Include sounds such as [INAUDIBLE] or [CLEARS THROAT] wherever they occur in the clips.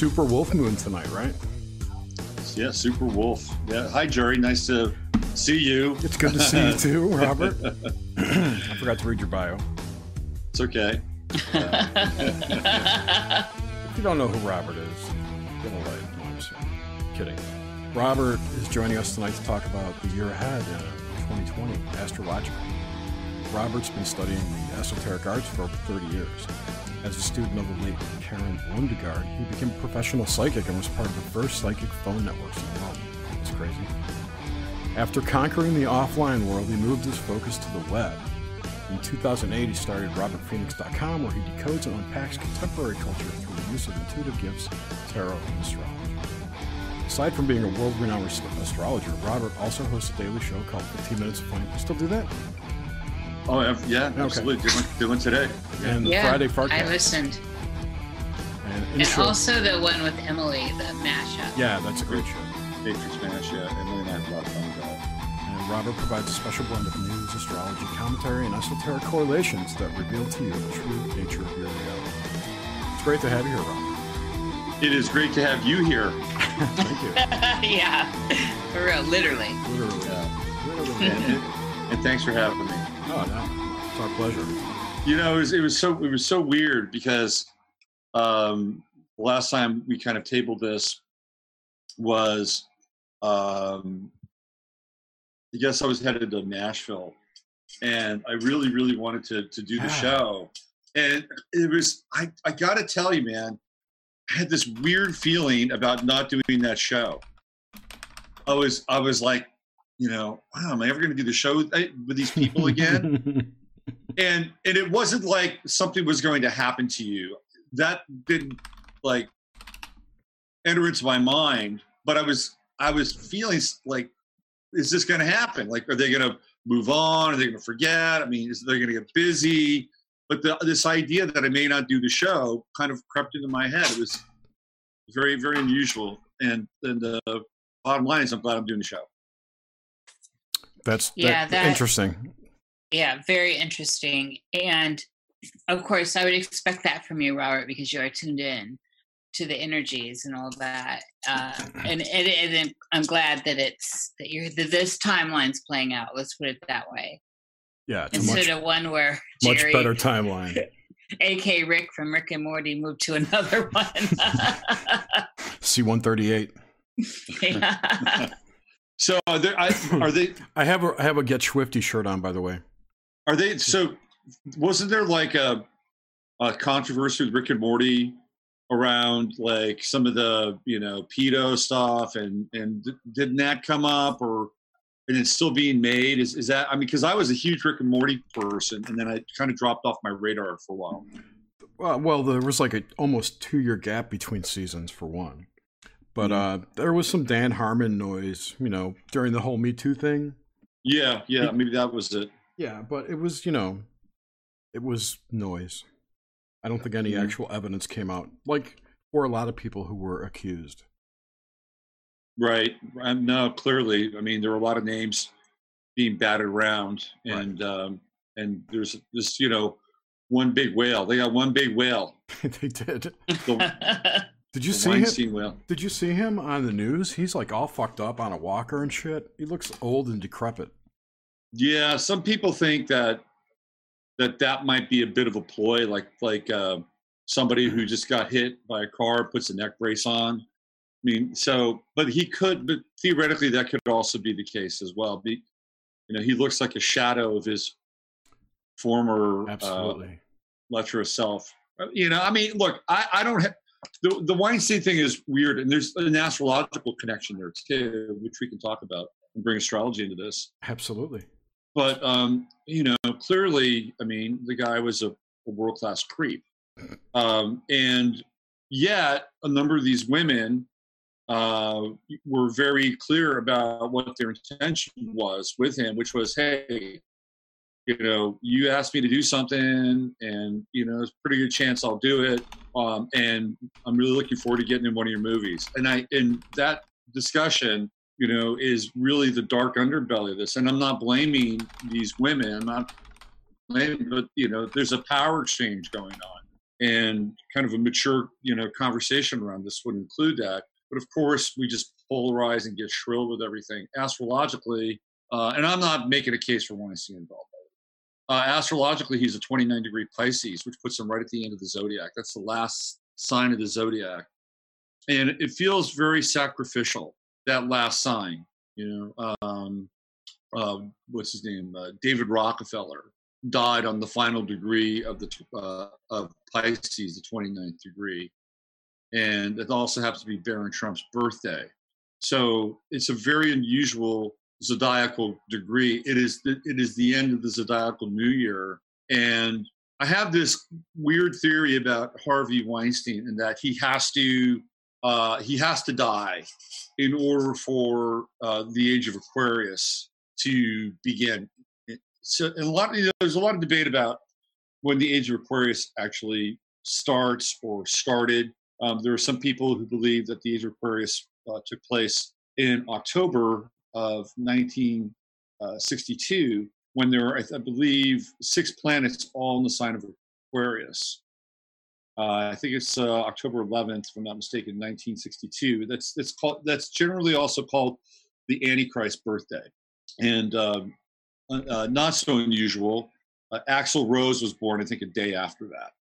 Super Wolf Moon tonight, right? Yeah, Super Wolf. Yeah. Hi, Jerry. Nice to see you. It's good to see you too, [LAUGHS] Robert. [LAUGHS] I forgot to read your bio. It's okay. If you don't know who Robert is, get a light. No, I'm just kidding. Robert is joining us tonight to talk about the year ahead uh, in 2020 astrologically. Robert's been studying the esoteric arts for over 30 years. As a student of the late Karen Lundegard, he became a professional psychic and was part of the first psychic phone networks in the world. That's crazy. After conquering the offline world, he moved his focus to the web. In 2008, he started RobertPhoenix.com, where he decodes and unpacks contemporary culture through the use of intuitive gifts, tarot, and astrology. Aside from being a world-renowned ast- astrologer, Robert also hosts a daily show called 15 Minutes of. You still do that? Oh, yeah, yeah absolutely. Doing, doing today. And the yeah, Friday I listened. And, And also the one with Emily, the mashup. yeah, that's a great show. Matrix Smash. Yeah, Emily and I have a lot of fun with that. And Robert provides a special blend of news, astrology, commentary, and esoteric correlations that reveal to you the true nature of your reality. It's great to have you here, Robert. It is great to have you here. [LAUGHS] Thank you. [LAUGHS] yeah, for real, literally. Literally. Yeah. Literally. And, and, and thanks for having me. Oh, no. It's our pleasure. You know, it was, it was so it was so weird because um, last time we kind of tabled this was um, I guess I was headed to Nashville, and I really really wanted to to do the Ah. show, and it was I I got to tell you, man, I had this weird feeling about not doing that show. I was I was like, you know, wow, am I ever going to do the show with, eh, with these people again? [LAUGHS] and and it wasn't like something was going to happen to you. That didn't like enter into my mind but i was i was feeling like is this going to happen? Like are they going to move on? Are they going to forget? I mean is they going to get busy? But the, this idea that i may not do the show kind of crept into my head. It was very very unusual. And and the bottom line is i'm glad i'm doing the show That's Yeah, that, that- interesting. Yeah, very interesting. And of course, I would expect that from you, Robert, because you are tuned in to the energies and all that. Uh, [CLEARS THROAT] and, and, and I'm glad that it's that you're that this timeline's playing out. Let's put it that way, Yeah, it's a instead much, of one where [LAUGHS] much better timeline. [LAUGHS] A.K. Rick from Rick and Morty, moved to another [LAUGHS] one. C138. Yeah. So are, there, I, [COUGHS] are they I have a I have a Get Swifty shirt on, by the way. Are they so? Wasn't there like a, a controversy with Rick and Morty around like some of the you know pedo stuff, and and didn't that come up, or and it's still being made? Is is that? I mean, because I was a huge Rick and Morty person, and then I kind of dropped off my radar for a while. Well, well, there was like a almost two year gap between seasons for one, but uh, there was some Dan Harmon noise, you know, during the whole Me Too thing. Yeah, yeah, maybe that was it. Yeah, but it was, you know, it was noise. I don't think any Mhm. actual evidence came out, like for a lot of people who were accused. Right. Um, no, clearly. I mean, there were a lot of names being batted around, and um, and there's this, you know, one big whale. They got one big whale. [LAUGHS] they did. [LAUGHS] The, Did you see him? Did you see him on the news? He's like all fucked up on a walker and shit. He looks old and decrepit. Yeah, some people think that that that might be a bit of a ploy, like like uh, somebody who just got hit by a car puts a neck brace on. I mean, so but he could, but theoretically that could also be the case as well. Be, you know, he looks like a shadow of his former uh, Absolutely. lecherous self. Uh, You know, I mean, look, I, I don't have the the Weinstein thing is weird, and there's an astrological connection there too, which we can talk about and bring astrology into this Absolutely. but um, you know, clearly, I mean, the guy was a, a world class creep, um, and yet a number of these women uh, were very clear about what their intention was with him, which was, hey, you know, you asked me to do something, and you know, it's a pretty good chance I'll do it. Um, and I'm really looking forward to getting in one of your movies. And I, and that discussion, you know, is really the dark underbelly of this. And I'm not blaming these women. I'm not blaming, but you know, there's a power exchange going on, and kind of a mature, you know, conversation around this would include that. But of course, we just polarize and get shrill with everything. Astrologically, uh, and I'm not making a case for wanting to see involved. Uh, astrologically, he's a 29 degree Pisces, which puts him right at the end of the zodiac. That's the last sign of the zodiac. And it feels very sacrificial, that last sign. You know, um, uh, what's his name? Uh, David Rockefeller died on the final degree of the uh, of Pisces, the 29th degree. And it also happens to be Barron Trump's birthday. So it's a very unusual zodiacal degree. It is the, it is the end of the zodiacal new year, and I have this weird theory about Harvey Weinstein and that he has to uh, he has to die in order for uh, the age of Aquarius to begin. So, a lot you know, there's a lot of debate about when the age of Aquarius actually starts or started. Um, there are some people who believe that the age of Aquarius uh, took place in October of 1962 when there were, I, believe, six planets all in the sign of Aquarius. Uh, I think it's uh, October 11th, if I'm not mistaken, 1962. That's that's called that's generally also called the Antichrist birthday, and um, uh, uh not so unusual. Uh, Axl Rose was born, I think, a day after that.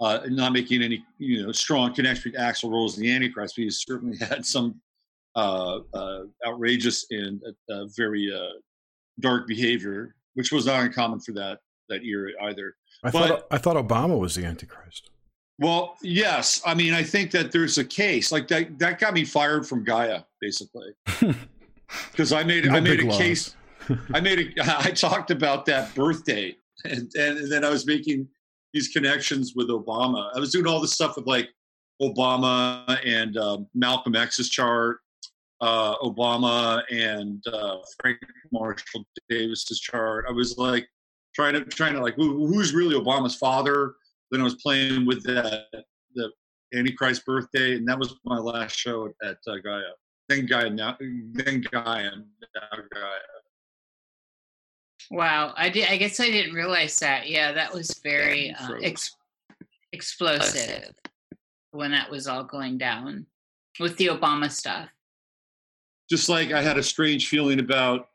Uh, not making any you know strong connection between Axl Rose and the Antichrist, but he certainly [LAUGHS] had some uh, uh, outrageous and uh, very dark behavior, which was not uncommon for that that era either. I but, thought I thought Obama was the Antichrist. Well, yes. I mean, I think that there's a case like that. That got me fired from Gaia, basically, [LAUGHS] because I made I made a laws. case. I made a. [LAUGHS] I talked about that birthday, and, and then I was making these connections with Obama. I was doing all this stuff with like Obama and uh, Malcolm X's chart uh, Obama and uh, Frank Marshall Davis's chart. I was like trying to trying to like who, who's really Obama's father. Then I was playing with that the Antichrist birthday, and that was my last show at, at uh, Gaia. Then Gaia now, then Gaia, now Gaia. Wow, I did. I guess I didn't realize that. Yeah, that was very uh, ex- explosive when that was all going down with the Obama stuff just like I had a strange feeling about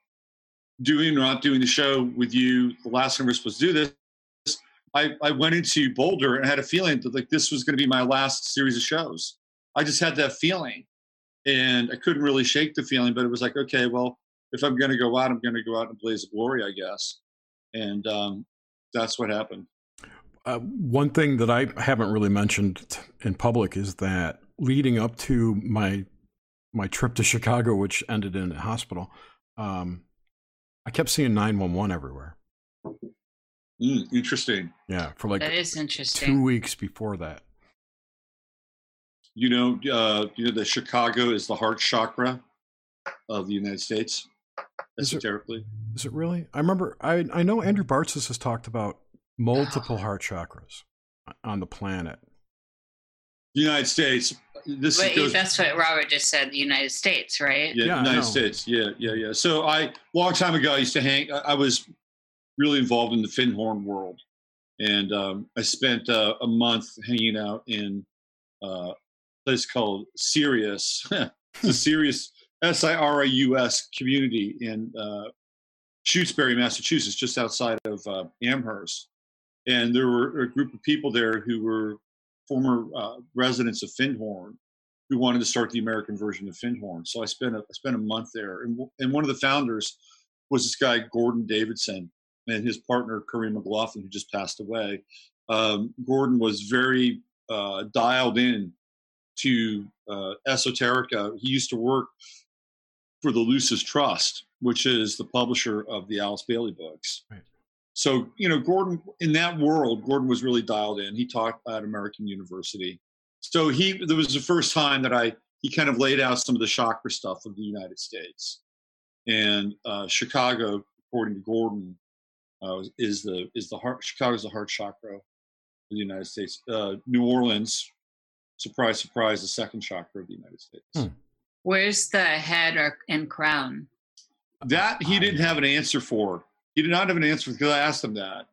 doing or not doing the show with you the last time we were supposed to do this. I, I went into Boulder and had a feeling that like this was going to be my last series of shows. I just had that feeling, and I couldn't really shake the feeling. But it was like, okay, well, if I'm going to go out, I'm going to go out in blaze of glory, I guess. And um, that's what happened. Uh, one thing that I haven't really mentioned in public is that leading up to my my trip to Chicago, which ended in a hospital, um, I kept seeing 911 everywhere. Mm, interesting. Yeah, for like that is interesting. Two weeks before that. You know, uh, you know, the Chicago is the heart chakra of the United States, esoterically. Is it, is it really? I remember. I I know Andrew Bartzis has talked about multiple heart chakras on the planet. The United States this but goes, that's what Robert just said. The United States, right? Yeah, yeah United States. Yeah, yeah, yeah. So I long time ago I used to hang. I was really involved in the Findhorn world, and um, I spent uh, a month hanging out in uh, a place called Sirius. [LAUGHS] it's a [LAUGHS] Sirius S I R I U S community in uh, Shutesbury, Massachusetts, just outside of uh, Amherst. And there were a group of people there who were former uh, residents of Findhorn who wanted to start the American version of Findhorn. So I spent a, I spent a month there, and, and one of the founders was this guy Gordon Davidson and his partner Corinne McLaughlin, who just passed away. Um, Gordon was very uh, dialed in to uh, esoterica. He used to work for the Lucis Trust, which is the publisher of the Alice Bailey books. Right so you know gordon in that world gordon was really dialed in he taught at american university so he there was the first time that i he kind of laid out some of the chakra stuff of the united states and uh, chicago according to gordon uh, is the is the heart. Chicago's the heart chakra of the United States. Uh, New Orleans, surprise, surprise, the second chakra of the United States. Hmm. Where's the head or and crown? That he didn't have an answer for. He did not have an answer because I asked him that.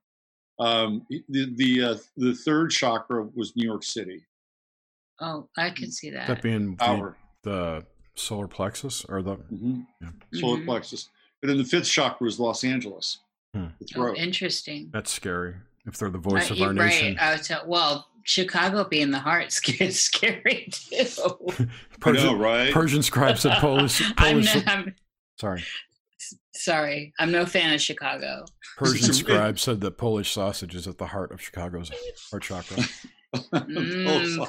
Um, the the uh, the third chakra was New York City. Oh, I can see that. That being the, Our the solar plexus or the mhm, Yeah. solar Mhm. plexus. And then the fifth chakra was Los Angeles. Hmm. The Oh, interesting. that's scary. If they're the voice Uh, of our right. nation, I would tell, well, Chicago being the heart [LAUGHS] is scary too. [LAUGHS] I know, Persian, right? Persian scribe said [LAUGHS] Polish. I'm, Polish no, I'm sorry, sorry. I'm no fan of Chicago. Persian scribe said that Polish sausage is at the heart of Chicago's [LAUGHS] heart chakra. [LAUGHS] Mm.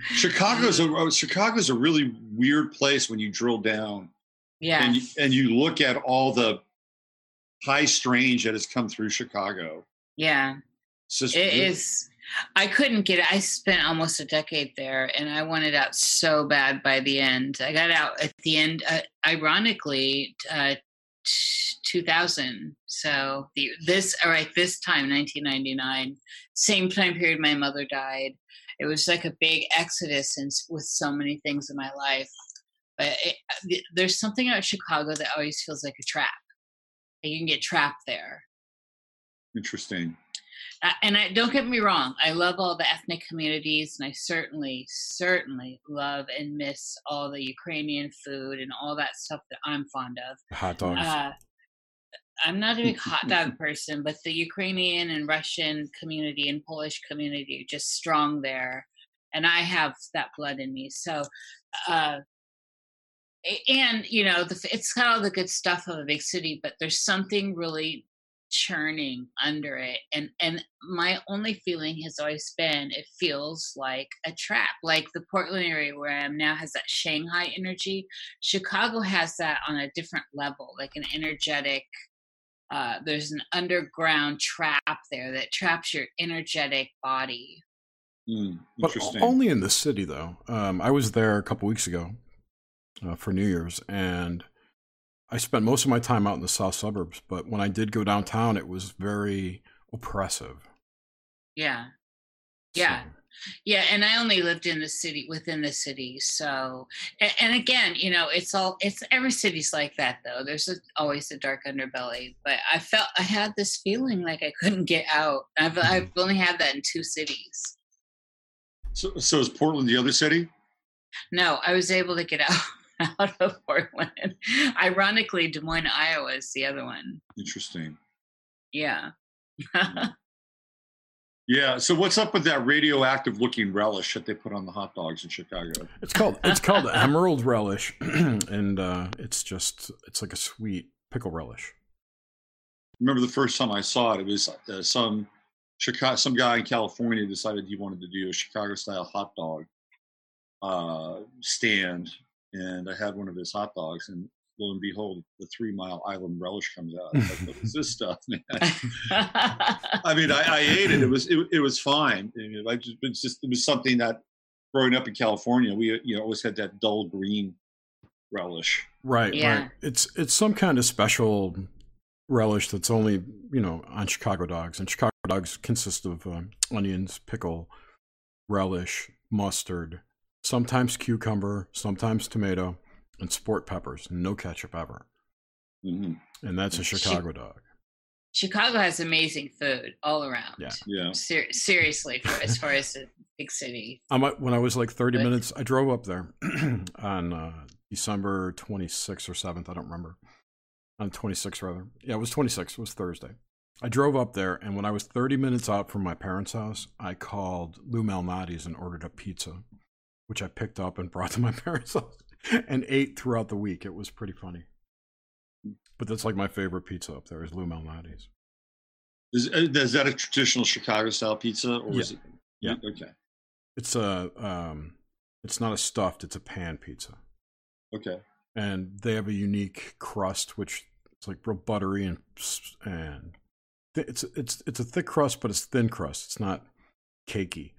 [LAUGHS] Chicago's a Chicago's a really weird place when you drill down yeah. and you, and you look at all the high strange that has come through Chicago. Yeah. It's just It really- is. I couldn't get it. I spent almost a decade there, and I wanted out so bad by the end. I got out at the end, uh, ironically, uh, t- 2000. So the this all right, this time 1999, same time period my mother died. It was like a big exodus and with so many things in my life. But it, there's something about Chicago that always feels like a trap. You can get trapped there. interesting. And I don't get me wrong, I love all the ethnic communities, and I certainly, certainly love and miss all the Ukrainian food and all that stuff that I'm fond of. Hot dogs. Uh, I'm not a big [LAUGHS] hot dog person, but the Ukrainian and Russian community and Polish community are just strong there, and I have that blood in me. So, uh, and you know, the, it's got all the good stuff of a big city, but there's something really churning under it and and my only feeling has always been it feels like a trap like the portland area where i am now has that shanghai energy. Chicago has that on a different level like an energetic uh there's an underground trap there that traps your energetic body. Hmm, But only in the city, though. Um, I was there a couple weeks ago uh, for New Year's, and I spent most of my time out in the south suburbs. But when I did go downtown, it was very oppressive. yeah Yeah. So, Yeah, and I only lived in the city within the city. So, and, and again, you know, it's all it's every city's like that though. There's a, always a dark underbelly. But I felt I had this feeling like I couldn't get out. I've mm-hmm. I've only had that in two cities. so, so is Portland the other city? No, I was able to get out [LAUGHS] [LAUGHS] out of Portland. Ironically, Des Moines, Iowa is the other one. Interesting. Yeah. [LAUGHS] Yeah. So what's up with that radioactive looking relish that they put on the hot dogs in Chicago? It's called it's called [LAUGHS] emerald relish, [CLEARS THROAT] and uh, it's just it's like a sweet pickle relish. Remember the first time I saw it? It was uh, some Chicago, some guy in California decided he wanted to do a Chicago style hot dog uh, stand, and I had one of his hot dogs, and lo and behold, the Three Mile Island relish comes out. I was like, what is this [LAUGHS] stuff, man? [LAUGHS] I mean, I, I ate it. It was it, it was fine. It, I just, it's just it was something that growing up in California, we you know always had that dull green relish. Right, Yeah. right. It's it's some kind of special relish that's only you know on Chicago dogs, and Chicago dogs consist of um, onions, pickle, relish, mustard, sometimes cucumber, sometimes tomato, and sport peppers. No ketchup ever, hmm and that's a Chi- Chicago dog. Chicago has amazing food all around. Yeah. Yeah. Ser- seriously, for, as far as a big city. Um, I- when I was like 30 Good. minutes, I drove up there [CLEARS THROAT] on uh, December 26th or 7th. I don't remember. On 26th, rather. Yeah, it was 26th. It was Thursday. I drove up there, and when I was 30 minutes out from my parents' house, I called Lou Malnati's and ordered a pizza, which I picked up and [LAUGHS] brought to my parents' house and ate throughout the week. It was pretty funny. But that's like my favorite pizza up there is Lou Malnati's. Is, uh, is that a traditional Chicago style pizza, or is it? Yeah. Okay. It's a, um, it's not a stuffed, it's a pan pizza. Okay. and they have a unique crust which it's like real buttery and and th- it's it's it's a thick crust but it's thin crust it's not cakey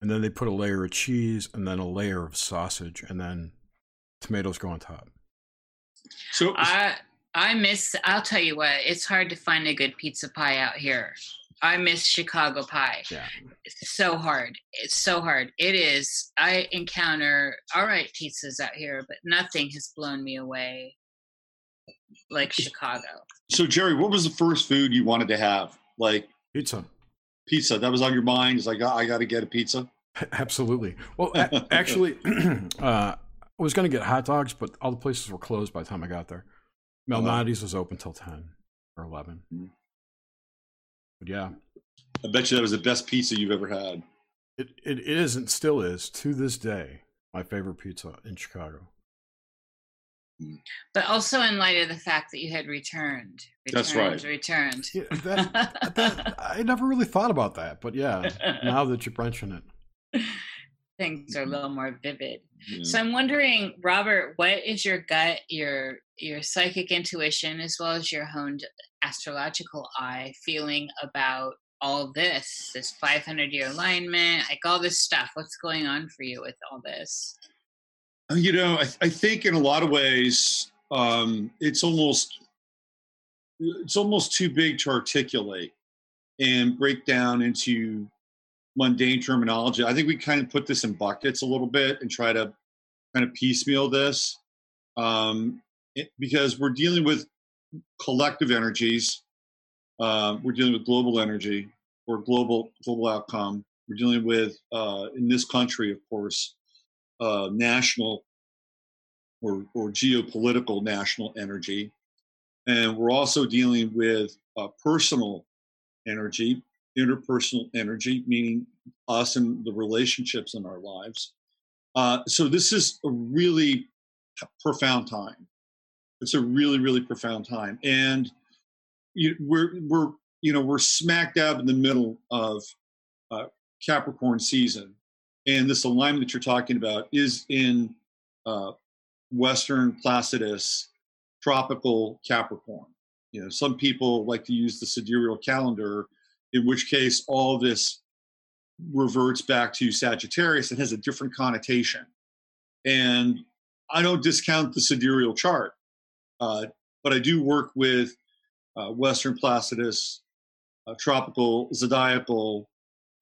and then they put a layer of cheese and then a layer of sausage and then tomatoes go on top So I I miss. I'll tell you what. It's hard to find a good pizza pie out here. I miss Chicago pie. Yeah. It's so hard. It's so hard. It is. I encounter all right pizzas out here, but nothing has blown me away like Chicago. So Jerry, what was the first food you wanted to have? Like Pizza. Pizza. That was on your mind. It's like I got to get a pizza. [LAUGHS] Absolutely. Well, [LAUGHS] a- actually, [CLEARS THROAT] uh, I was going to get hot dogs, but all the places were closed by the time I got there. Uh-huh. Was open till 10 or 11. Mm. But yeah, I bet you that was the best pizza you've ever had. it, it is and still is to this day my favorite pizza in Chicago. But also in light of the fact that you had returned. That's returned, right. Returned. Yeah, that, that, I never really thought about that, but yeah, [LAUGHS] now that you mention it. Things are a little more vivid. Yeah. So mm-hmm. I'm wondering, Robert, what is your gut, your your psychic intuition, as well as your honed astrological eye, feeling about all this, this 500 year alignment, like all this stuff? What's going on for you with all this? You know, I, I think in a lot of ways, um, it's almost it's almost too big to articulate and break down into mundane terminology. I think we kind of put this in buckets a little bit and try to kind of piecemeal this um, it, because we're dealing with collective energies. Uh, we're dealing with global energy or global global outcome. We're dealing with uh, in this country, of course, uh, national or, or geopolitical national energy. And we're also dealing with uh, personal energy, interpersonal energy, meaning us and the relationships in our lives. Uh, so this is a really profound time. It's a really, really profound time, and you, we're we're you know we're smack dab in the middle of uh, Capricorn season, and this alignment that you're talking about is in uh, Western Placidus, tropical Capricorn. You know, some people like to use the sidereal calendar, in which case all this reverts back to Sagittarius and has a different connotation. And I don't discount the sidereal chart, uh, but I do work with uh, Western Placidus, uh, tropical zodiacal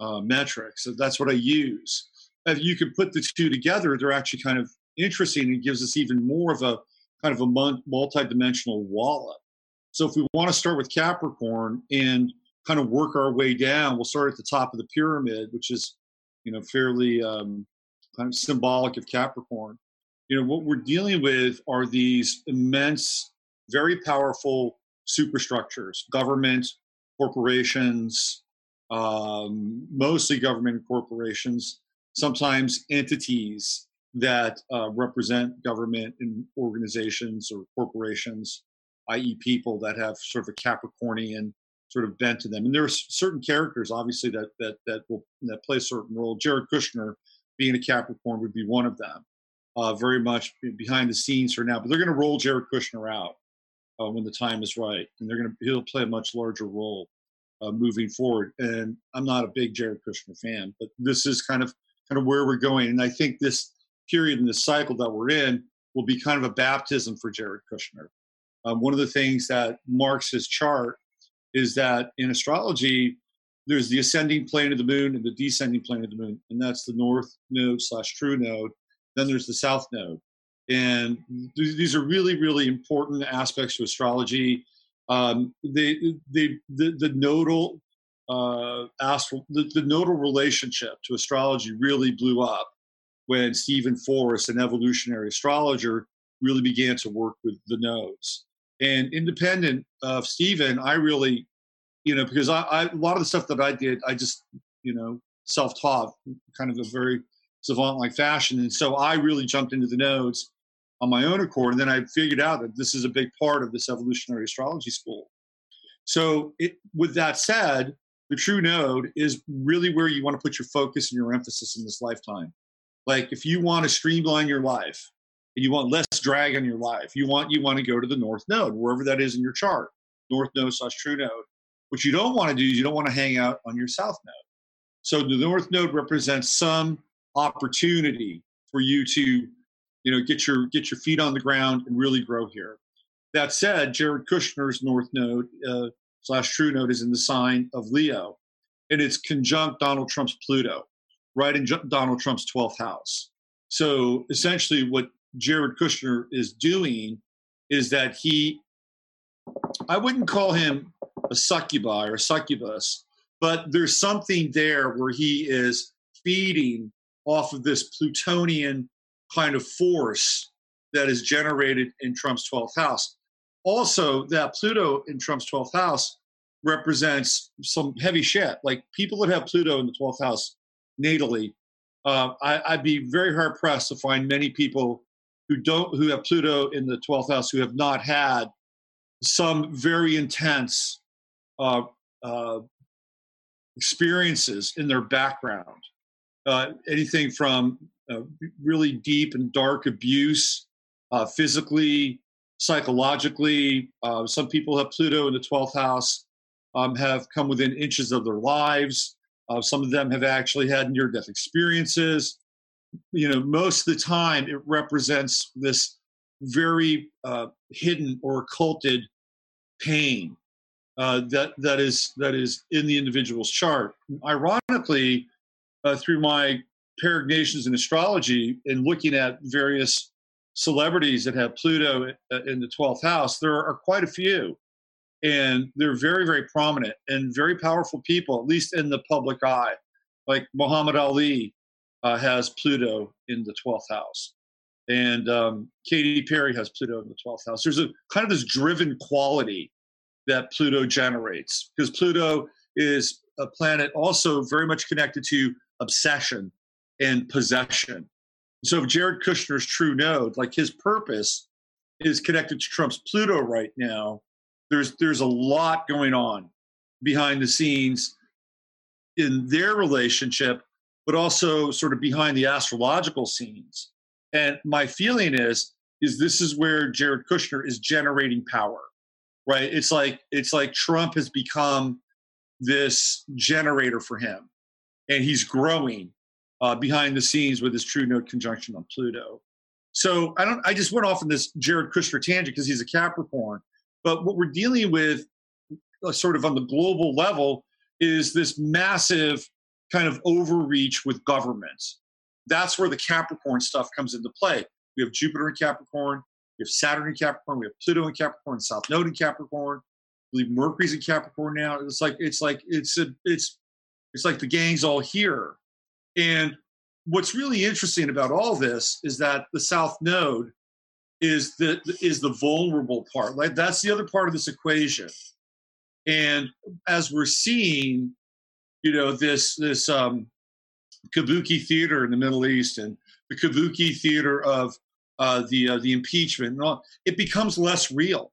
uh, metrics. So that's what I use. If you can put the two together, they're actually kind of interesting and gives us even more of a kind of a multi-dimensional wallet. So if we want to start with Capricorn and kind of work our way down, we'll start at the top of the pyramid, which is, you know, fairly um, kind of symbolic of Capricorn. You know, what we're dealing with are these immense, very powerful superstructures, government, corporations, um, mostly government corporations, sometimes entities that uh, represent government and organizations or corporations, i.e., people that have sort of a Capricornian sort of bent to them. And there are certain characters, obviously, that that that will that play a certain role. Jared Kushner, being a Capricorn, would be one of them. Uh, very much behind the scenes for now, but they're going to roll Jared Kushner out uh, when the time is right, and they're going to he'll play a much larger role uh, moving forward. And I'm not a big Jared Kushner fan, but this is kind of kind of where we're going. And I think this period in this cycle that we're in will be kind of a baptism for Jared Kushner. Um, one of the things that marks his chart is that in astrology, there's the ascending plane of the moon and the descending plane of the moon, and that's the north node slash true node. Then there's the south node, and th- these are really, really important aspects to astrology. Um, they, they, the, the nodal uh, the, the nodal relationship to astrology really blew up when Stephen Forrest, an evolutionary astrologer, really began to work with the nodes. And independent of Stephen, I really, you know, because I, I a lot of the stuff that I did, I just, you know, self-taught, kind of a very savant-like fashion, and so I really jumped into the nodes on my own accord. And then I figured out that this is a big part of this evolutionary astrology school. So, it, with that said, the true node is really where you want to put your focus and your emphasis in this lifetime. Like, if you want to streamline your life and you want less drag on your life, you want you want to go to the north node, wherever that is in your chart, north node slash true node. What you don't want to do is you don't want to hang out on your south node. So the north node represents some opportunity for you to, you know, get your get your feet on the ground and really grow here. That said, Jared Kushner's North Node uh, slash True Node is in the sign of Leo, and it's conjunct Donald Trump's Pluto, right in Donald Trump's 12th house. So essentially, what Jared Kushner is doing is that he, I wouldn't call him a succubi or succubus, but there's something there where he is feeding off of this Plutonian kind of force that is generated in Trump's 12th house. Also, that Pluto in Trump's 12th house represents some heavy shit. Like people that have Pluto in the 12th house natally, uh, I, would be very hard pressed to find many people who don't who have Pluto in the 12th house who have not had some very intense uh, uh, experiences in their background. Uh, anything from uh, really deep and dark abuse, uh, physically, psychologically. Uh, some people have Pluto in the 12th house, um, have come within inches of their lives. Uh, some of them have actually had near death experiences. You know, most of the time it represents this very uh, hidden or occulted pain uh, that that is that is in the individual's chart. Ironically, uh, through my peregrinations in astrology and looking at various celebrities that have Pluto uh, in the 12th house, there are quite a few. And they're very, very prominent and very powerful people, at least in the public eye. Like Muhammad Ali uh, has Pluto in the 12th house. And um, Katy Perry has Pluto in the 12th house. There's a kind of this driven quality that Pluto generates because Pluto is a planet also very much connected to obsession and possession. So if Jared Kushner's true node, like his purpose is connected to Trump's Pluto right now, there's there's a lot going on behind the scenes in their relationship, but also sort of behind the astrological scenes. And my feeling is is this is where Jared Kushner is generating power right? It's like it's like Trump has become this generator for him, and he's growing uh, behind the scenes with his true node conjunction on Pluto. So I don't. I just went off on this Jared Kushner tangent because he's a Capricorn. But what we're dealing with, uh, sort of on the global level, is this massive kind of overreach with governments. That's where the Capricorn stuff comes into play. We have Jupiter in Capricorn, we have Saturn in Capricorn. We have Pluto in Capricorn. South Node in Capricorn. I believe Mercury's in Capricorn now. It's like it's like it's a, it's it's like the gang's all here. And what's really interesting about all this is that the South Node is the is the vulnerable part. Like that's the other part of this equation. And as we're seeing, you know, this this um, kabuki theater in the Middle East and the kabuki theater of uh, the uh, the impeachment and all, it becomes less real.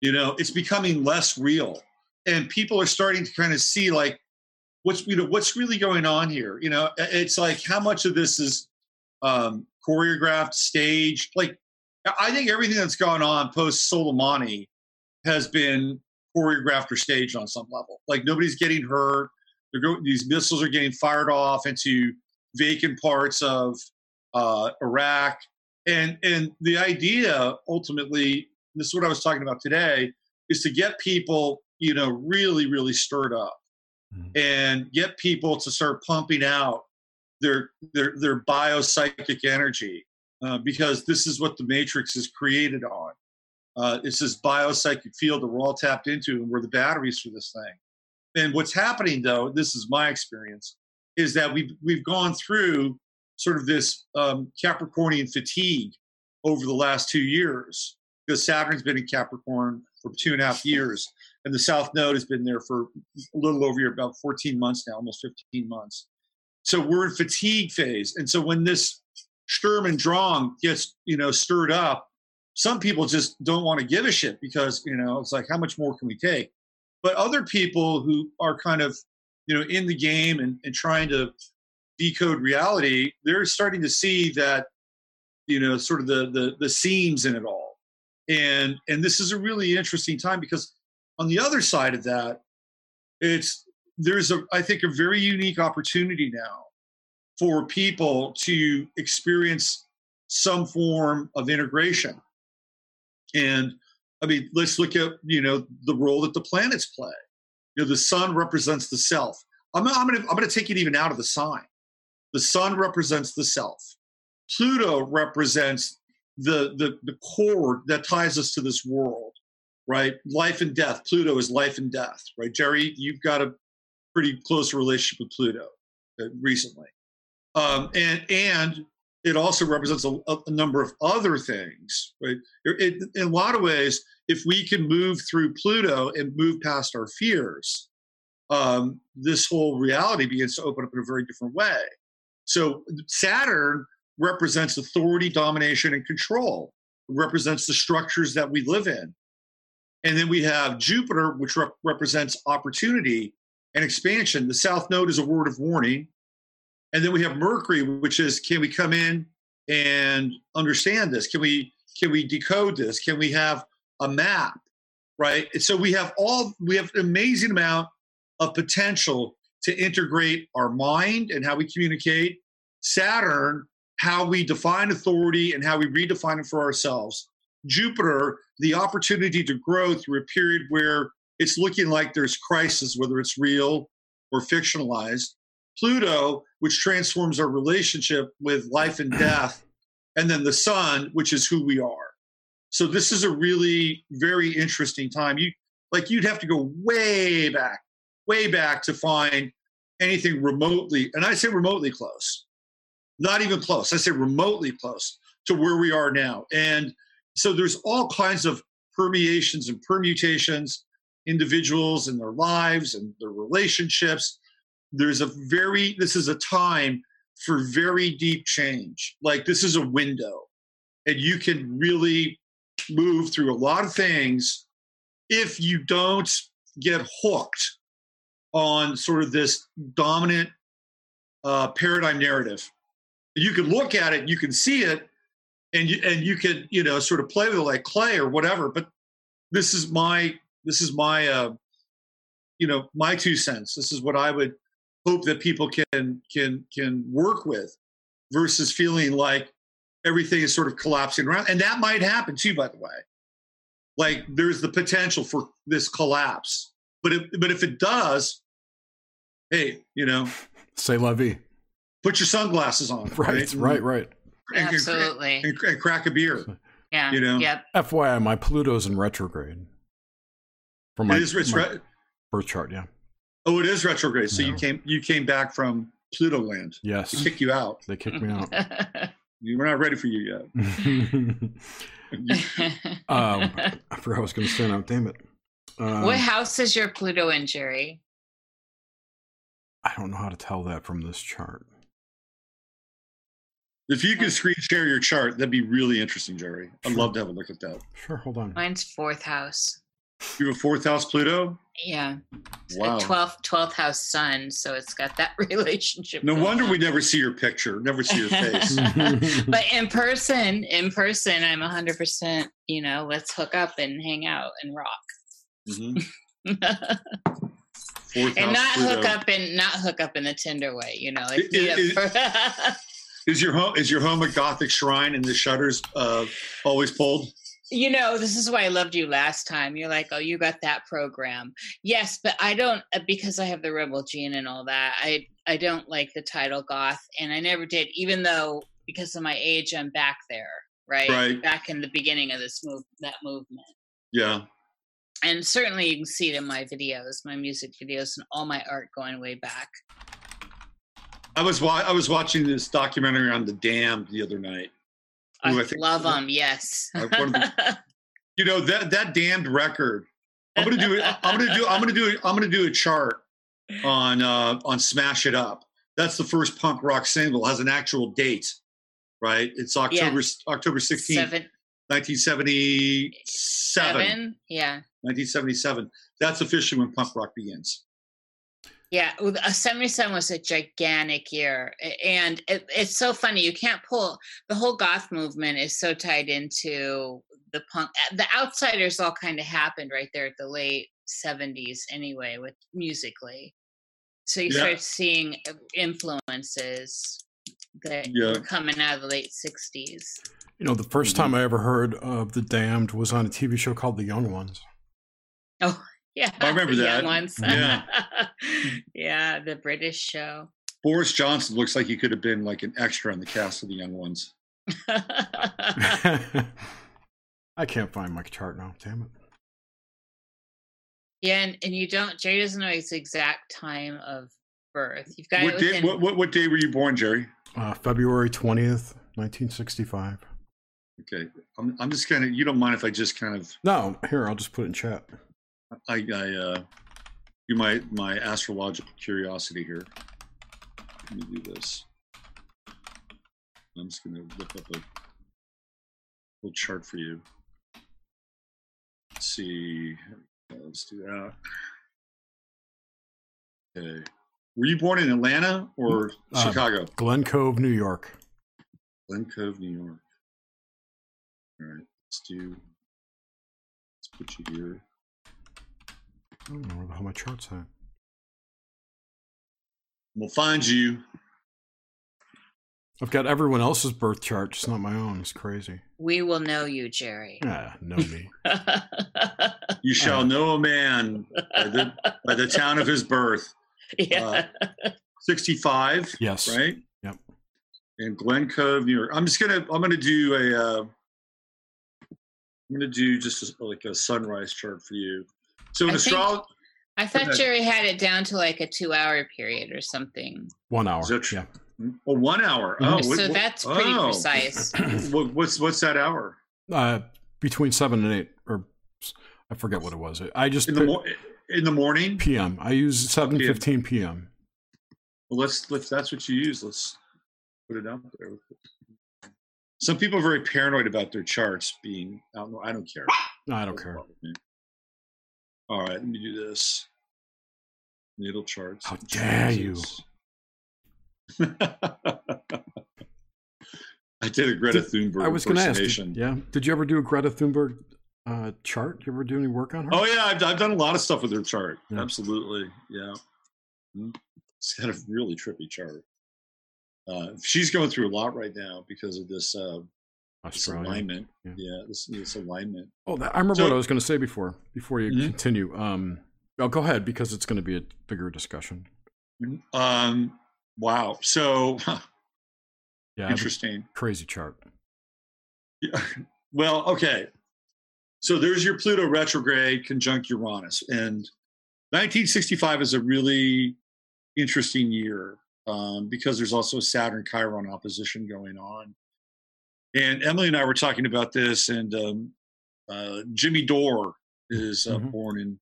You know, it's becoming less real, and people are starting to kind of see like what's you know what's really going on here. You know, it's like how much of this is um, choreographed, staged. Like, I think everything that's gone on post Soleimani has been choreographed or staged on some level. Like nobody's getting hurt. Go- these missiles are getting fired off into vacant parts of uh, Iraq, and and the idea ultimately, this is what I was talking about today, is to get people, you know, really really stirred up, mm-hmm. and get people to start pumping out their their their biopsychic energy, uh, because this is what the matrix is created on. Uh, it's this biopsychic field that we're all tapped into, and we're the batteries for this thing. And what's happening, though, this is my experience, is that we've we've gone through sort of this um, Capricornian fatigue over the last two years because Saturn's been in Capricorn for two and a half years, and the South Node has been there for a little over year, about 14 months now, almost 15 months. So we're in fatigue phase, and so when this Sturm and Drang gets you know stirred up, some people just don't want to give a shit because you know it's like how much more can we take? But other people who are kind of you know in the game and, and trying to decode reality, they're starting to see that, you know, sort of the the, the seams in it all. And and this is a really interesting time because on the other side of that, it's there's a I think a very unique opportunity now for people to experience some form of integration And I mean, let's look at you know the role that the planets play. You know, the sun represents the self. I'm, I'm gonna I'm gonna take it even out of the sign. The sun represents the self. Pluto represents the the the core that ties us to this world, right? Life and death. Pluto is life and death, right? Jerry, you've got a pretty close relationship with Pluto uh, recently, um, and and it also represents a, a, number of other things, right? It, in a lot of ways, if we can move through Pluto and move past our fears, um, this whole reality begins to open up in a very different way. So Saturn represents authority, domination, and control. It represents the structures that we live in. And then we have Jupiter, which rep- represents opportunity and expansion. The South Node is a word of warning. And then we have Mercury, which is can we come in and understand this? Can we can we decode this? Can we have a map? Right. And so we have all we have an amazing amount of potential to integrate our mind and how we communicate. Saturn, how we define authority and how we redefine it for ourselves. Jupiter, the opportunity to grow through a period where it's looking like there's crisis, whether it's real or fictionalized. Pluto, which transforms our relationship with life and death, and then the sun, which is who we are. So this is a really very interesting time. You like you'd have to go way back, way back to find anything remotely, and I say remotely close, not even close. I say remotely close to where we are now. And so there's all kinds of permeations and permutations, individuals and their lives and their relationships. There's a very this is a time for very deep change. Like this is a window and you can really move through a lot of things if you don't get hooked on sort of this dominant uh, paradigm narrative. You can look at it you can see it and you and you can you know sort of play with it like clay or whatever but this is my this is my uh you know my two cents. This is what i would hope that people can can can work with versus feeling like everything is sort of collapsing around. And that might happen too by the way. Like there's the potential for this collapse. But if, but if it does hey you know say la vie. Put your sunglasses on [LAUGHS] right right? right, right. And, absolutely and, and, crack a beer [LAUGHS] yeah you know yep fyi my pluto's in retrograde from my, it is, my re- birth chart yeah Oh, it is retrograde. So you came you came back from Pluto land. Yes. They kicked you out. They kicked me out. [LAUGHS] we are not ready for you yet. [LAUGHS] um, I forgot I was going to say now. Damn it. Um, what house is your Pluto in, Jerry? I don't know how to tell that from this chart. If you could screen share your chart, that'd be really interesting, Jerry. I'd sure. love to have a look at that. Sure, hold on. Mine's fourth house. You have a fourth house Pluto? Yeah. Wow. 12th, 12th house sun. So it's got that [LAUGHS] relationship. No wonder on. we never see your picture, never see your face. [LAUGHS] but in person, in person, I'm 100%, you know, let's hook up and hang out and rock. Mm-hmm. [LAUGHS] and not Pluto. hook up and not hook up in the Tinder way, you know. Like is, is, your home is your home a Gothic shrine and the shutters uh, always pulled? you know this is why i loved you last time. You're like oh you got that program. Yes but i don't uh, because i have the rebel gene and all that i i don't like the title goth and i never did even though because of my age i'm back there right, right. back in the beginning of this move that movement. Yeah. And certainly you can see it in my videos my music videos and all my art going way back i was wa- i was watching this documentary on the dam the other night I, I love them. Yes. the, [LAUGHS] you know that that damned record. I'm gonna do it. I'm gonna do. I'm gonna do. I'm gonna do a chart on uh, on Smash It Up. That's the first punk rock single. Has an actual date, right? It's October yeah. October 16th, 1977. Seven? Yeah. 1977. That's officially when punk rock begins. Yeah, uh, 77 was a gigantic year. And it, it's so funny. You can't pull the whole goth movement is so tied into the punk. Uh, the outsiders all kind of happened right there at the late 70s, anyway, with musically. So you yeah. start seeing uh, influences that Yeah. were coming out of the late '60s. You know, the 1st Mhm. time I ever heard of The Damned was on a TV show called The Young Ones. Oh, yeah, I remember the that. young ones. Yeah. [LAUGHS] yeah, the British show. Boris Johnson looks like he could have been like an extra on the cast of the Young Ones. [LAUGHS] [LAUGHS] I can't find my chart now. Damn it. yeah, and, and you don't. Jerry doesn't know his exact time of birth. You've got What it day, within. what, what, what day were you born, Jerry? Uh, February 20th, 1965. Okay, I'm, I'm just kind of. You don't mind if I just kind of No, here, I'll just put it in chat. I, I uh, do my my astrological curiosity here. Let me do this. I'm just going to look up a little chart for you. Let's see. Let's do that. Okay. Were you born in Atlanta or Uh, Chicago? Glen Cove, New York. Glen Cove, New York. All right. Let's do. Let's put you here. I don't know where the hell my chart's at. We'll find you. I've got everyone else's birth chart, just not my own. It's crazy. we will know you, Jerry. Ah, know me. [LAUGHS] You shall know a man by the, by the town of his birth. [LAUGHS] yeah. 65, Yes. right? Yep. In Glen Cove, New York. I'm just gonna I'm gonna do a uh, I'm gonna do just a, like a sunrise chart for you. So in I astrology, I thought Jerry had it down to like a two-hour period or something. One hour. Is that tr- yeah. oh, one hour. Mhm. Oh, what- so what- that's pretty oh. precise. [CLEARS THROAT] What, what's what's that hour? Uh, between seven and eight, or I forget what it was. I just In the mor- in the morning. PM. I use seven PM. fifteen PM. Well, let's let's that's what you use. Let's put it out there. Some people are very paranoid about their charts being out. I don't care. No, I don't care. All right, let me do this. Natal charts. How dare you. [LAUGHS] I did a Greta Did- Thunberg I was going to ask. Did, yeah. Did you ever do a Greta Thunberg uh, chart? Did you ever do any work on her? Oh yeah, I've, I've done a lot of stuff with her chart. Yeah. Absolutely, yeah. Mhm. It's got a really trippy chart. Uh, she's going through a lot right now because of this, uh, this alignment. Yeah. Yeah, this, this alignment. Oh, that, I remember So- what I was going to say before. Before you Mhm. continue, um, go ahead because it's going to be a bigger discussion. Um, wow. So Yeah, have a interesting. crazy chart. Yeah. [LAUGHS] Well, okay. So there's your Pluto retrograde conjunct Uranus, and 1965 is a really interesting year um, because there's also a Saturn Chiron opposition going on. And Emily and I were talking about this, and um, uh, Jimmy Dore is uh, Mhm. born in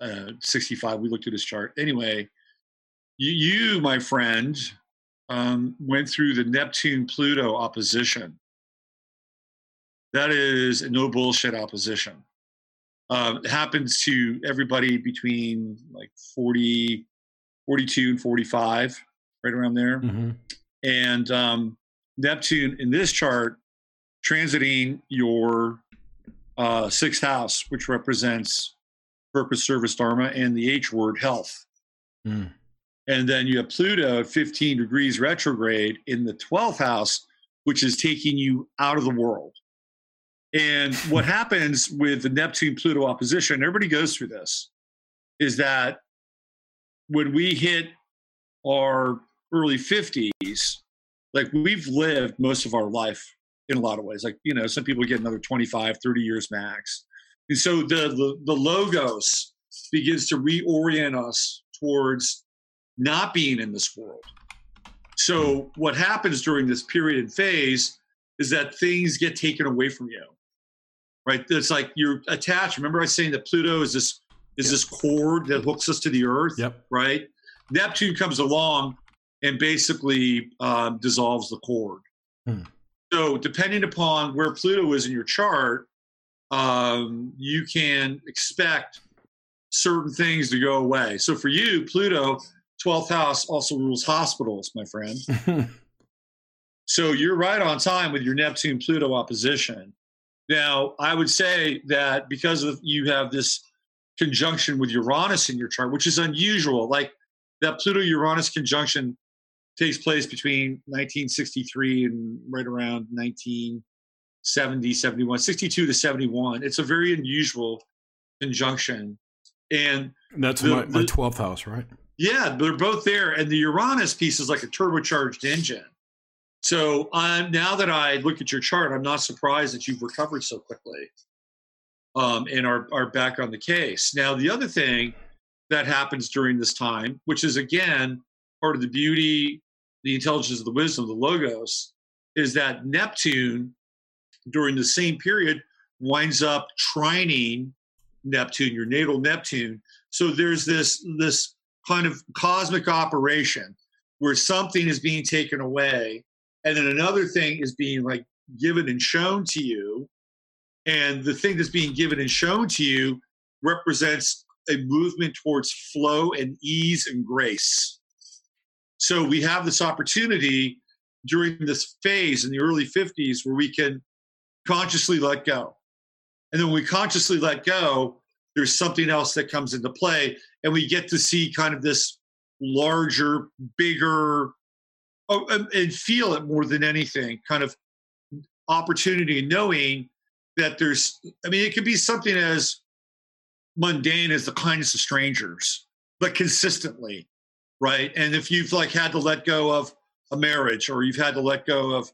uh, 65. We looked at his chart. Anyway, you, you my friend, um, went through the Neptune Pluto opposition. That is a no bullshit opposition. Um, it happens to everybody between like 40, 42 and 45, right around there. hmm And um, Neptune in this chart transiting your uh, sixth house, which represents purpose, service, dharma, and the H word, health. Mm. And then you have Pluto 15 degrees retrograde in the 12th house, which is taking you out of the world. And [LAUGHS] what happens with the Neptune Pluto opposition, everybody goes through this, is that when we hit our early 50s, like we've lived most of our life in a lot of ways. Like, you know, some people get another 25, 30 years max. And so the, the, the logos begins to reorient us towards not being in this world. So what happens during this period and phase is that things get taken away from you. Right? It's like you're attached. Remember I was saying that Pluto is this is Yep. this cord that hooks us to the earth, Yep. right? Neptune comes along and basically um, dissolves the cord. Hmm. So depending upon where Pluto is in your chart, um, you can expect certain things to go away. So for you, Pluto, 12th house also rules hospitals, my friend. [LAUGHS] So you're right on time with your Neptune Pluto opposition. Now, I would say that because of you have this conjunction with Uranus in your chart, which is unusual, like that Pluto Uranus conjunction takes place between 1963 and right around 1970, 71, 62 to 71. It's a very unusual conjunction. And, and that's the, my, my 12th house, right? Yeah, they're both there. And the Uranus piece is like a turbocharged engine. So I'm now that I look at your chart, I'm not surprised that you've recovered so quickly um, and are, are back on the case. Now, the other thing that happens during this time, which is again part of the beauty, the intelligence, of the wisdom, of the logos, is that Neptune during the same period winds up trining Neptune, your natal Neptune. So there's this this kind of cosmic operation where something is being taken away and then another thing is being like given and shown to you and the thing that's being given and shown to you represents a movement towards flow and ease and grace so we have this opportunity during this phase in the early 50s where we can consciously let go. And then when we consciously let go there's something else that comes into play and we get to see kind of this larger bigger oh, and, and feel it more than anything kind of opportunity knowing that there's i mean it could be something as mundane as the kindness of strangers but consistently right and if you've like had to let go of a marriage or you've had to let go of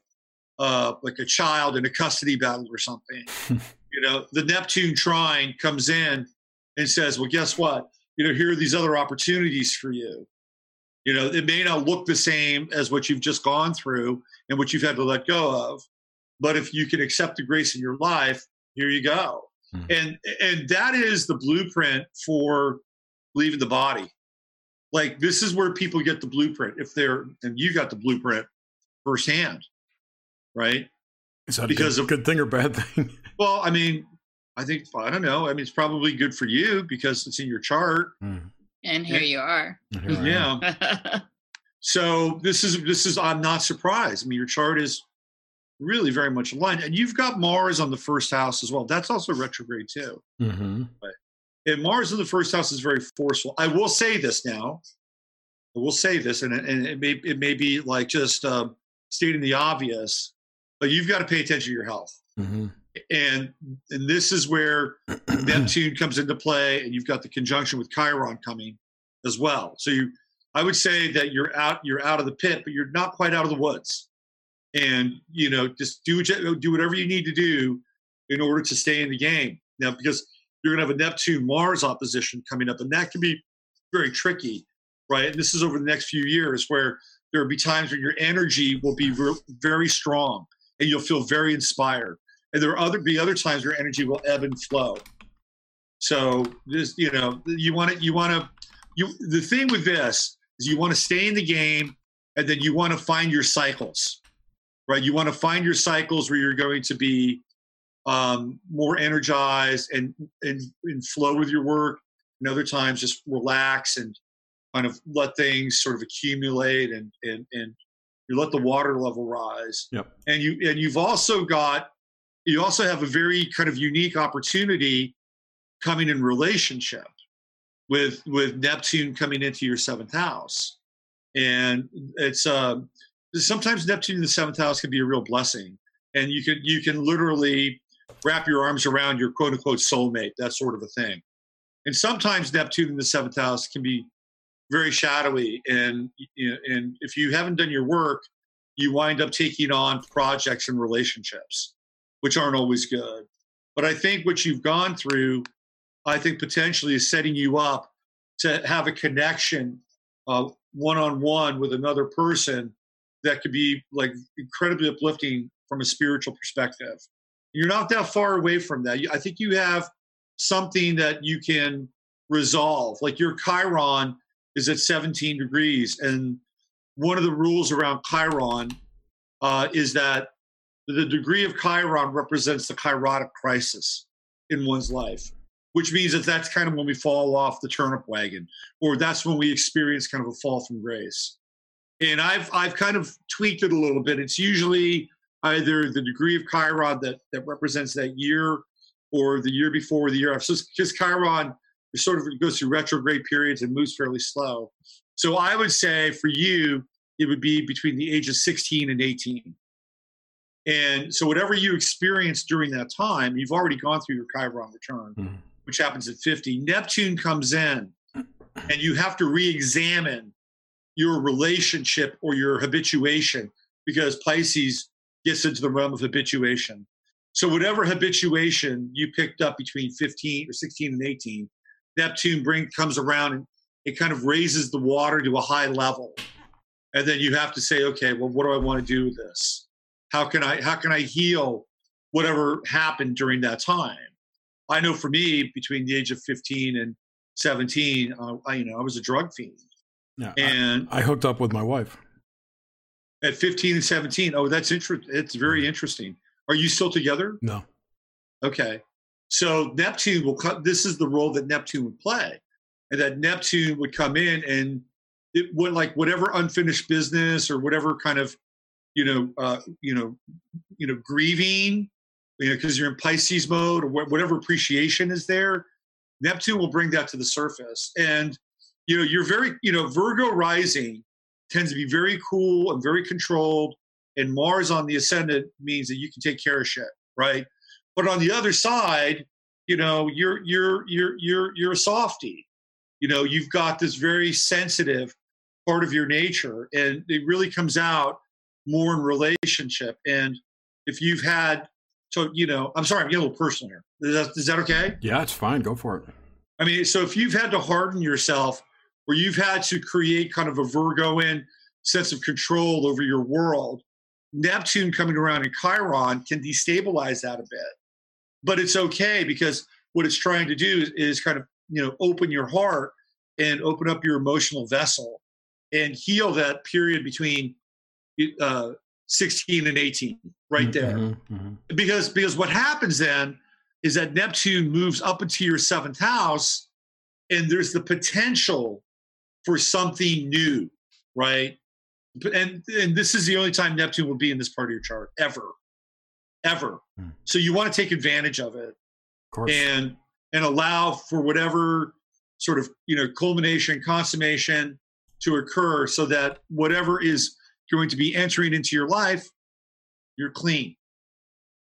uh, like a child in a custody battle or something [LAUGHS] you know the neptune trine comes in and says well guess what you know here are these other opportunities for you you know, it may not look the same as what you've just gone through and what you've had to let go of, but if you can accept the grace in your life, here you go. Mm-hmm. And and that is the blueprint for leaving the body. Like this is where people get the blueprint if they're and you got the blueprint firsthand, right? Is that because a good, of, good thing or bad thing? [LAUGHS] Well, I mean, I think I don't know. I mean, it's probably good for you because it's in your chart. Mm. And here you are. Here yeah. [LAUGHS] so this is this is I'm not surprised. I mean, your chart is really very much aligned, and you've got Mars on the first house as well. That's also retrograde too. Mm-hmm. But and Mars in the first house is very forceful. I will say this now. I will say this, and and it may it may be like just uh, stating the obvious, but you've got to pay attention to your health. Mm-hmm and and this is where [CLEARS THROAT] Neptune comes into play, and you've got the conjunction with Chiron coming as well. So you, I would say that you're out you're out of the pit, but you're not quite out of the woods. And you know, just do do whatever you need to do in order to stay in the game. Now, because you're going to have a Neptune Mars opposition coming up, and that can be very tricky, right? And this is over the next few years where there will be times where your energy will be very strong and you'll feel very inspired and there will other be other times where energy will ebb and flow. So this, you know, you want to you want to you. The thing with this is you want to stay in the game, and then you want to find your cycles, right? You want to find your cycles where you're going to be um, more energized and, and and flow with your work. And other times, just relax and kind of let things sort of accumulate and and and you let the water level rise. Yep. And you and you've also got you also have a very kind of unique opportunity coming in relationship with with Neptune coming into your seventh house, and it's uh, sometimes Neptune in the seventh house can be a real blessing, and you can you can literally wrap your arms around your quote unquote soulmate, that sort of a thing, and sometimes Neptune in the seventh house can be very shadowy, and and if you haven't done your work, you wind up taking on projects and relationships which aren't always good. But I think what you've gone through, I think potentially is setting you up to have a connection one on one with another person that could be like incredibly uplifting from a spiritual perspective. You're not that far away from that. I think you have something that you can resolve. Like your Chiron is at 17 degrees, and one of the rules around Chiron uh, is that the degree of Chiron represents the chirotic crisis in one's life, which means that that's kind of when we fall off the turnip wagon, or that's when we experience kind of a fall from grace. And I've I've kind of tweaked it a little bit. It's usually either the degree of Chiron that that represents that year, or the year before, the year after. So because Chiron sort of goes through retrograde periods and moves fairly slow. So I would say for you, it would be between the age of 16 and 18. And so, whatever you experience during that time, you've already gone through your Chiron return, Mhm. which happens at 50. Neptune comes in, and you have to re examine your relationship or your habituation because Pisces gets into the realm of habituation. So, whatever habituation you picked up between 15 or 16 and 18, Neptune bring, comes around and it kind of raises the water to a high level. And then you have to say, okay, well, what do I want to do with this? How can I how can I heal whatever happened during that time? I know for me, between the age of 15 and 17, uh, I, you know, I was a drug fiend. Yeah. I, And I hooked up with my wife. At 15 and 17, oh, that's interesting. It's very interesting. Are you still together? No. Okay. So Neptune will come, this is the role that Neptune would play. And that Neptune would come in and it would like whatever unfinished business or whatever kind of, you know, uh, you know, you know, grieving, you know, because you're in Pisces mode or wha- whatever appreciation is there, Neptune will bring that to the surface. And, you know, you're very, you know, Virgo rising tends to be very cool and very controlled. And Mars on the ascendant means that you can take care of shit, right? But on the other side, you know, you're you're you're you're you're a softie. You know, you've got this very sensitive part of your nature, and it really comes out more in relationship. And if you've had, so you know, I'm sorry, I'm getting a little personal here. Is that, is that okay? Yeah, it's fine. Go for it. I mean, so if you've had to harden yourself, or you've had to create kind of a Virgoan sense of control over your world, Neptune coming around in Chiron can destabilize that a bit. But it's okay because what it's trying to do is, is kind of, you know, open your heart and open up your emotional vessel and heal that period between uh, 16 and 18 right there Mhm, mhm. because because what happens then is that Neptune moves up into your seventh house, and there's the potential for something new, right? And and this is the only time Neptune will be in this part of your chart ever, ever. Hmm. So you want to take advantage of it Of course. and and allow for whatever sort of you know culmination consummation to occur so that whatever is going to be entering into your life you're clean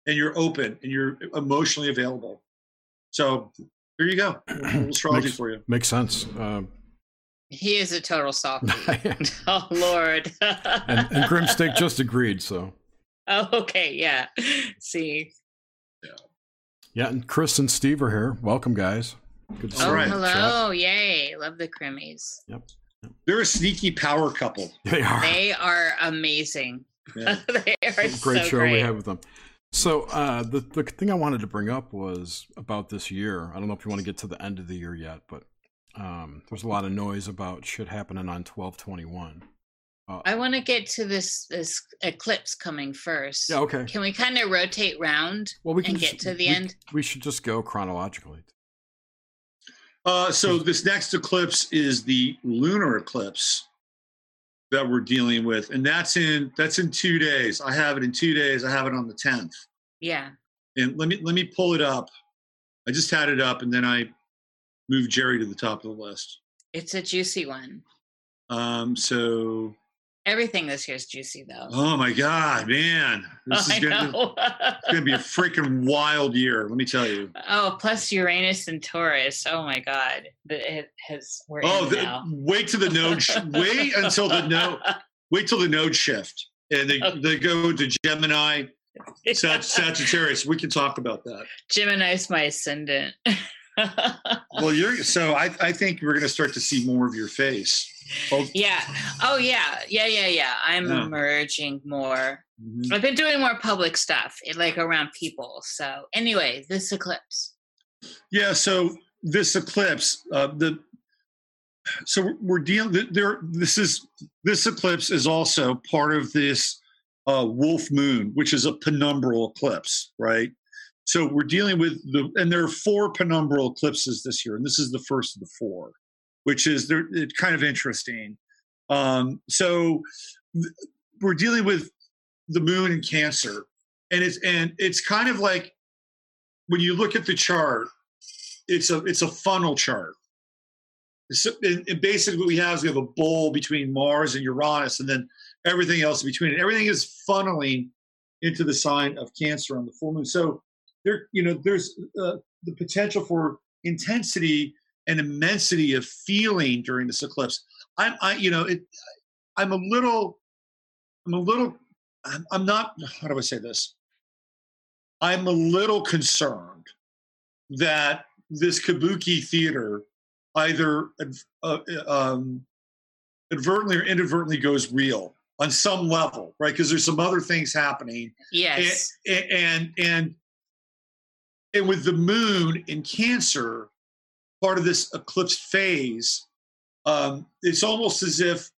and you're open and you're emotionally available so here you go [CLEARS THROAT] astrology Makes- for you Makes sense. Um, He is a total softie. [LAUGHS] [LAUGHS] oh Lord. and Grimstick just agreed. So, [LAUGHS] oh, okay, yeah. See. yeah. And Chris and Steve are here. Welcome, guys. Good to see All Oh, you right. chat. hello. Yay. Love the Crimmies. Yep. they're a sneaky power couple They are. They are amazing. yeah. they are great so show great. we had with them. So uh, the the thing I wanted to bring up was about this year. I don't know if you want to get to the end of the year yet, but um, there's a lot of noise about shit happening on twelve twenty one. Uh, I want to get to this this eclipse coming first. yeah, okay. Can we kind of rotate round Well, we can and just- get to the we- end? We should just go chronologically. uh, so this next eclipse is the lunar eclipse that we're dealing with and that's in that's in two days i have it in two days i have it on the 10th Yeah. and let me let me pull it up. I just had it up, and then I moved Jerry to the top of the list. It's a juicy one. Um, so, Everything this year is juicy though. oh my God, man, this [LAUGHS] I is gonna, it's gonna be a freaking wild year. Let me tell you. oh, plus Uranus and Taurus. Oh my God. It has we're Oh, in the, wait till the node. Sh- [LAUGHS] wait until the node. Wait till the node shift, and they they go to Gemini, [LAUGHS] Sag- Sagittarius. We can talk about that. Gemini's my ascendant. Well, you're so. I I think we're gonna start to see more of your face. Yeah. Oh yeah. Yeah, yeah, yeah. I'm Yeah. emerging more. mhm. I've been doing more public stuff, like around people. So anyway, this eclipse. Yeah, so this eclipse, uh, the so we're- we're dealing there. This is this eclipse is also part of this uh, wolf moon, which is a penumbral eclipse, right? So we're dealing with the and there are four penumbral eclipses this year, and this is the first of the four, which is they're it's kind of interesting. Um, so we're dealing with the moon in Cancer, and it's and it's kind of like when you look at the chart it's a it's a funnel chart so, and, basically what we have is we have a bowl between Mars and Uranus, and then everything else between. And everything is funneling into the sign of Cancer on the full moon. So there, you know, there's uh, the potential for intensity and immensity of feeling during this eclipse. I'm, I, you know, it, I'm a little, I'm a little, I'm, I'm not. How do I say this? I'm a little concerned that this kabuki theater either uh, um, advertently or inadvertently goes real on some level, right? Because there's some other things happening. Yes. And, and and and with the moon in Cancer, part of this eclipse phase, um, it's almost as if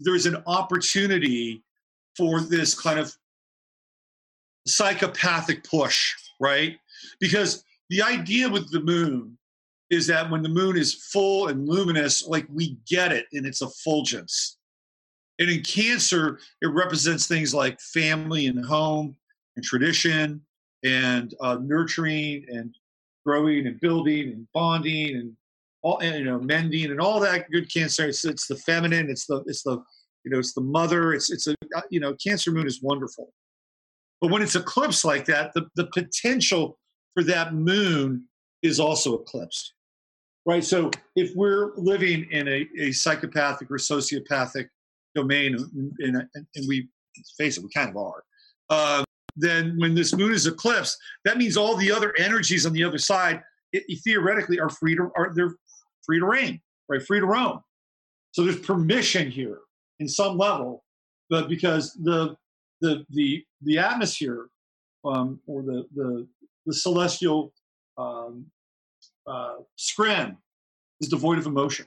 there's an opportunity for this kind of psychopathic push, right? Because the idea with the moon is that when the moon is full and luminous, like we get it in its effulgence. And in Cancer, it represents things like family and home and tradition and uh, nurturing and growing and building and bonding and all and, you know mending and all that good Cancer. It's, it's the feminine. It's the it's the you know it's the mother. It's it's a uh, you know Cancer moon is wonderful. But when it's eclipsed like that, the, the potential for that moon is also eclipsed right? So if we're living in a, a psychopathic or sociopathic domain, and, and we face it, we kind of are, uh, then when this moon is eclipsed, that means all the other energies on the other side it, theoretically are free to are they're free to reign, right? Free to roam. So there's permission here in some level, but because the the the the atmosphere um, or the the the celestial um, uh, scrim is devoid of emotion,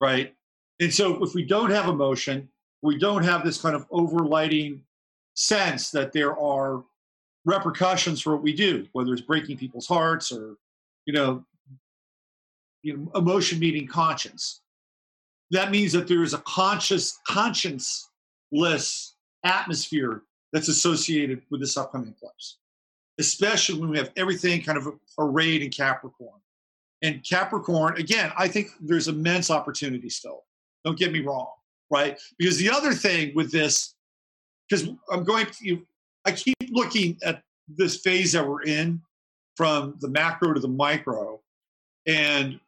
right? And so if we don't have emotion, we don't have this kind of overlighting sense that there are repercussions for what we do, whether it's breaking people's hearts or, you know, you know emotion meeting conscience. That means that there is a conscious, conscienceless atmosphere that's associated with this upcoming eclipse especially when we have everything kind of arrayed in Capricorn. And Capricorn, again, I think there's immense opportunity still. Don't get me wrong, right? Because the other thing with this, because I'm going to, I keep looking at this phase that we're in from the macro to the micro. And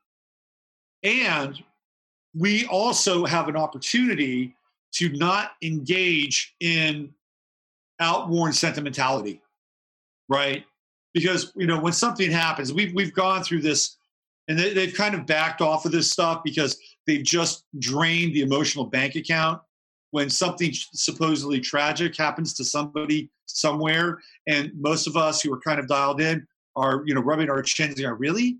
and we also have an opportunity to not engage in outworn sentimentality right? Because you know when something happens, we've we've gone through this, and they, they've kind of backed off of this stuff because they've just drained the emotional bank account when something supposedly tragic happens to somebody somewhere, and most of us who are kind of dialed in are you know rubbing our chins and going, really,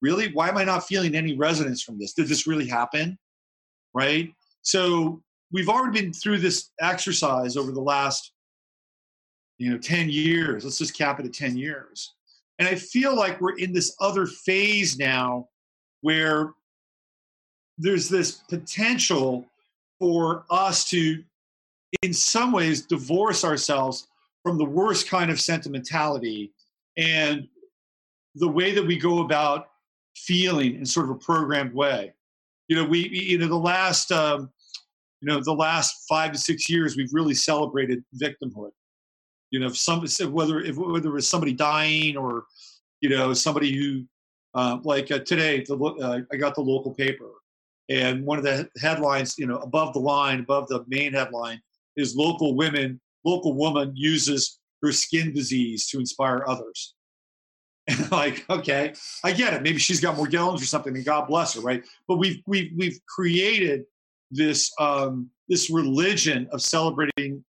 really, why am I not feeling any resonance from this? Did this really happen? Right. So we've already been through this exercise over the last you know 10 years let's just cap it at 10 years and i feel like we're in this other phase now where there's this potential for us to in some ways divorce ourselves from the worst kind of sentimentality and the way that we go about feeling in sort of a programmed way. You know we you know the last um, you know the last five to six years we've really celebrated victimhood. You know, if some whether if whether it was somebody dying or you know somebody who uh, like uh, today the, uh, I got the local paper and one of the headlines you know above the line above the main headline is local women local woman uses her skin disease to inspire others. And [LAUGHS] like okay i get it. Maybe she's got more Morgellons or something and god bless her right? But we've we've we've created this um this religion of celebrating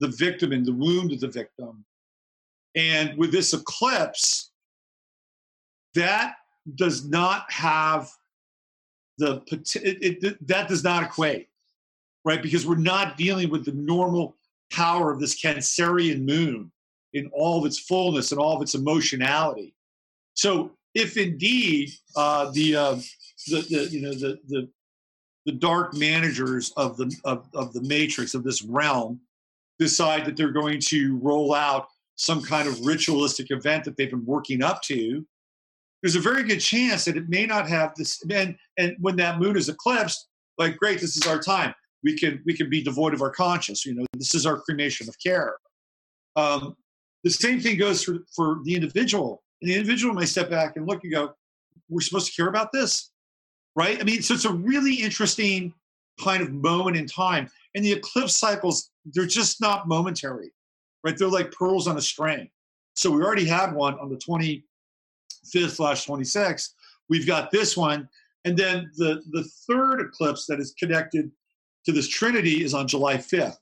the victim and the wound of the victim. And with this eclipse, that does not have the it, it, that does not equate, right? Because we're not dealing with the normal power of this Cancerian moon in all of its fullness and all of its emotionality. So, if indeed uh, the, uh, the, the you know the the the dark managers of the of, of the matrix of this realm decide that they're going to roll out some kind of ritualistic event that they've been working up to, there's a very good chance that it may not have this. And and when that moon is eclipsed, like great, this is our time. We can we can be devoid of our conscience. You know, this is our cremation of care. Um, the same thing goes for for the individual. And the individual may step back and look and go, "We're supposed to care about this, right?" I mean, so it's a really interesting kind of moment in time. And the eclipse cycles, they're just not momentary, right? They're like pearls on a string. So we already had one on the 25th slash 26th. We've got this one. And then the, the third eclipse that is connected to this trinity is on July 5th,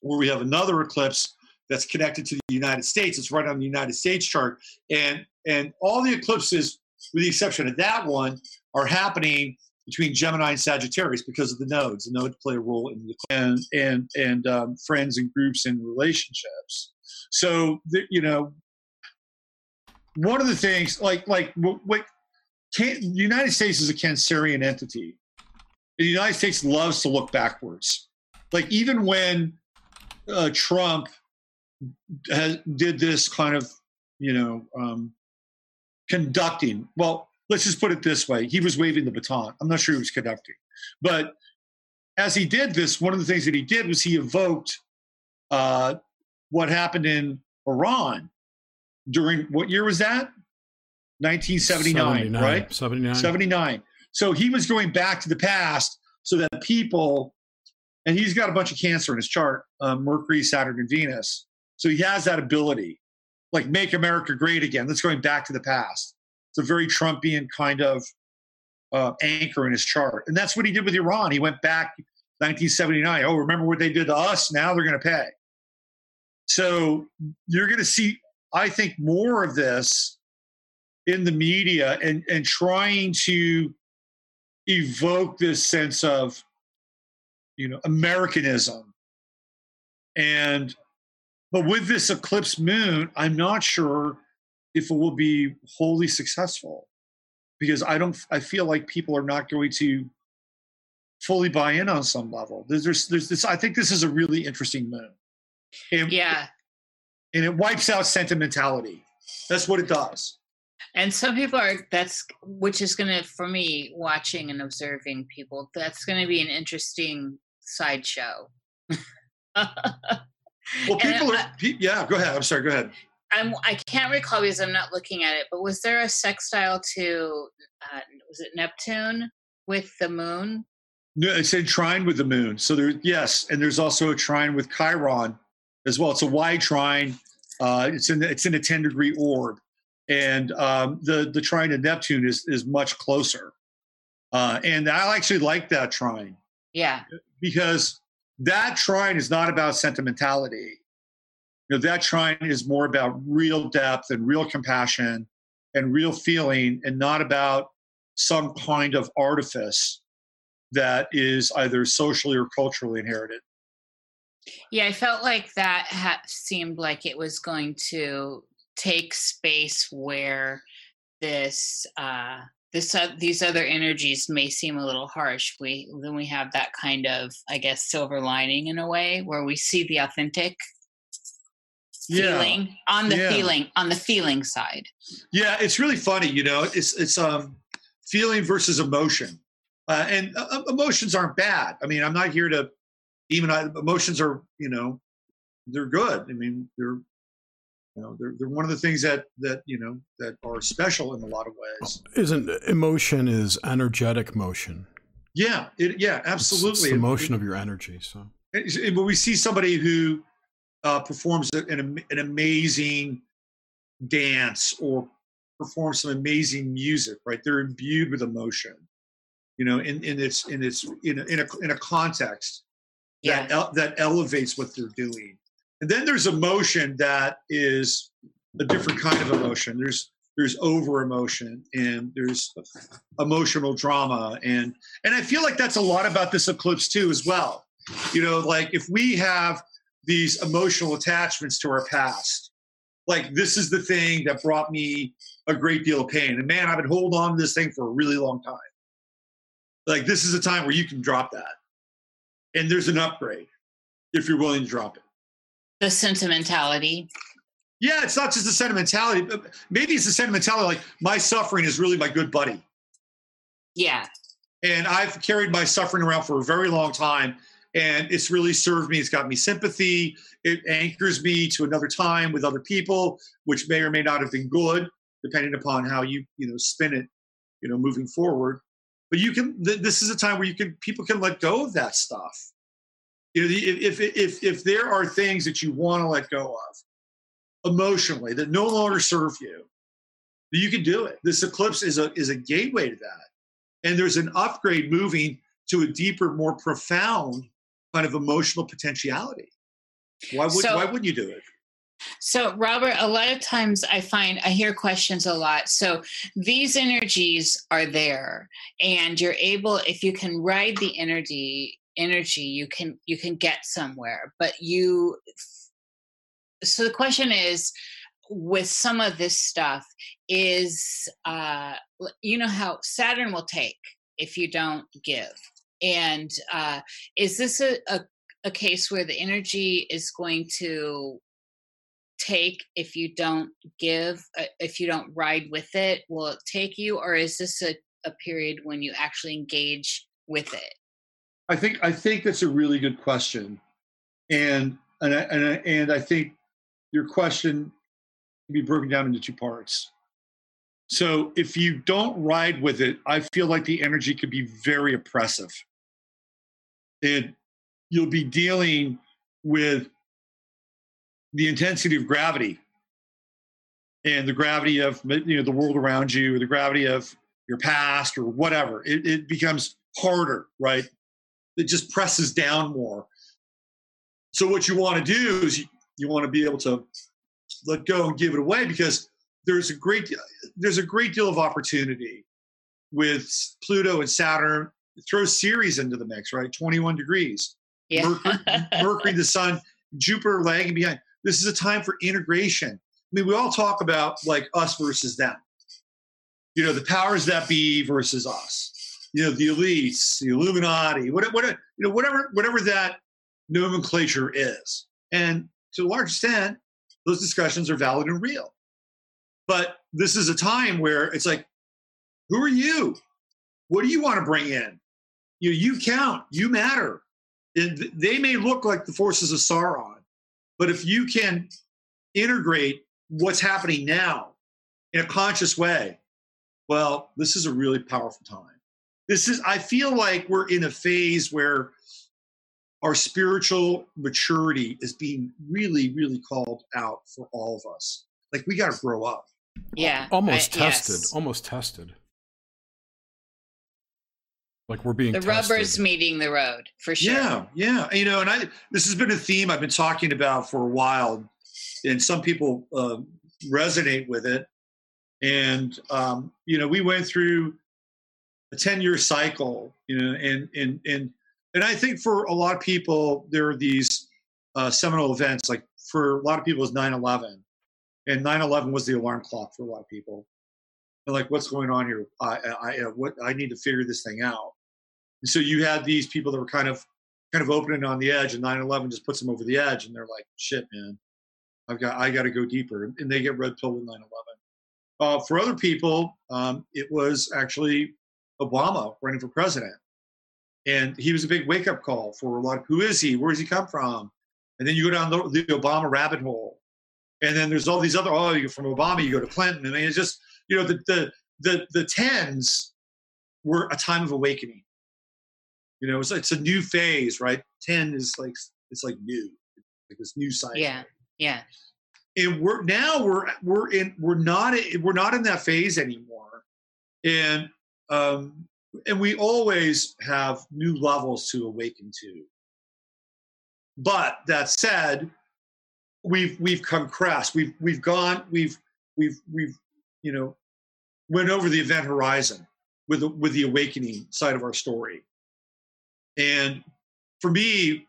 where we have another eclipse that's connected to the United States. It's right on the United States chart. And, and all the eclipses, with the exception of that one, are happening between Gemini and Sagittarius because of the nodes. The nodes play a role in the and and and um, friends and groups and relationships. So the, you know, one of the things like like what can, the United States is a Cancerian entity. The United States loves to look backwards. Like even when uh, Trump has, did this kind of you know um, conducting. Well, let's just put it this way he was waving the baton i'm not sure he was conducting but as he did this one of the things that he did was he evoked uh, what happened in iran during what year was that 1979 79, right 79 79 so he was going back to the past so that people and he's got a bunch of cancer in his chart um, mercury saturn and venus so he has that ability like make america great again that's going back to the past it's a very Trumpian kind of uh, anchor in his chart. And that's what he did with Iran. He went back 1979. Oh, remember what they did to us? Now they're going to pay. So you're going to see, I think, more of this in the media and, and trying to evoke this sense of, you know, Americanism. And, but with this eclipse moon, I'm not sure if it will be wholly successful because i don't i feel like people are not going to fully buy in on some level there's there's, there's this i think this is a really interesting moon. and, yeah and it wipes out sentimentality. That's what it does. And some people are that's which is going to for me watching and observing people that's going to be an interesting sideshow. [LAUGHS] Well people are yeah go ahead. I'm sorry go ahead. I'm I can't recall because I'm not looking at it, but was there a sextile to uh, was it Neptune with the moon? No, it's a trine with the moon. So there, yes, and there's also a trine with Chiron as well. It's a wide trine. Uh, it's in the, it's in a 10 degree orb, and um, the the trine to Neptune is is much closer. Uh, and I actually like that trine. Yeah, because that trine is not about sentimentality you know, that trine is more about real depth and real compassion and real feeling and not about some kind of artifice that is either socially or culturally inherited. Yeah, I felt like that ha- seemed like it was going to take space where this uh, this uh, these other energies may seem a little harsh. We then we have that kind of I guess silver lining in a way where we see the authentic feeling yeah. on the yeah. feeling on the feeling side yeah it's really funny you know it's it's um feeling versus emotion uh, and uh, uh emotions aren't bad i mean i'm not here to even I, emotions are you know they're good. I mean they're you know they're, they're one of the things that that you know that are special in a lot of ways. Isn't emotion is energetic motion. Yeah it, yeah absolutely it's, it's the motion of your energy so. When we see somebody who uh, performs an, an amazing dance or performs some amazing music, right? They're imbued with emotion, you know, in, in its in its in a, in a, in a context yeah. that that elevates what they're doing. And then there's emotion that is a different kind of emotion. There's there's over emotion and there's emotional drama and and I feel like that's a lot about this eclipse too as well. You know, like if we have these emotional attachments to our past. Like this is the thing that brought me a great deal of pain. And man, I've been holding on to this thing for a really long time. Like this is a time where you can drop that. And there's an upgrade if you're willing to drop it. The sentimentality. Yeah, it's not just the sentimentality. But maybe it's the sentimentality like my suffering is really my good buddy. Yeah. And I've carried my suffering around for a very long time and it's really served me. It's got me sympathy. It anchors me to another time with other people, which may or may not have been good, depending upon how you you know spin it, you know, moving forward. But you can. Th- this is a time where you can people can let go of that stuff. You know, if if if if there are things that you want to let go of emotionally that no longer serve you, you can do it. This eclipse is a is a gateway to that, and there's an upgrade moving to a deeper, more profound kind of emotional potentiality. Why would so, why wouldn't you do it? So, Robert, a lot of times I find I hear questions a lot. So, these energies are there, and you're able, if you can ride the energy, energy, you can you can get somewhere. But you, so the question is, with some of this stuff, is uh, you know how Saturn will take if you don't give and uh, is this a, a, a case where the energy is going to take if you don't give, uh, if you don't ride with it? Will it take you, or is this a, a period when you actually engage with it? I think I think that's a really good question, and and I, and I, and I think your question can be broken down into two parts. So if you don't ride with it, I feel like the energy could be very oppressive and you'll be dealing with the intensity of gravity and the gravity of you know the world around you or the gravity of your past or whatever it, it becomes harder right it just presses down more so what you want to do is you, you want to be able to let go and give it away because there's a great there's a great deal of opportunity with pluto and saturn throw Ceres into the mix, right? 21 degrees. Yeah. Mercury, Mercury, the sun, Jupiter lagging behind. This is a time for integration. I mean, we all talk about like us versus them. You know, the powers that be versus us. You know, the elites, the Illuminati, whatever, what, you know, whatever, whatever that nomenclature is. And to a large extent, those discussions are valid and real. But this is a time where it's like, who are you? What do you want to bring in? you you count, you matter. And they may look like the forces of Sauron, but if you can integrate what's happening now in a conscious way, well, this is a really powerful time. This is, I feel like we're in a phase where our spiritual maturity is being really, really called out for all of us. Like we got to grow up. Yeah. Almost I, tested. Yes. Almost tested. Like we're being the tested. rubber's meeting the road for sure. Yeah, yeah. You know, and I this has been a theme I've been talking about for a while, and some people uh, resonate with it. And um, you know, we went through a ten year cycle. You know, and and and and I think for a lot of people there are these uh, seminal events. Like for a lot of people, is 9/11, and 9/11 was the alarm clock for a lot of people. And like, what's going on here? I, I, I, what, I need to figure this thing out. And so you had these people that were kind of kind of opening on the edge, and 9/11 just puts them over the edge, and they're like, "Shit, man, I've got I got to go deeper," and they get red pill with 9/11. Uh, for other people, um, it was actually Obama running for president, and he was a big wake up call for a lot. Of, who is he? Where does he come from? And then you go down the, the Obama rabbit hole, and then there's all these other. Oh, you go from Obama, you go to Clinton, and it's just you know the the the the tens were a time of awakening you know, it's, it's a new phase, right? Ten is like it's like new, like this new cycle. Yeah, yeah. And we're now we're we're in we're not we're not in that phase anymore, and um, and we always have new levels to awaken to. But that said, we've we've come crest. We've we've gone. We've we've we've you know went over the event horizon with the, with the awakening side of our story and for me,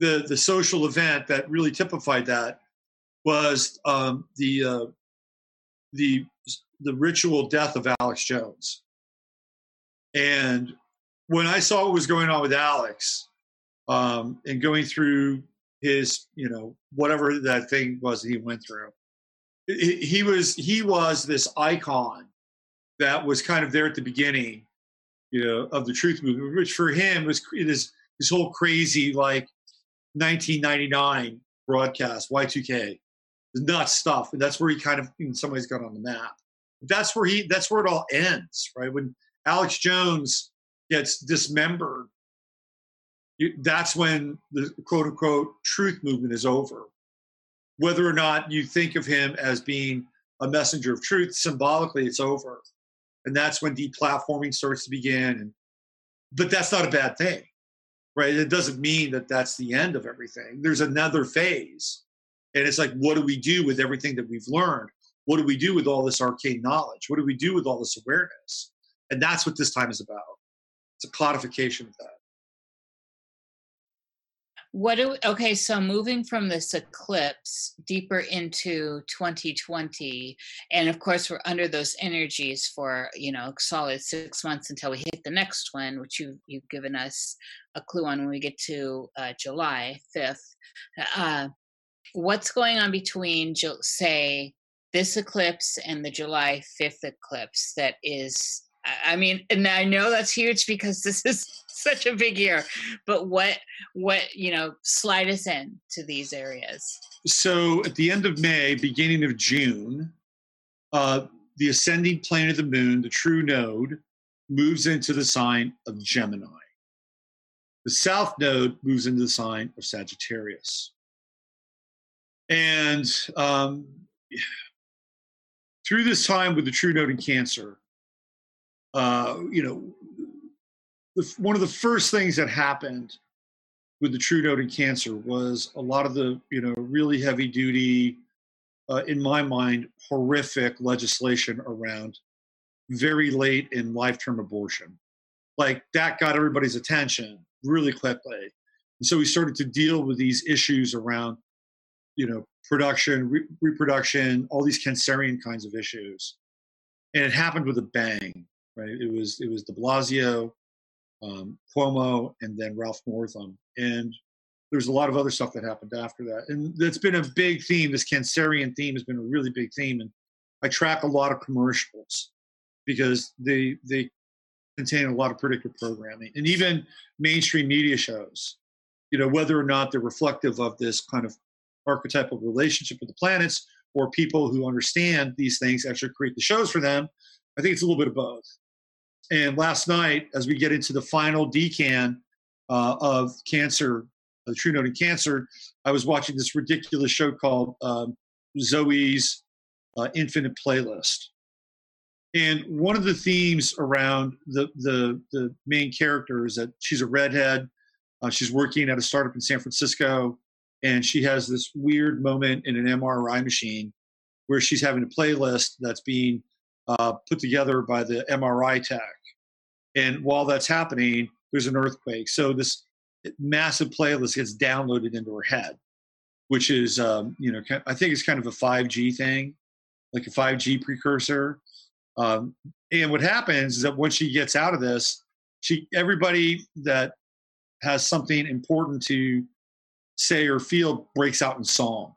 the the social event that really typified that was um, the uh, the the ritual death of Alex Jones. And when I saw what was going on with Alex, um, and going through his, you know, whatever that thing was he went through, he was he was this icon that was kind of there at the beginning, you know, of the truth movement, which for him was this this whole crazy like 1999 broadcast Y2K, nuts stuff, and that's where he kind of in some ways got on the map. That's where he that's where it all ends, right? When Alex Jones gets dismembered, you, that's when the quote unquote truth movement is over. Whether or not you think of him as being a messenger of truth, symbolically, it's over. And that's when deplatforming starts to begin. And, but that's not a bad thing, right? It doesn't mean that that's the end of everything. There's another phase. And it's like, what do we do with everything that we've learned? What do we do with all this arcane knowledge? What do we do with all this awareness? And that's what this time is about. It's a codification of that. What do we, okay, so moving from this eclipse deeper into 2020, and of course we're under those energies for you know solid six months until we hit the next one, which you you've given us a clue on when we get to uh, July 5th. Uh, what's going on between say this eclipse and the July 5th eclipse that is I mean, and I know that's huge because [LAUGHS] this is such a big year. But what, what you know, slide us in to these areas. So at the end of May, beginning of June, uh, the ascending planet of the moon, the true node, moves into the sign of Gemini. The south node moves into the sign of Sagittarius. And um, [SIGHS] through this time with the true node in Cancer, uh, you know, the, one of the first things that happened with the True Node in Cancer was a lot of the, you know, really heavy duty, uh, in my mind, horrific legislation around very late in life term abortion. Like that got everybody's attention really quickly. And so we started to deal with these issues around, you know, production, re- reproduction, all these cancerian kinds of issues. And it happened with a bang right? It was it was De Blasio, um, Cuomo, and then Ralph Northam, and there's a lot of other stuff that happened after that, and that's been a big theme. This Cancerian theme has been a really big theme, and I track a lot of commercials because they they contain a lot of predictive programming, and even mainstream media shows. You know whether or not they're reflective of this kind of archetypal relationship with the planets, or people who understand these things actually create the shows for them. I think it's a little bit of both. And last night, as we get into the final decan uh, of Cancer, the True Node in Cancer, I was watching this ridiculous show called um, Zoey's uh, Infinite Playlist. And one of the themes around the, the, the main character is that she's a redhead. Uh, she's working at a startup in San Francisco, and she has this weird moment in an MRI machine where she's having a playlist that's being uh, put together by the MRI tech. And while that's happening, there's an earthquake. So this massive playlist gets downloaded into her head, which is, um, you know, I think it's kind of a 5G thing, like a 5G precursor. Um, and what happens is that once she gets out of this, she everybody that has something important to say or feel breaks out in song.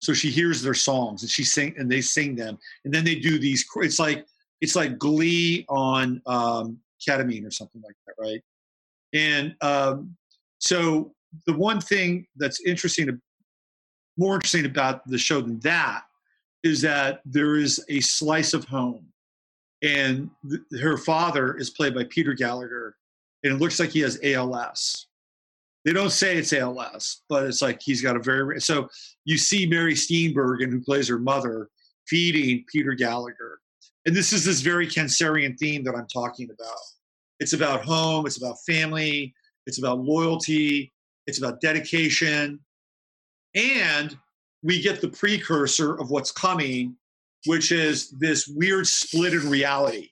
So she hears their songs and she sing and they sing them, and then they do these. It's like it's like Glee on um, ketamine or something like that, right? And um, so the one thing that's interesting, more interesting about the show than that, is that there is a slice of home, and th- her father is played by Peter Gallagher, and it looks like he has ALS. They don't say it's ALS, but it's like he's got a very so you see Mary Steenburgen, who plays her mother, feeding Peter Gallagher, and this is this very Cancerian theme that I'm talking about. It's about home, it's about family, it's about loyalty, it's about dedication. And we get the precursor of what's coming, which is this weird split in reality,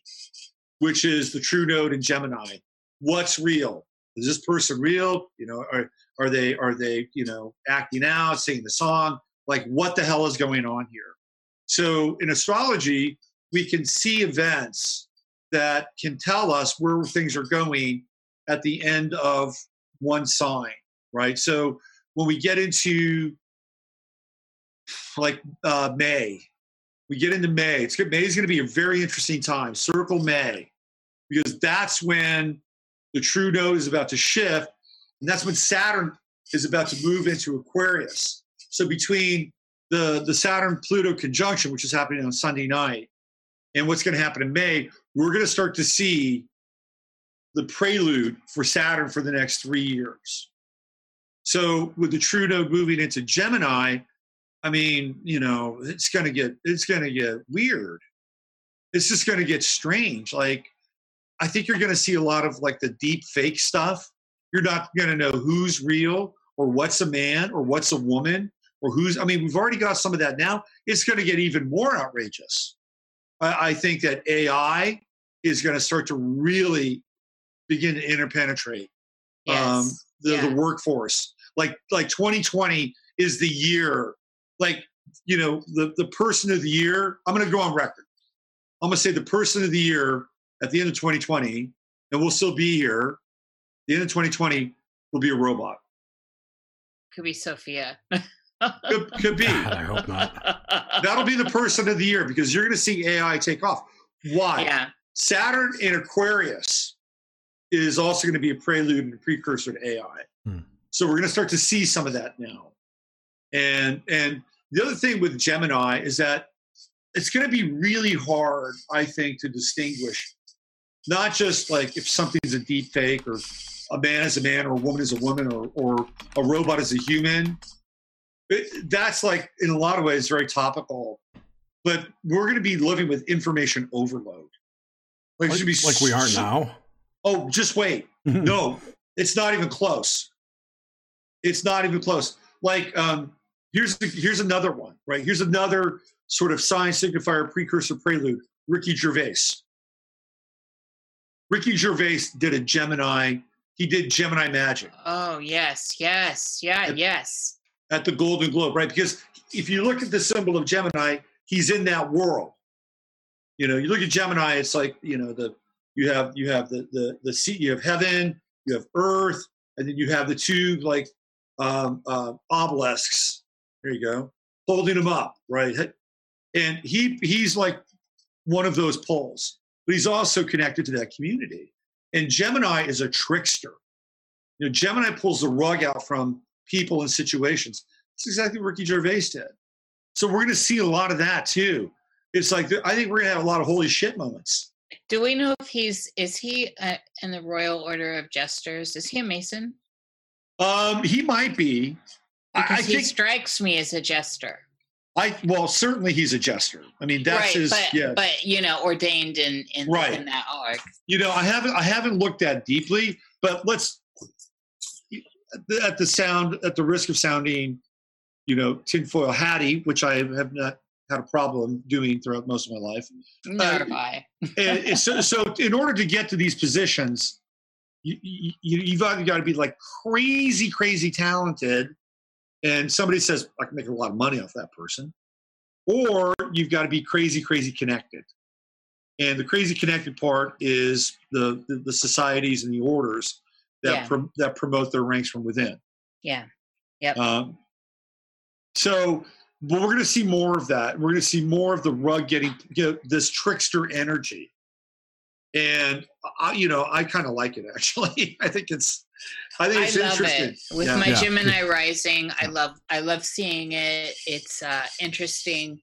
which is the true node in Gemini. What's real? Is this person real? You know, are, are they are they you know acting out, singing the song? Like, what the hell is going on here? So in astrology, we can see events that can tell us where things are going at the end of one sign, right? So when we get into like uh, May, we get into May. It's. May is going to be a very interesting time. Circle May, because that's when the true node is about to shift, and that's when Saturn is about to move into Aquarius. So between the the Saturn Pluto conjunction, which is happening on Sunday night, and what's going to happen in May, we're going to start to see the prelude for Saturn for the next three years. So with the true node moving into Gemini, I mean, you know, it's going to get it's going to get weird. It's just going to get strange. Like I think you're going to see a lot of like the deep fake stuff. You're not going to know who's real or what's a man or what's a woman or who's. I mean, we've already got some of that now. It's going to get even more outrageous. I, I think that AI is going to start to really begin to interpenetrate um, Yes. um, the, Yeah. the workforce. Like like 2020 is the year. Like you know the the person of the year. I'm going to go on record. I'm going to say the person of the year at the end of 2020, and we'll still be here. The end of 2020 will be a robot. Could be Sophia. [LAUGHS] Could, could be. God, I hope not. That'll be the person of the year because you're going to see AI take off. Why? Yeah. Saturn in Aquarius is also going to be a prelude and a precursor to AI. Hmm. So we're going to start to see some of that now. And and the other thing with Gemini is that it's going to be really hard, I think, to distinguish not just like if something's a deep fake or a man is a man or a woman is a woman or, or a robot is a human. It- that's like in a lot of ways very topical. But we're going to be living with information overload. Like, Like, be like we are so- now. Oh, just wait. [LAUGHS] No, it's not even close. It's not even close. Like, um, here's the, here's another one, right? Here's another sort of sign signifier precursor prelude. Ricky Gervais. Ricky Gervais did a Gemini. He did Gemini Magic Oh yes, yes, yeah, Yep. yes. At the Golden Globe, right? Because if you look at the symbol of Gemini, he's in that world. You know, you look at Gemini, it's like you know the you have you have the the the sea, you have heaven, you have earth, and then you have the two like um, uh, obelisks. There you go, holding them up, right? And he he's like one of those poles, but he's also connected to that community. And Gemini is a trickster. You know, Gemini pulls the rug out from people and situations. That's exactly what Ricky Gervais did. So we're going to see a lot of that too. It's like I think we're going to have a lot of holy shit moments. Do we know if he's is he uh, in the Royal Order of Jesters? Is he a Mason? Um, he might be. I, Because I he think. strikes me as a jester. I well, certainly he's a jester. I mean, that's right, his. but yeah. but you know, ordained in in, Right. in that arc. you know, I haven't I haven't looked that deeply, but let's at the, sound at the risk of sounding, you know, tinfoil hatty, which I have not had a problem doing throughout most of my life. Nor Uh, I. and so, so in order to get to these positions, you, you, you've either got to be like crazy, crazy talented, and somebody says I can make a lot of money off that person, or you've got to be crazy, crazy connected. And the crazy connected part is the the, the societies and the orders that Yeah. prom- that promote their ranks from within. Yeah. Yep. Um, so, but we're going to see more of that. We're going to see more of the rug getting you know, this trickster energy, and I, you know, I kind of like it [LAUGHS] actually. I think it's, I think I it's love interesting. it. With Yeah. my Yeah. Gemini rising, I love I love seeing it. It's uh interesting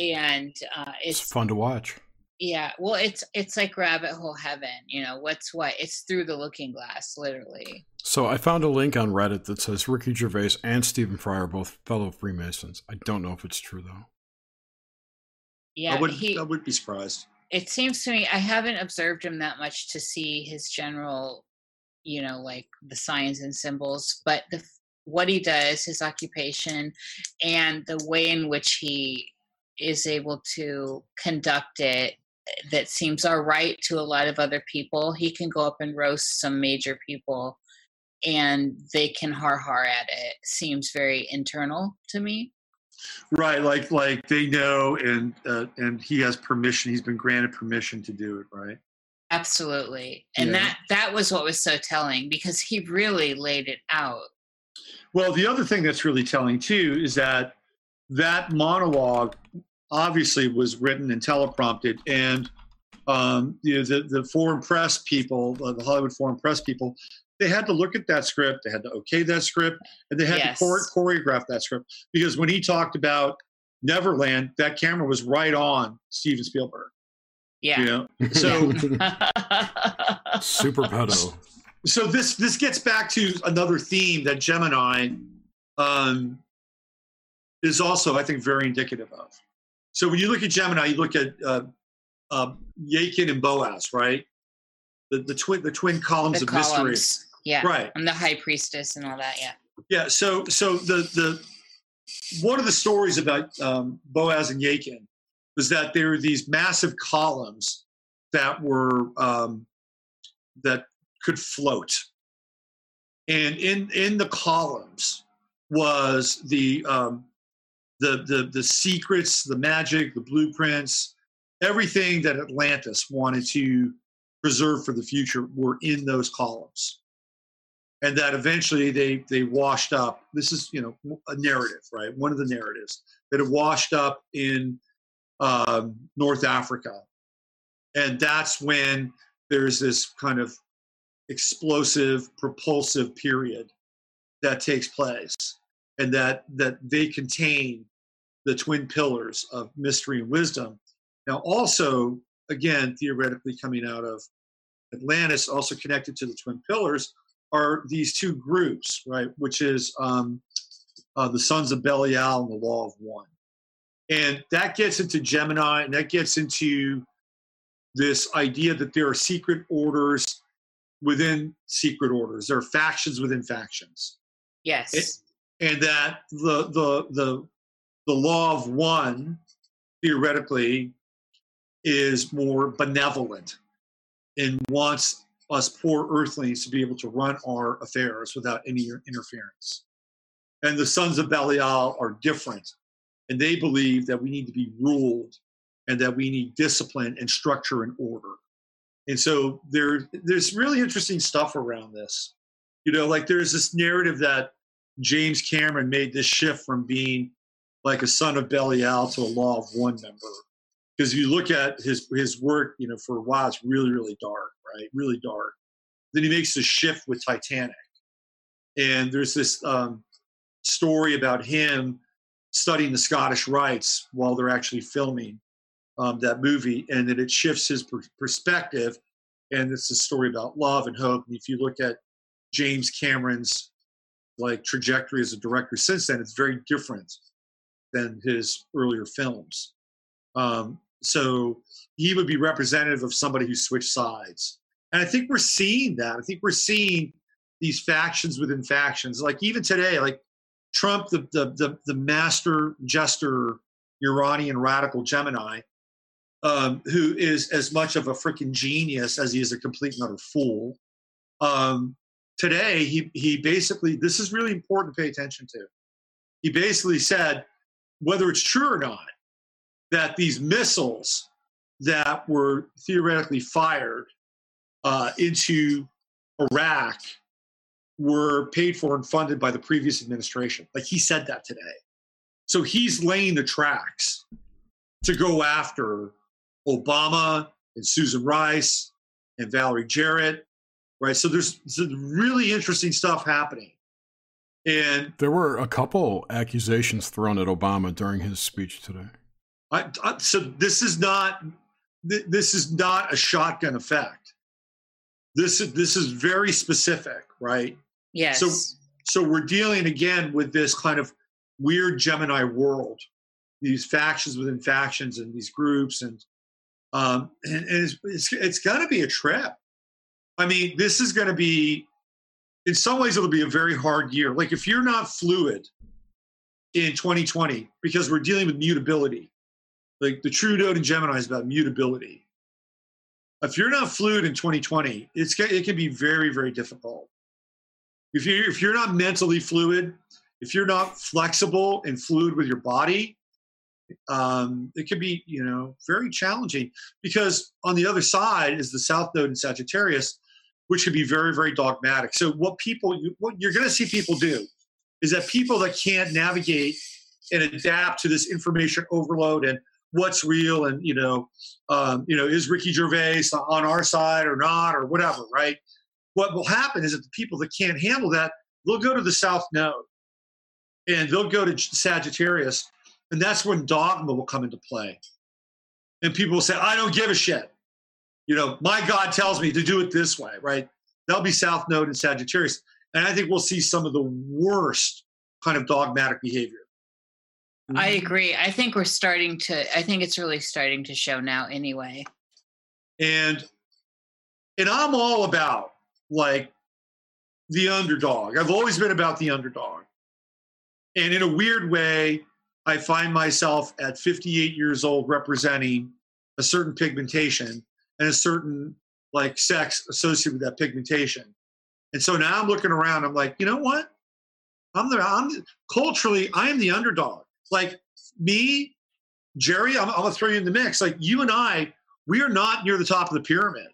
and uh It's it's fun to watch. Yeah, well it's it's like rabbit hole heaven, you know, what's what? It's through the looking glass, literally. So I found a link on Reddit that says Ricky Gervais and Stephen Fry are both fellow Freemasons. I don't know if it's true though. Yeah, I would, he I would be surprised. it seems to me I haven't observed him that much to see his general, you know, like the signs and symbols, but the what he does, his occupation, and the way in which he is able to conduct it that seems all right to a lot of other people. He can go up and roast some major people and they can har har at it. Seems very internal to me. Right, like like they know, and uh, and he has permission. He's been granted permission to do it. Right. Absolutely. And Yeah. that that was what was so telling because he really laid it out. Well, the other thing that's really telling too is that that monologue obviously was written and teleprompted, and um, you know, the the foreign press people, uh, the Hollywood foreign press people, they had to look at that script, they had to okay that script, and they had Yes. to chore- choreograph that script because when he talked about Neverland, that camera was right on Steven Spielberg. Yeah. You know, so [LAUGHS] Super pedo. so this this gets back to another theme that Gemini um, is also, I think, very indicative of. So when you look at Gemini, you look at uh, uh, Jachin and Boaz, right? The the twin the twin columns the of mystery. Yeah. right? I'm the high priestess and all that. Yeah. Yeah. So so the the one of the stories about um, Boaz and Jachin was that there were these massive columns that were um, that could float, and in in the columns was the um, the the the secrets, the magic, the blueprints, everything that Atlantis wanted to preserve for the future were in those columns and that eventually they they washed up. This is you know a narrative, right? One of the narratives that it washed up in um, North Africa, and that's when there's this kind of explosive, propulsive period that takes place, and that that they contain the twin pillars of mystery and wisdom. Now, also, again, theoretically coming out of Atlantis, also connected to the twin pillars, are these two groups, right? Which is um, uh, the sons of Belial and the Law of One, and that gets into Gemini, and that gets into this idea that there are secret orders within secret orders. There are factions within factions, Yes. It- and that the the the the Law of One theoretically is more benevolent and wants us poor earthlings to be able to run our affairs without any interference. And the sons of Belial are different, and they believe that we need to be ruled and that we need discipline and structure and order. And so there, there's really interesting stuff around this. You know, like there's this narrative that James Cameron made this shift from being like a son of Belial to a Law of One member. Because if you look at his his work, you know, for a while it's really really dark, right? Really dark. Then he makes the shift with Titanic, and there's this um, story about him studying the Scottish rites while they're actually filming um, that movie, and that it shifts his per- perspective. And it's a story about love and hope. And if you look at James Cameron's like trajectory as a director since then, it's very different than his earlier films. Um, so he would be representative of somebody who switched sides. And I think we're seeing that. I think we're seeing these factions within factions. Like even today, like Trump, the the the, the master jester, Uranian radical Gemini, um, who is as much of a freaking genius as he is a complete and utter fool. Um, today, he he basically this is really important to pay attention to. He basically said, whether it's true or not, that these missiles that were theoretically fired uh, into Iraq were paid for and funded by the previous administration. Like he said that today. So he's laying the tracks to go after Obama and Susan Rice and Valerie Jarrett, right? So there's really interesting stuff happening. And There were a couple accusations thrown at Obama during his speech today. I, I, so this is not th- this is not a shotgun effect. This is this is very specific, right? yes. so- So we're dealing again with this kind of weird Gemini world, these factions within factions and these groups, and um, and, and it's it's, it's going to be a trip. I mean, this is going to be, in some ways, it'll be a very hard year. Like if you're not fluid in 2020, because we're dealing with mutability, like the true node in Gemini is about mutability. If you're not fluid in 2020, it's it can be very very difficult. If you if you're not mentally fluid, if you're not flexible and fluid with your body, um, it can be you know very challenging because on the other side is the South Node in Sagittarius, which can be very very dogmatic. So what people what you're going to see people do is that people that can't navigate and adapt to this information overload and what's real and you know um, you know is ricky gervais on our side or not or whatever right? What will happen is that the people that can't handle that they'll go to the south node and they'll go to sagittarius and that's when dogma will come into play. And people will say i don't give a shit you know my god tells me to do it this way right that'll be south node and sagittarius and i think we'll see some of the worst kind of dogmatic behavior mm-hmm. I agree. I think we're starting to. I think it's really starting to show now. Anyway. And and I'm all about like the underdog. I've always been about the underdog. And in a weird way, I find myself at 58 years old representing a certain pigmentation and a certain like sex associated with that pigmentation. And so now I'm looking around, I'm like, you know what? I'm the I'm culturally, I am the underdog like me, Jerry, I'm, I'm gonna throw you in the mix. Like you and I, we are not near the top of the pyramid.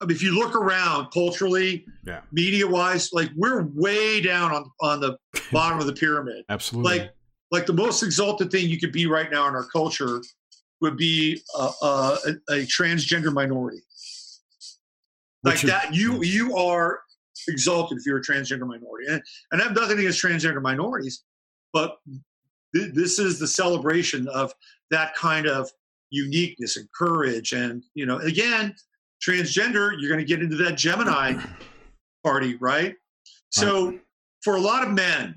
I mean, if you look around culturally, yeah. media wise, like we're way down on on the [LAUGHS] bottom of the pyramid. Absolutely. Like like the most exalted thing you could be right now in our culture would be a, a, a transgender minority. Like that, you you are exalted if you're a transgender minority, and and I have nothing against transgender minorities, but this is the celebration of that kind of uniqueness and courage and you know again transgender you're going to get into that gemini party right. So for a lot of men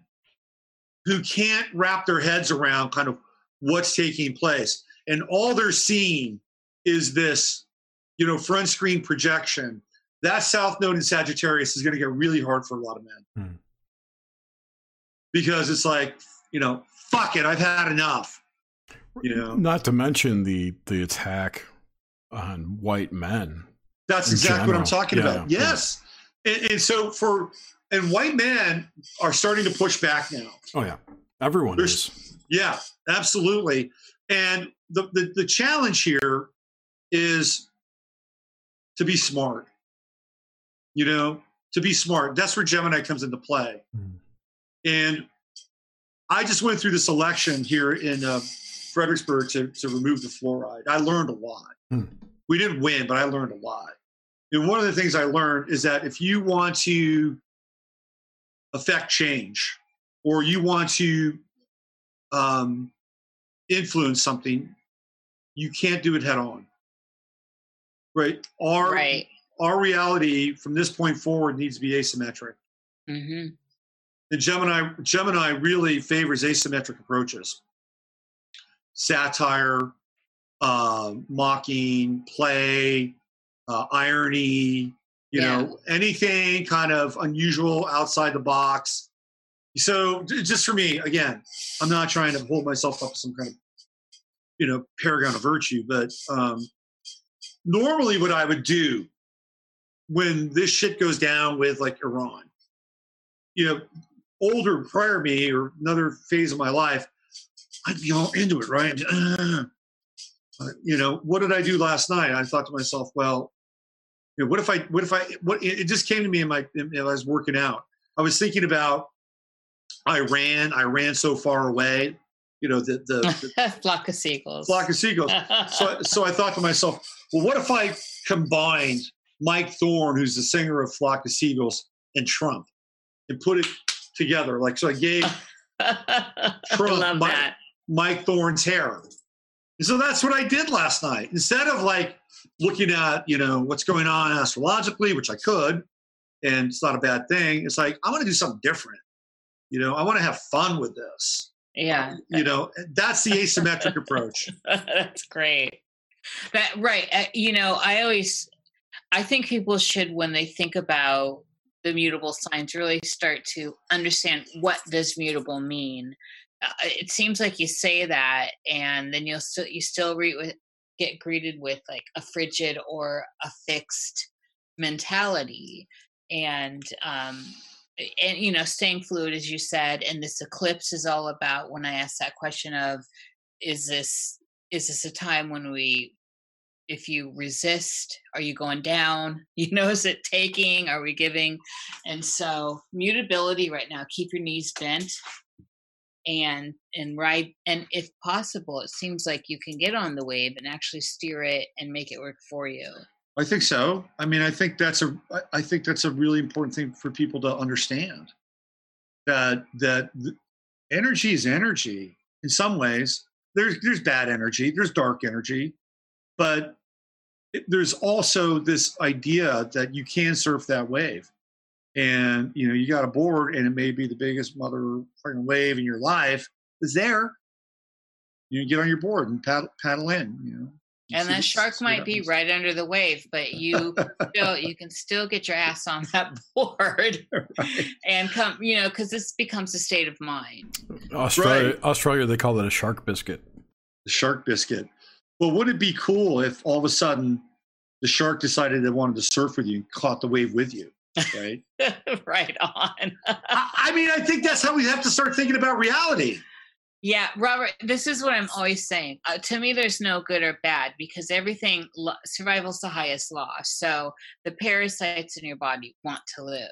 who can't wrap their heads around kind of what's taking place and all they're seeing is this you know front screen projection that south node in sagittarius is going to get really hard for a lot of men hmm. because it's like you know fuck it, I've had enough. You know, not to mention the the attack on white men. That's exactly general. what I'm talking yeah, about. Yes, yeah. and, and, so for and white men are starting to push back now. Oh yeah, everyone There's, is. Yeah, absolutely. And the, the the challenge here is to be smart. You know, to be smart. That's where Gemini comes into play. Mm. And I just went through this election here in uh, Fredericksburg to, to remove the fluoride. I learned a lot. Hmm. We didn't win, but I learned a lot. And one of the things I learned is that if you want to affect change or you want to um, influence something, you can't do it head on. Right? Our, right. our reality from this point forward needs to be asymmetric. Mm-hmm. And Gemini, Gemini really favors asymmetric approaches. Satire, uh, mocking, play, uh, irony, you yeah. know, anything kind of unusual outside the box. So just for me, again, I'm not trying to hold myself up to some kind of, you know, paragon of virtue, but um, normally what I would do when this shit goes down with like Iran, you know, older prior me or another phase of my life, I'd be all into it, right? [CLEARS THROAT] Uh, you know, what did I do last night? I thought to myself, well, you know, what if I, what if I, what, it just came to me in my, in, I was working out. I was thinking about, I ran, I ran so far away, you know, the, the, the [LAUGHS] flock of seagulls, flock of seagulls. so, [LAUGHS] so I thought to myself, well, what if I combined Mike Thorne, who's the singer of Flock of Seagulls, and Trump, and put it together. Like, so I gave [LAUGHS] Trump Mike, Mike Thorne's hair. And so that's what I did last night. Instead of like looking at, you know, what's going on astrologically, which I could, and it's not a bad thing. It's like, I want to do something different. You know, I want to have fun with this. Yeah. You know, that's the asymmetric approach. [LAUGHS] That's great. That right. Uh, you know, I always I think people should when they think about the mutable signs really start to understand what does mutable mean uh, it seems like you say that and then you'll still you still re- with, get greeted with like a frigid or a fixed mentality and um and you know staying fluid as you said and this eclipse is all about when i asked that question of is this is this a time when we if you resist are you going down? [LAUGHS] You know is it taking? Are we giving? And so mutability right now keep your knees bent and and ride and if possible it seems like you can get on the wave and actually steer it and make it work for you I think so. I mean, I think that's a I think that's a really important thing for people to understand that that energy is energy in some ways. There's there's bad energy, there's dark energy, but there's also this idea that you can surf that wave. And you know, you got a board and it may be the biggest mother fucking wave in your life is there. You get on your board and paddle paddle in, you know. And see that shark might be right under the wave but you [LAUGHS] still you can still get your ass on [LAUGHS] that board [LAUGHS] Right. and come you know because this becomes a state of mind Australia, Right. Australia, they call it a shark biscuit. the shark biscuit. Well, would it be cool if all of a sudden the shark decided they wanted to surf with you and caught the wave with you? Right. right on I, I mean, I think that's how we have to start thinking about reality. Yeah, Robert, this is what I'm always saying. Uh, to me, there's no good or bad because everything, lo- survival's the highest law. So the parasites in your body want to live.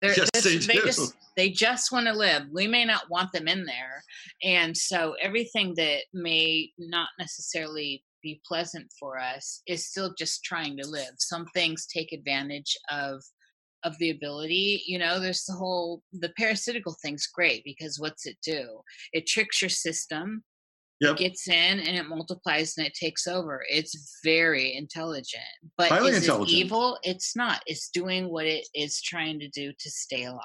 They're, Yes, this- they do. just they just want to live. We may not want them in there, and so everything that may not necessarily be pleasant for us is still just trying to live. Some things take advantage of of the ability you know there's the whole the parasitical thing's great because what's it do? It tricks your system Yep. gets in and it multiplies and it takes over. It's very intelligent but Highly is intelligent. it evil? It's not. It's doing what it is trying to do to stay alive.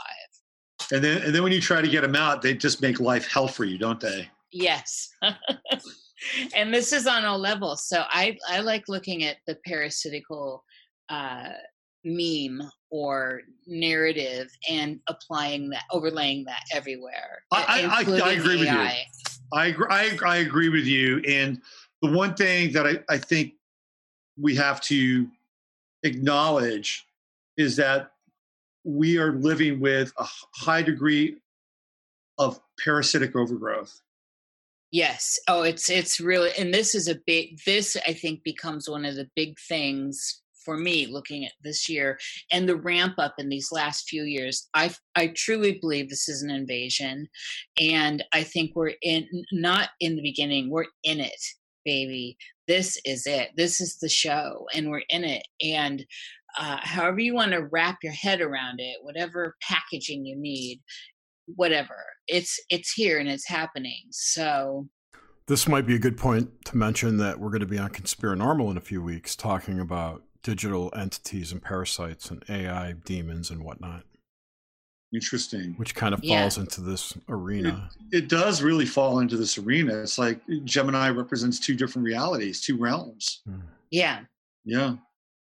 And then, and then when you try to get them out, they just make life hell for you, don't they? yes. [LAUGHS] And this is on all levels so i i like looking at the parasitical uh meme or narrative and applying that overlaying that everywhere I- I- I- agree with you. I agree, I, I agree with you. And the one thing that I, I think we have to acknowledge is that we are living with a high degree of parasitic overgrowth. Yes. Oh, it's it's really and this is a big this I think becomes one of the big things for me looking at this year and the ramp up in these last few years. I I truly believe this is an invasion and I think we're in not in the beginning, we're in it, baby. This is it. This is the show and we're in it and uh, however you want to wrap your head around it, whatever packaging you need, whatever it's it's here and it's happening so This might be a good point to mention that we're going to be on Conspiranormal in a few weeks talking about digital entities and parasites and AI demons and whatnot, Interesting. which kind of Yeah. falls into this arena. It does really fall into this arena. It's like Gemini represents two different realities, two realms. Hmm. yeah Yeah.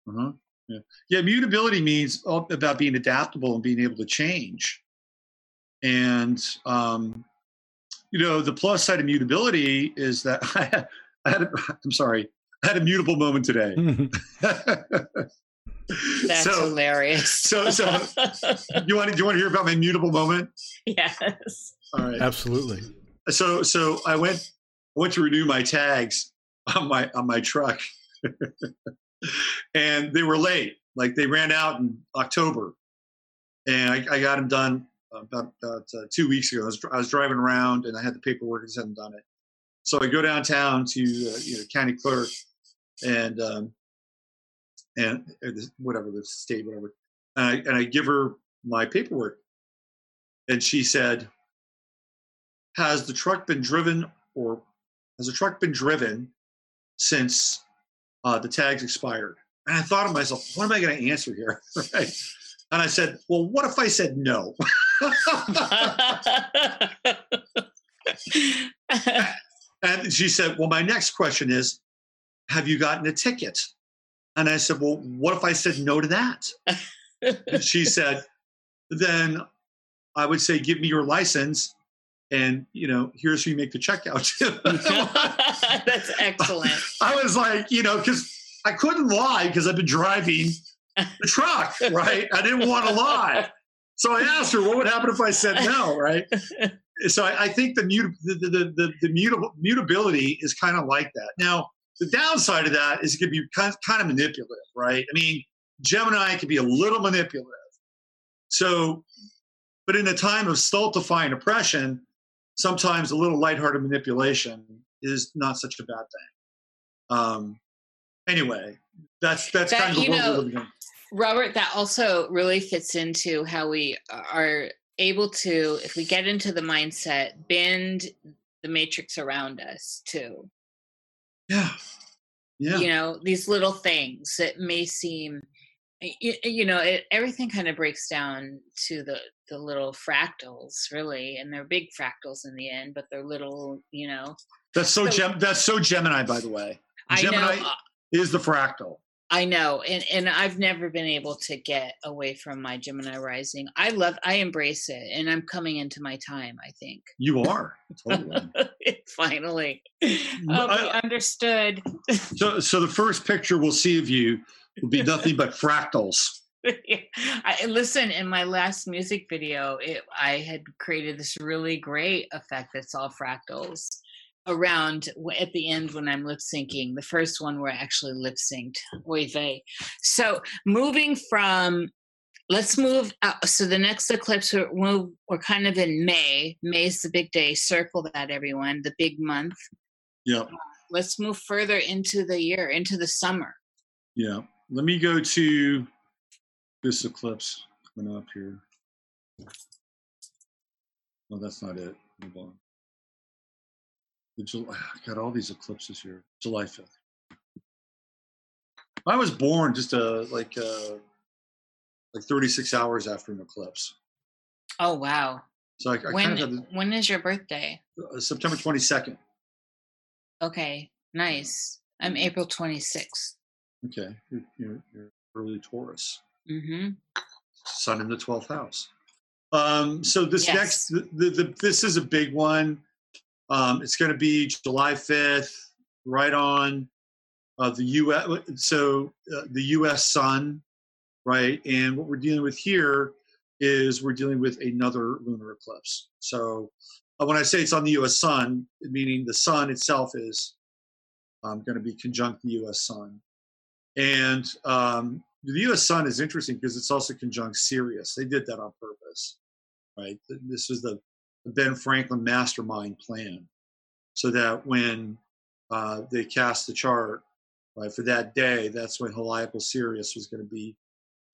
Uh-huh. Yeah. Yeah. Mutability means all about being adaptable and being able to change. And, um, you know, the plus side of mutability is that [LAUGHS] I had, I had a, I'm sorry, I had a mutable moment today. [LAUGHS] that's so, hilarious so, so you want to, do you want to hear about my mutable moment? yes All right. Absolutely. So, so I went, I went to renew my tags on my, on my truck [LAUGHS] and they were late. Like they ran out in October and I, I got them done about, about uh, two weeks ago. I was, I was driving around and I had the paperwork and just hadn't done it. So I go downtown to uh, you know county clerk and um, and whatever the state whatever, and I, and I give her my paperwork, and she said, "Has the truck been driven or has the truck been driven since uh, the tags expired?" And I thought to myself, "What am I going to answer here?" [LAUGHS] right? And I said, "Well, what if I said no?" [LAUGHS] [LAUGHS] And she said, Well, my next question is, have you gotten a ticket? And I said, Well, what if I said no to that? [LAUGHS] And she said, Then I would say, Give me your license. And, you know, here's who you make the check out to. [LAUGHS] [LAUGHS] that's excellent I was like, you know, because I couldn't lie because I've been driving the truck, right? I didn't want to lie. So I asked her, what would happen if I said no, right? So I, I think the, mut- the, the, the, the, the mutable, mutability is kind of like that. Now, the downside of that is it can be kind, of manipulative, right? I mean, Gemini can be a little manipulative. So, but in a time of stultifying oppression, sometimes a little lighthearted manipulation is not such a bad thing. Um, anyway, that's that's That, kind of the world know, we're living in. Robert, that also really fits into how we are able to, if we get into the mindset, bend the matrix around us too. Yeah, yeah, You know, these little things that may seem, you, you know, it, everything kind of breaks down to the the little fractals, really, and they're big fractals in the end, but they're little, you know. that's so, so- Gem- that's so Gemini, by the way. Gemini know, uh, is the fractal. I know, and and I've never been able to get away from my Gemini rising. I love, I embrace it, and I'm coming into my time. I think You are totally. [LAUGHS] finally, I'll be oh, I- understood. so, so the first picture we'll see of you will be [LAUGHS] nothing but fractals. [LAUGHS] I, listen, in my last music video, it, I had created this really great effect that's all fractals around at the end when I'm lip syncing. The first one where I actually lip synced. Oy vey. So moving from, let's move. Out, so the next eclipse, we're, we're, we're kind of in May. May is the big day. Circle that, everyone. The big month. Yep. Let's move further into the year, into the summer. Yeah. Let me go to this eclipse coming up here. No, that's not it. Hold on. The July, I got all these eclipses here. July 5th. I was born just uh, like uh, like 36 hours after an eclipse. Oh wow! So I, I when kind of had when is your birthday? uh, September 22nd. Okay, nice. I'm April 26th. Okay. You're, you're, you're early Taurus. Mm-hmm. sun in the 12th house um, so this Yes. next the, the, the, this is a big one um, it's going to be july 5th right on uh, the us so uh, the us sun right and what we're dealing with here is we're dealing with another lunar eclipse so uh, when i say it's on the us sun meaning the sun itself is um, going to be conjunct the us sun and um, the U.S. Sun is interesting because it's also conjunct Sirius. They did that on purpose, right? This the the Ben Franklin mastermind plan, so that when uh, they cast the chart, right, for that day, that's when Heliople Sirius was going to be